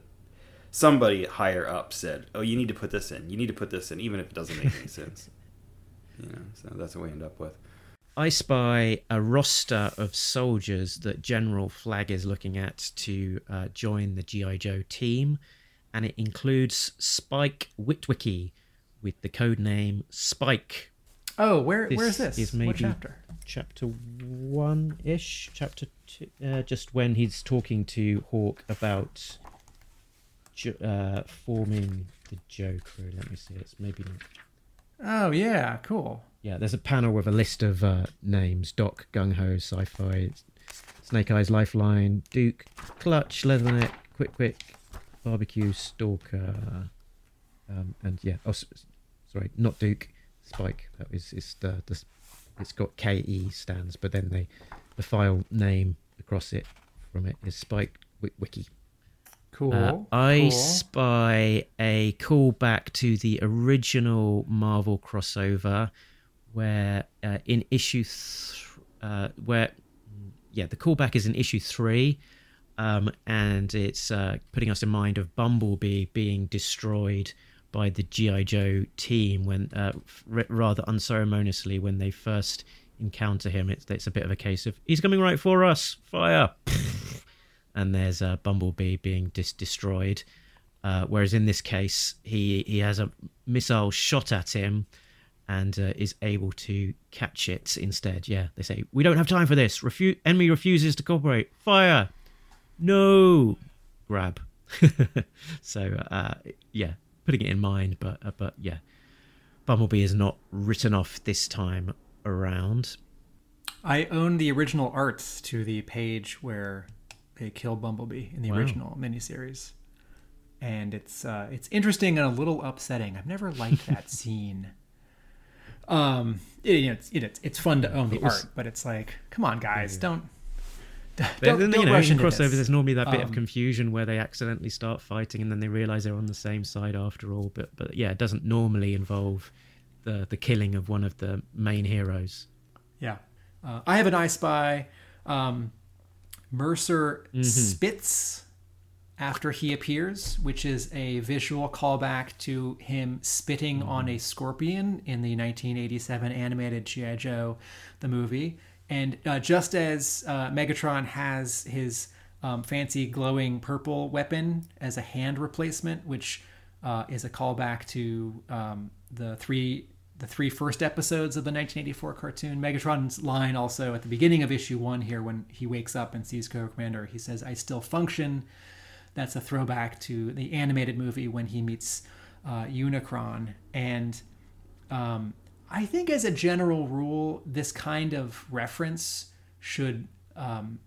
somebody higher up said, "Oh, you need to put this in. You need to put this in, even if it doesn't make any sense." You know, so that's what we end up with. I spy a roster of soldiers that General Flagg is looking at to uh, join the G.I. Joe team, and it includes Spike Witwicky with the code name Spike. Oh, where This where's this? is what chapter? Chapter one ish, chapter two, uh, just when he's talking to Hawk about jo- uh, forming the Joe crew. Let me see, it's maybe not Oh yeah, cool. Yeah, there's a panel with a list of uh, names: Doc, Gung Ho, Sci-Fi, Snake Eyes, Lifeline, Duke, Clutch, Leatherneck, Quick Kick, Barbecue, Stalker, um, and yeah, oh, sorry, not Duke, Spike. That is it's the, the it's got KE stands, but then they the file name across it from it is Spike Wiki. Cool. Uh, I cool. spy a callback to the original Marvel crossover, where uh, in issue, th- uh, where yeah, the callback is in issue three, um, and it's uh, putting us in mind of Bumblebee being destroyed by the GI Joe team when uh, r- rather unceremoniously when they first encounter him. It's it's a bit of a case of he's coming right for us, fire and there's a Bumblebee being dis- destroyed. Uh, whereas in this case, he he has a missile shot at him and uh, is able to catch it instead. Yeah, they say we don't have time for this. Refu- enemy refuses to cooperate. Fire. No. Grab. so uh, yeah, putting it in mind, but uh, but yeah, Bumblebee is not written off this time around. I own the original arts to the page where they kill Bumblebee in the Wow. original miniseries, and it's uh, it's interesting and a little upsetting. I've never liked that scene. Um, it, you know, it's, it, it's it's fun to own the was- art, but it's like, come on, guys, don't. Then, Don't, then, don't you know, in crossovers, this. there's normally that bit of Um, confusion where they accidentally start fighting and then they realize they're on the same side after all. But but yeah, it doesn't normally involve the the killing of one of the main heroes. Yeah. Uh, I have an I Spy. Um, Mercer spits after he appears, which is a visual callback to him spitting on a scorpion in the 1987 animated G.I. Joe, the movie. And uh, just as uh, Megatron has his um, fancy glowing purple weapon as a hand replacement, which uh, is a callback to um, the three the three first episodes of the 1984 cartoon. Megatron's line also at the beginning of issue one here, when he wakes up and sees Cobra Commander, he says, "I still function." That's a throwback to the animated movie when he meets uh, Unicron. And um, I think, as a general rule, this kind of reference should. Um,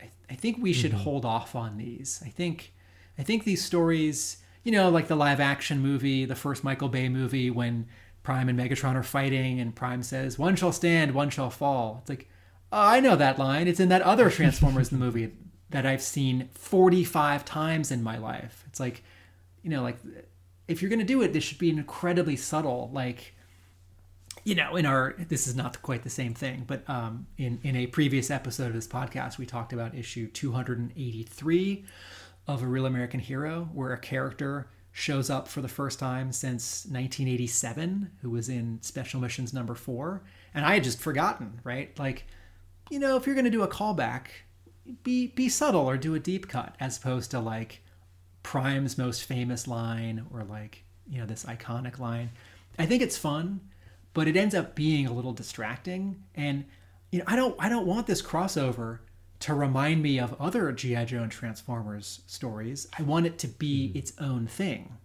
I, I think we should hold off on these. I think, I think these stories, you know, like the live action movie, the first Michael Bay movie, when Prime and Megatron are fighting, and Prime says, "One shall stand, one shall fall." It's like, oh, I know that line. It's in that other Transformers movie that I've seen forty-five times in my life. It's like, you know, like if you're gonna do it, this should be incredibly subtle, like you know, in our this is not quite the same thing, but um, in in a previous episode of this podcast, we talked about issue 283 of a Real American Hero, where a character shows up for the first time since 1987, who was in Special Missions number four, and I had just forgotten, right? Like, you know, if you're going to do a callback, be be subtle or do a deep cut, as opposed to like Prime's most famous line or like you know this iconic line. I think it's fun, but it ends up being a little distracting. And you know, I don't I don't want this crossover to remind me of other GI Joe and Transformers stories. I want it to be its own thing.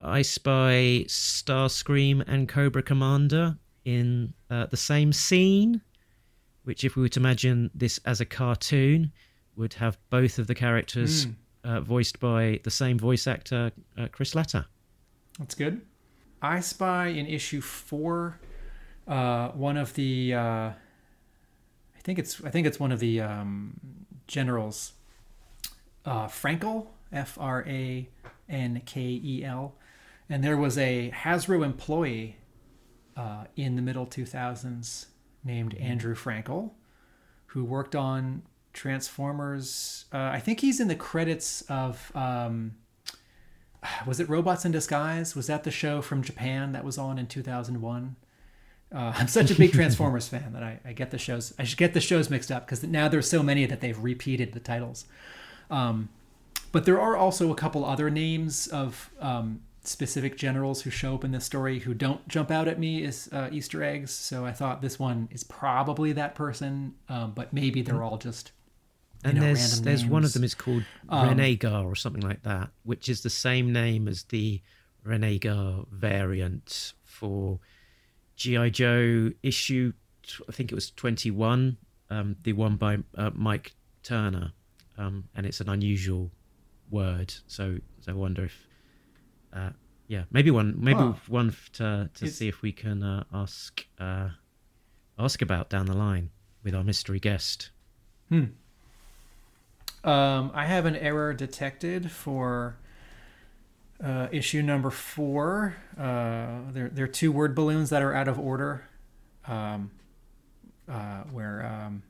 I spy Starscream and Cobra Commander in uh, the same scene, which, if we were to imagine this as a cartoon, would have both of the characters uh, voiced by the same voice actor, uh, Chris Latta. That's good. I Spy in issue four, uh, one of the, uh, I think it's I think it's one of the um, generals, uh, Frankel, F R A N K E L, and there was a Hasbro employee uh, in the middle 2000s named Andrew Frankel, who worked on Transformers. Uh, I think he's in the credits of. Um, was it Robots in Disguise? Was that the show from Japan that was on in 2001? Uh, I'm such a big Transformers fan that I, I, get the shows. I should get the shows mixed up because now there's so many that they've repeated the titles. Um, but there are also a couple other names of um, specific generals who show up in this story who don't jump out at me as uh, Easter eggs. So I thought this one is probably that person, um, but maybe they're all just and know, there's there's one of them is called Um, Renegar or something like that, which is the same name as the Renegar variant for GI Joe issue. I think it was 21, um, the one by uh, Mike Turner, um, and it's an unusual word. So, so I wonder if, uh, yeah, maybe one, maybe one to to It's- see if we can uh, ask uh, ask about down the line with our mystery guest. Hmm. Um, I have an error detected for uh, issue number four. Uh, there, there are two word balloons that are out of order. Um, uh, where um,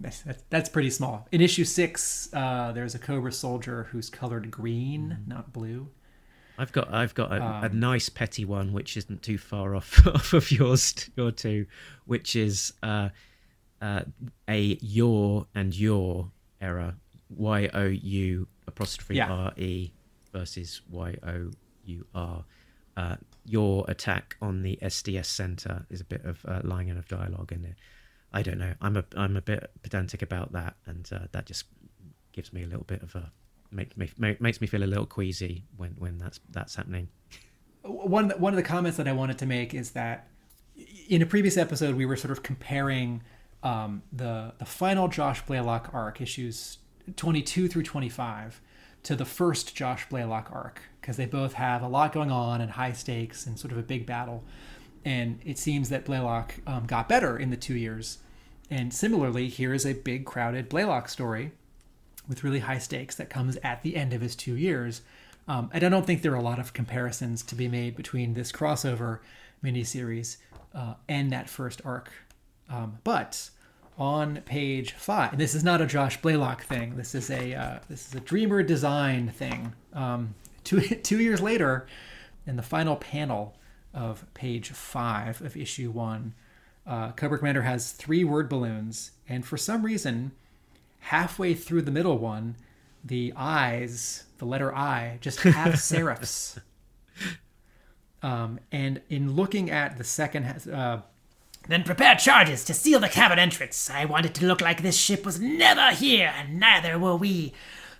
that's, that's- that's pretty small. In issue six, uh, there's a Cobra soldier who's colored green, not blue. I've got I've got a, a Um, nice petty one which isn't too far off off of yours your two, which is uh, uh, a your and your error y o u apostrophe Yeah. r e versus y o u r. Uh, your attack on the SDS center is a bit of uh, lying in of dialogue in it. I don't know. I'm a I'm a bit pedantic about that, and uh, that just gives me a little bit of a makes me ma- makes me feel a little queasy when when that's that's happening. one one of the comments that I wanted to make is that in a previous episode we were sort of comparing um, the the final Josh Blaylock arc issues 22 through 25 to the first Josh Blaylock arc because they both have a lot going on and high stakes and sort of a big battle and it seems that Blaylock um, got better in the two years and similarly here is a big crowded Blaylock story with really high stakes that comes at the end of his two years. Um, and I don't think there are a lot of comparisons to be made between this crossover miniseries uh, and that first arc. Um, but on page five, this is not a Josh Blaylock thing. This is a uh, this is a Dreamer design thing. Um, two two years later, in the final panel of page five of issue one, uh, Cobra Commander has three word balloons, and for some reason, halfway through the middle one, the eyes, the letter I, just have serifs. Um, and in looking at the second, uh, Then prepare charges to seal the cabin entrance. I want it to look like this ship was never here, and neither were we.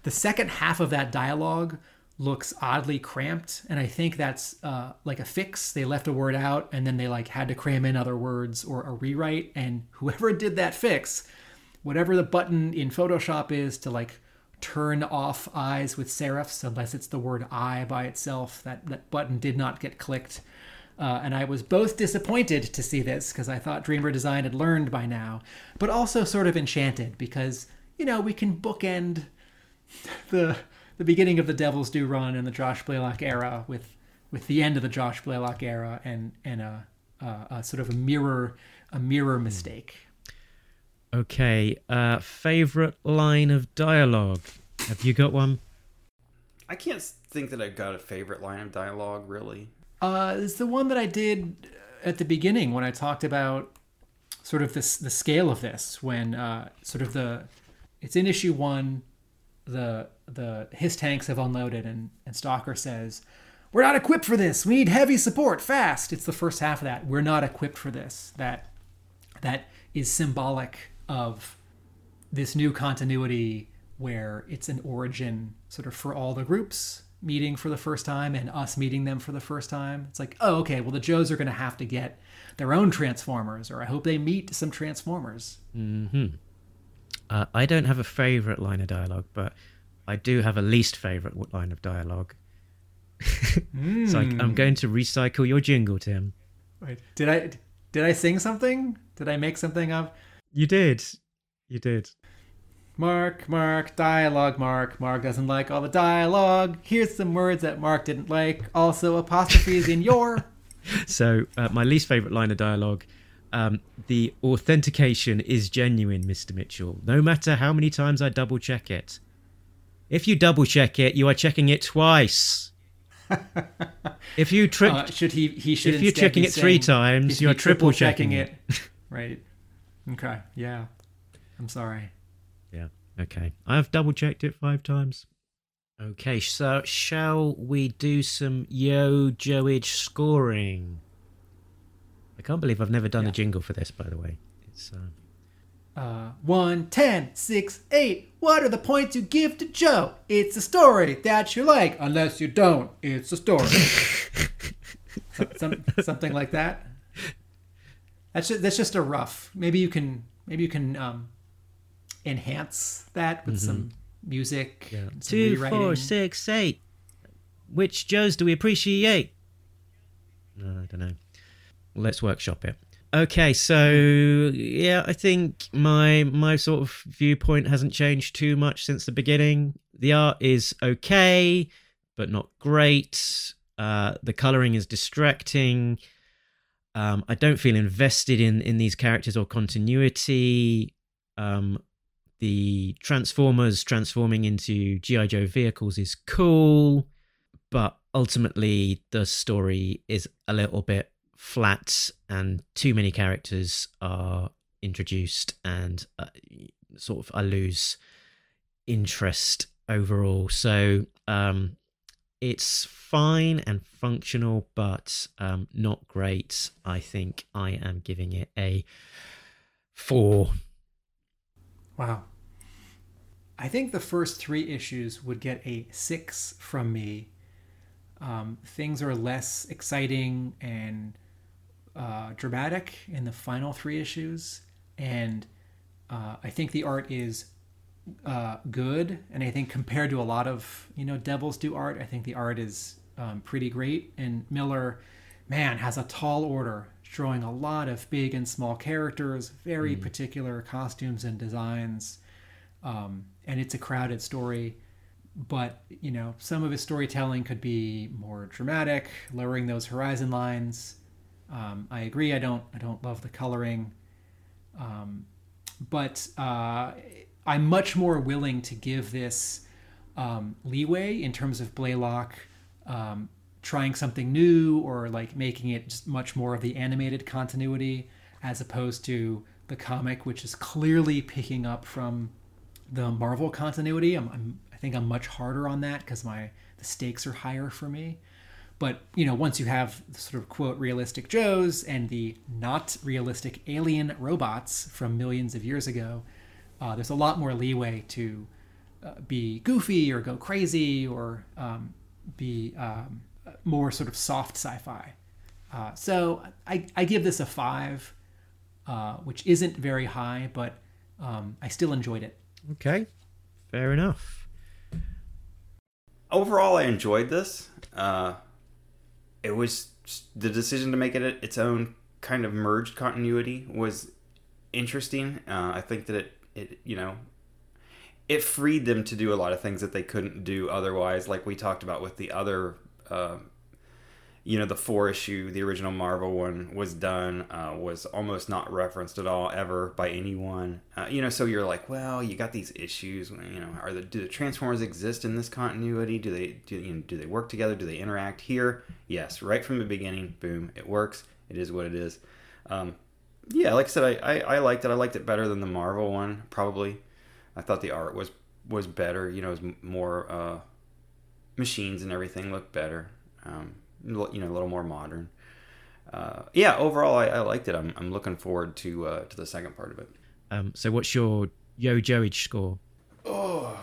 the second half of that dialogue looks oddly cramped, and I think that's uh, like a fix. They left a word out, and then they like had to cram in other words or a rewrite. And whoever did that fix, whatever the button in Photoshop is to like turn off eyes with serifs, unless it's the word "I" by itself, that that button did not get clicked. Uh, and I was both disappointed to see this because I thought Dreamer Design had learned by now, but also sort of enchanted because you know we can bookend the the beginning of the Devil's Due run and the Josh Blaylock era with with the end of the Josh Blaylock era and and a, a, a sort of a mirror a mirror mistake. Okay, uh, favorite line of dialogue. Have you got one? I can't think that I've got a favorite line of dialogue, really. Uh, it's the one that I did at the beginning when I talked about sort of this the scale of this when uh, sort of the it's in issue one the the his tanks have unloaded and and Stalker says we're not equipped for this. We need heavy support fast. It's the first half of that. We're not equipped for this. That that is symbolic of this new continuity where it's an origin sort of for all the groups meeting for the first time and us meeting them for the first time. It's like, oh, okay, well, the Joes are going to have to get their own Transformers, or I hope they meet some Transformers. Uh, I don't have a favorite line of dialogue, but I do have a least favorite line of dialogue. So I, I'm going to recycle your jingle, Tim. Wait, did I did I sing something? Did I make something up? You did. You did. Mark, Mark, dialogue, Mark. Mark doesn't like all the dialogue. Here's some words that Mark didn't like. Also, apostrophes in your. So, uh, my least favorite line of dialogue um, the authentication is genuine, Mr. Mitchell, no matter how many times I double check it. If you double check it, you are checking it twice. if you tri- Uh, should he? He should. if you're checking it three times, you are be triple checking it. right. Okay. Yeah. I'm sorry. Yeah. Okay. I've double checked it five times. Okay, so shall we do some Yo Joage scoring? I can't believe I've never done a jingle for this, by the way. It's uh, Uh, one, ten, six, eight. What are the points you give to Joe? It's a story that you like, unless you don't. It's a story. some, some, something like that. That's just, that's just a rough. Maybe you can maybe you can um, enhance that with some music. and some two, rewriting. four, six, eight. Which Joes do we appreciate? No, I don't know. Let's workshop it. Okay, so yeah, I think my my sort of viewpoint hasn't changed too much since the beginning. The art is okay, but not great. Uh, the coloring is distracting. Um, I don't feel invested in in these characters or continuity. Um, the Transformers transforming into GI Joe vehicles is cool, but ultimately the story is a little bit flat and too many characters are introduced and uh, sort of I lose interest overall. So um, it's fine and functional, but um, not great. I think I am giving it a four. Wow. I think the first three issues would get a six from me. Um, things are less exciting and uh, dramatic in the final three issues, and uh, I think the art is uh, good. And I think compared to a lot of you know Devil's Due art, I think the art is um, pretty great. And Miller, man, has a tall order, drawing a lot of big and small characters, very particular costumes and designs. Um, and it's a crowded story but you know some of his storytelling could be more dramatic lowering those horizon lines. Um, i agree i don't i don't love the coloring. Um, but uh, i'm much more willing to give this um, leeway in terms of blaylock um, trying something new or like making it just much more of the animated continuity as opposed to the comic which is clearly picking up from the marvel continuity i'm, I'm I think I'm much harder on that because my the stakes are higher for me. But you know, once you have the sort of quote realistic Joes and the not realistic alien robots from millions of years ago, uh, there's a lot more leeway to uh, be goofy or go crazy or um, be um, more sort of soft sci-fi. Uh, so I, I give this a five, uh, which isn't very high, but um, I still enjoyed it. Okay, fair enough. overall, I enjoyed this. Uh, it was the decision to make it its own kind of merged continuity was interesting. Uh, I think that it, it, you know, it freed them to do a lot of things that they couldn't do otherwise. Like we talked about with the other, uh, you know, the four issue, the original Marvel one was done, uh, was almost not referenced at all ever by anyone. Uh, you know, so you're like, well, you got these issues. You know, are the do the Transformers exist in this continuity? Do they do you know, do they work together? Do they interact here? Yes, right from the beginning, boom, it works. It is what it is. Um, yeah, like I said, I, I, I liked it. I liked it better than the Marvel one, probably. I thought the art was was better. You know, it was more uh, machines and everything looked better. Um, you know, a little more modern. Uh, yeah, overall, I, I liked it. I'm, I'm looking forward to uh, to the second part of it. Um, so what's your Yo Joage score? Oh,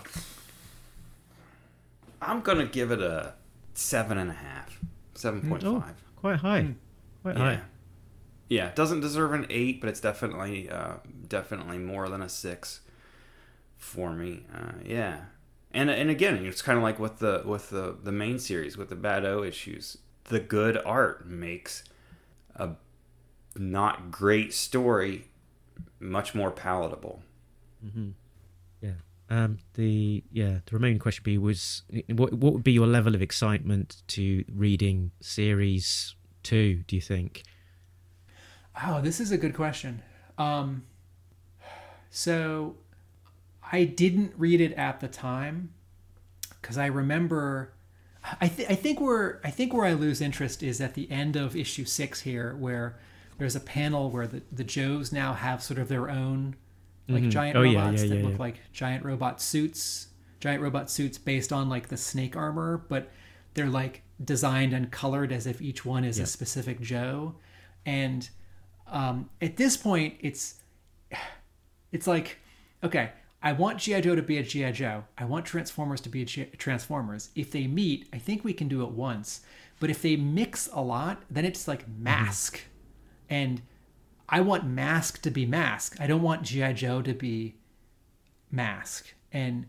I'm gonna give it a seven and a half, seven point Oh, five. quite high. Quite Yeah. high. Yeah, it doesn't deserve an eight, but it's definitely uh, definitely more than a six for me. Uh, yeah, And and again, it's kind of like with the with the the main series with the Badeaux issues. The good art makes a not great story much more palatable. Yeah. Um, the yeah the remaining question be was what what would be your level of excitement to reading series two? Do you think? Oh, this is a good question. Um, so I didn't read it at the time because I remember. I, th- I think where I think where I lose interest is at the end of issue six here, where there's a panel where the, the Joes now have sort of their own like giant Oh, yeah, robots yeah, that yeah, look yeah. like giant robot suits, giant robot suits based on like the snake armor, but they're like designed and colored as if each one is a specific Joe. And um, at this point, it's it's like okay i want gi joe to be a gi joe. I want transformers to be a G- transformers. If they meet i think we can do it once. But if they mix a lot then it's like mask. And i want mask to be mask. I don't want gi joe to be mask. And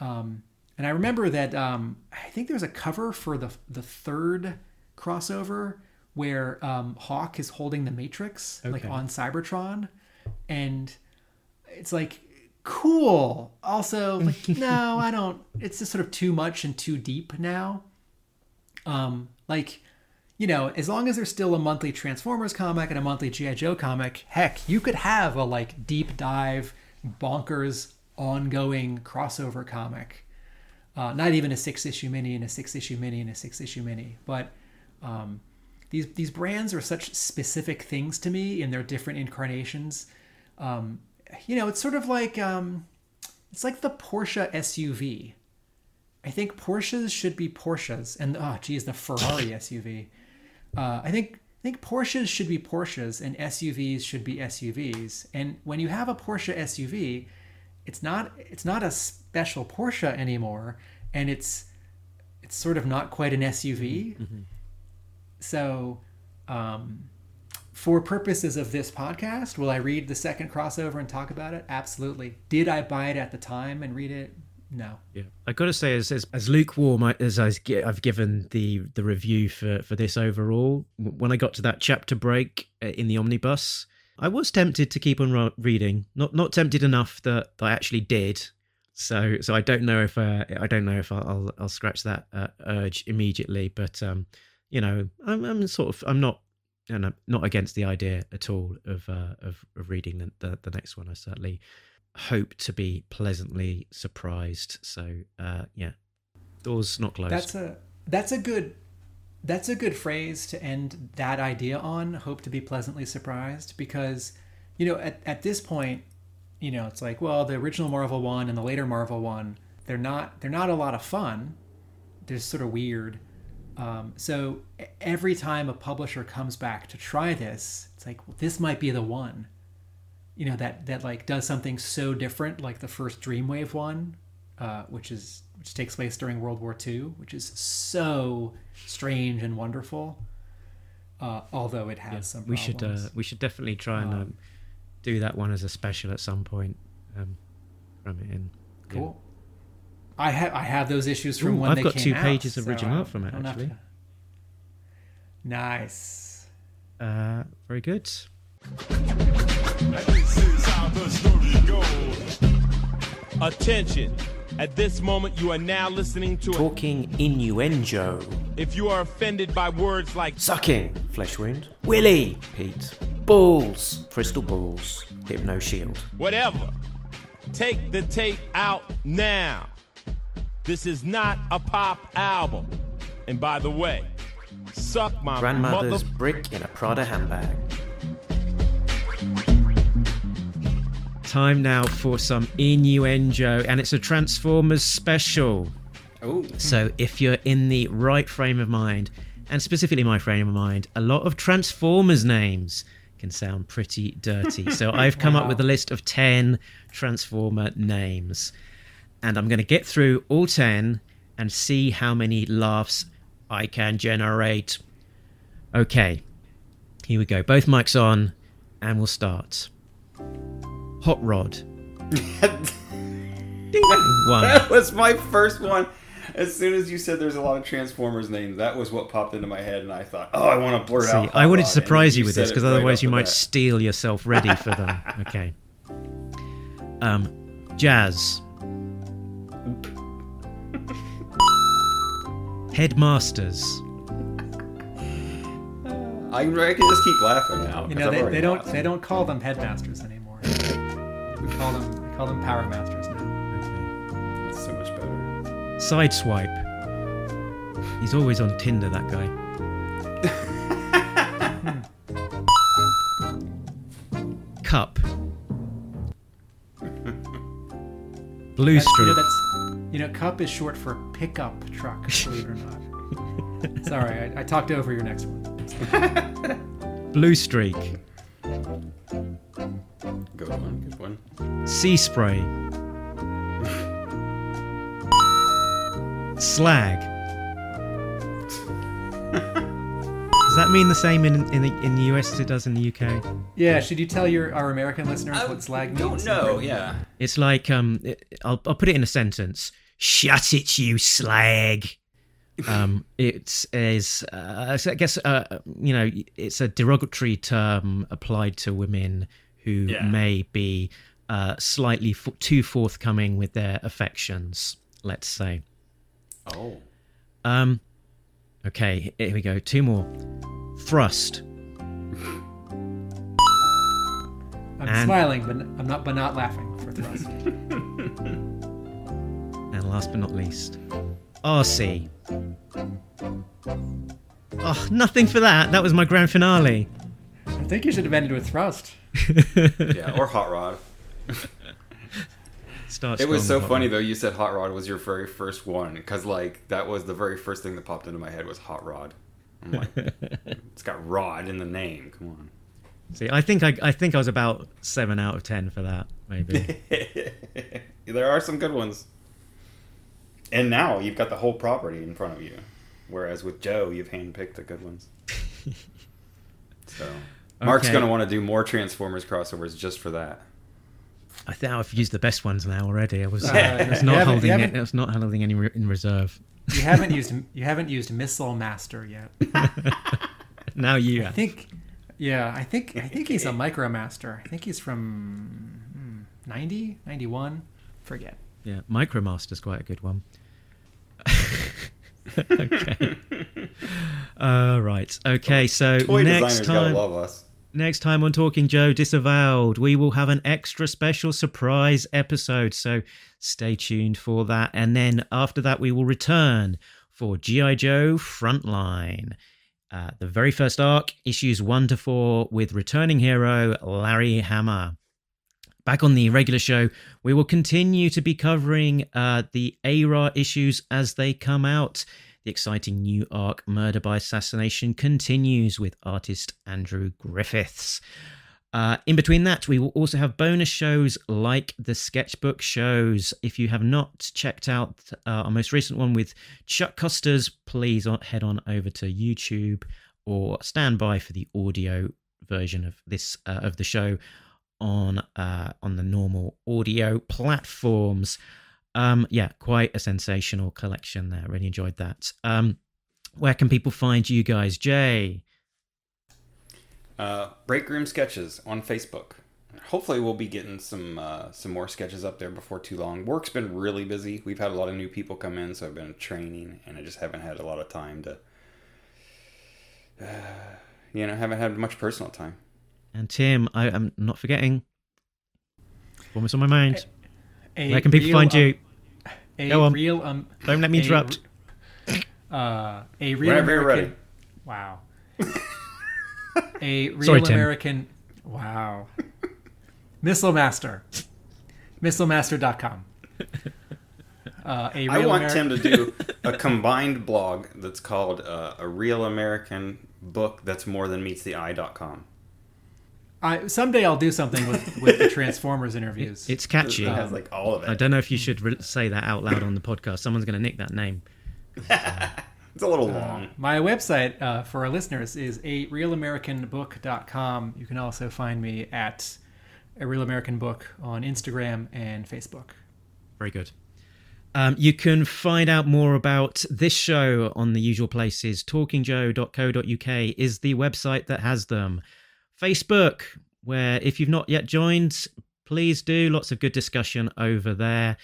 um and i remember that um i think there was a cover for the the third crossover where um hawk is holding the matrix like on cybertron. And it's like cool. Also like no i don't it's just sort of too much and too deep now. Um like you know as long as there's still a monthly transformers comic and a monthly gi joe comic heck you could have a like deep dive bonkers ongoing crossover comic. Uh, not even a six issue mini and a six issue mini and a six issue mini but um, these these brands are such specific things to me in their different incarnations. Um, you know, it's sort of like um, it's like the Porsche SUV. I think Porsches should be Porsches, and oh, geez, the Ferrari SUV. Uh, I think I think Porsches should be Porsches, and SUVs should be SUVs. And when you have a Porsche SUV, it's not it's not a special Porsche anymore, and it's it's sort of not quite an SUV. So, um, for purposes of this podcast, will I read the second crossover and talk about it? Absolutely. Did I buy it at the time and read it? No. Yeah, I got to say, as, as as lukewarm as I I've given the the review for for this overall, when I got to that chapter break uh, in the omnibus, I was tempted to keep on reading. Not not tempted enough that I actually did. So so I don't know if uh, I don't know if I'll I'll, I'll scratch that uh, urge immediately. But um, you know, I'm, I'm sort of I'm not. And I'm not against the idea at all of uh, of, of reading the, the the next one. I certainly hope to be pleasantly surprised. So uh, yeah, doors not closed. That's a that's a good that's a good phrase to end that idea on. Hope to be pleasantly surprised because you know at, at this point, you know it's like well the original Marvel one and the later Marvel one they're not they're not a lot of fun. They're sort of weird. Um, so every time a publisher comes back to try this, it's like well, this might be the one. You know that that like does something so different, like the first Dreamwave one, uh, which is which takes place during World War II, which is so strange and wonderful. Uh, although it has some we should uh, we should definitely try and um, do that one as a special at some point. Um, from it in. Yeah. cool. I have I have those issues from Ooh, when I've they got came two out, pages of so original I art from it, actually. to- Nice. Uh, very good. Attention. At this moment, you are now listening to a Talking innuendo. If you are offended by words like Sucking. Flesh wound. Willy. Pete. Balls. Crystal balls. Hypno shield. whatever, take the tape out now. This is not a pop album. And by the way, suck my Grandmother's mother. brick in a Prada handbag. Time now for some innuendo, and it's a Transformers special. Oh, So if you're in the right frame of mind, and specifically my frame of mind, a lot of Transformers names can sound pretty dirty. So I've come up with a list of 10 Transformer names. And I'm going to get through all 10 and see how many laughs I can generate. Okay, here we go. Both mics on, and we'll start. Hot Rod. ding, one. That was my first one. As soon as you said there's a lot of Transformers names, that was what popped into my head, and I thought, oh, I want to blurt See, out. I wanted to Hot Rod, and surprise you with this because right otherwise you might bat. steal yourself ready for them. Okay. Um, jazz. Headmasters. I, I can just keep laughing now. You know, they, they don't laughed. they don't call them headmasters anymore. We call them we call them power masters now. That's so much better. Sideswipe. He's always on Tinder, that guy. Kup. Blue That's, you know, that's you know, Kup is short for pickup truck. Believe it or not. Sorry, I, I talked over your next one. Blue Streak. Good one, good one. Sea Spray. Slag. Does that mean the same in in the, in the US as it does in the UK? Yeah, should you tell your our American listeners what slag means? Don't know, yeah. It's like um, it, I'll I'll put it in a sentence. Shut it, you slag. Um, it is, uh, I guess, uh, you know, it's a derogatory term applied to women who Yeah. may be uh, slightly f- too forthcoming with their affections. Let's say. Oh. Um, okay, here we go. Two more. Thrust. I'm And- smiling, but n- I'm not, but not laughing for thrust. And last but not least, RC. Oh, nothing for that. That was my grand finale. I think you should have ended with thrust. Yeah, or Hot Rod. Start It was so funny Rod. though. You said Hot Rod was your very first one because like that was the very first thing that popped into my head was Hot Rod. I'm like, it's got Rod in the name. Come on. See, I think I, I think I was about seven out of ten for that, maybe. there are some good ones. And now you've got the whole property in front of you, whereas with Joe, you've handpicked the good ones. so Mark's Okay. going to want to do more Transformers crossovers just for that. I think I've used the best ones now already. I was, Uh, I was not holding it. I was not holding any re- in reserve. You haven't used you haven't used Missile Master yet. Now you I think, yeah, I think I think he's a Micromaster. I think he's from hmm, 90, 91, forget. Yeah, Micromaster's quite a good one. okay. Uh, right. Okay. So Toy next time, next time on Talking Joe Disavowed, we will have an extra special surprise episode. So stay tuned for that. And then after that, we will return for GI Joe Frontline. Uh, the very first arc, issues one to four, with returning hero Larry Hama. Back on the regular show, we will continue to be covering uh, the ARAH issues as they come out. The exciting new arc, Murder by Assassination, continues with artist Andrew Griffiths. Uh, in between that, we will also have bonus shows like the sketchbook shows. If you have not checked out uh, our most recent one with Chuck Costers, please head on over to YouTube or stand by for the audio version of this uh, of the show on uh, on the normal audio platforms. Um, yeah, quite a sensational collection there. Really enjoyed that. Um, where can people find you guys, Jay? Uh, Break Room Sketches on Facebook. Hopefully, we'll be getting some uh, some more sketches up there before too long. Work's been really busy. We've had a lot of new people come in, so I've been training, and I just haven't had a lot of time to, uh, you know, haven't had much personal time. And Tim, I am not forgetting. One was on my mind. A Where can people real, find um, you? A Go on. real um. Don't let me a interrupt. Uh, a real Whenever American. ready. Wow. a real Sorry, Tim. American. Wow. Missile Master. MissileMaster.com. Uh, a real I want Ameri- Tim to do a combined blog that's called uh, a real American book that's more than meets the eye.com. I, someday I'll do something with, with the Transformers interviews. It's catchy. It has like all of it. I don't know if you should re- say that out loud on the podcast. Someone's going to nick that name. It's a little long. My website uh, for our listeners is a realamericanbook.com. You can also find me at a real American book on Instagram and Facebook. Very good. Um, you can find out more about this show on the usual places. TalkingJoe.co.uk is the website that has them. Facebook, where if you've not yet joined, please do. Lots of good discussion over there.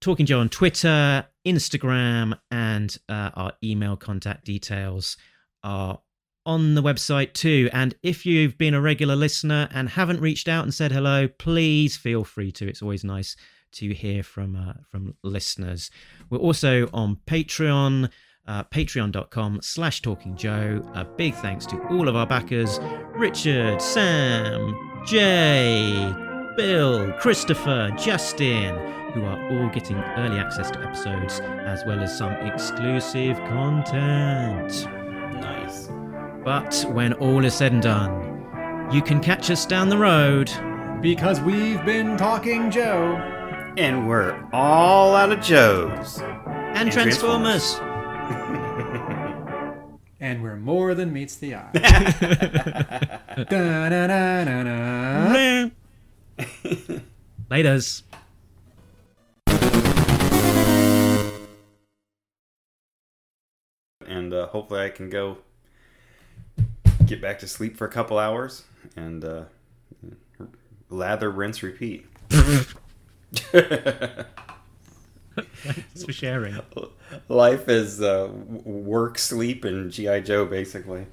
Talking Joe on Twitter, Instagram, and uh, our email contact details are on the website too. And if you've been a regular listener and haven't reached out and said hello, please feel free to. It's always nice to hear from uh, from listeners. We're also on Patreon. Uh, patreon.com slash talking joe a big thanks to all of our backers richard sam jay bill christopher justin who are all getting early access to episodes as well as some exclusive content Nice. but when all is said and done you can catch us down the road Because we've been talking Joe. And we're all out of Joes. and transformers. And we're more than meets the eye. Da-na-na-na-na. Laters. and uh, hopefully I can go get back to sleep for a couple hours and uh, lather, rinse, repeat. Thanks for sharing. Life is uh, work, sleep, and GI Joe, basically.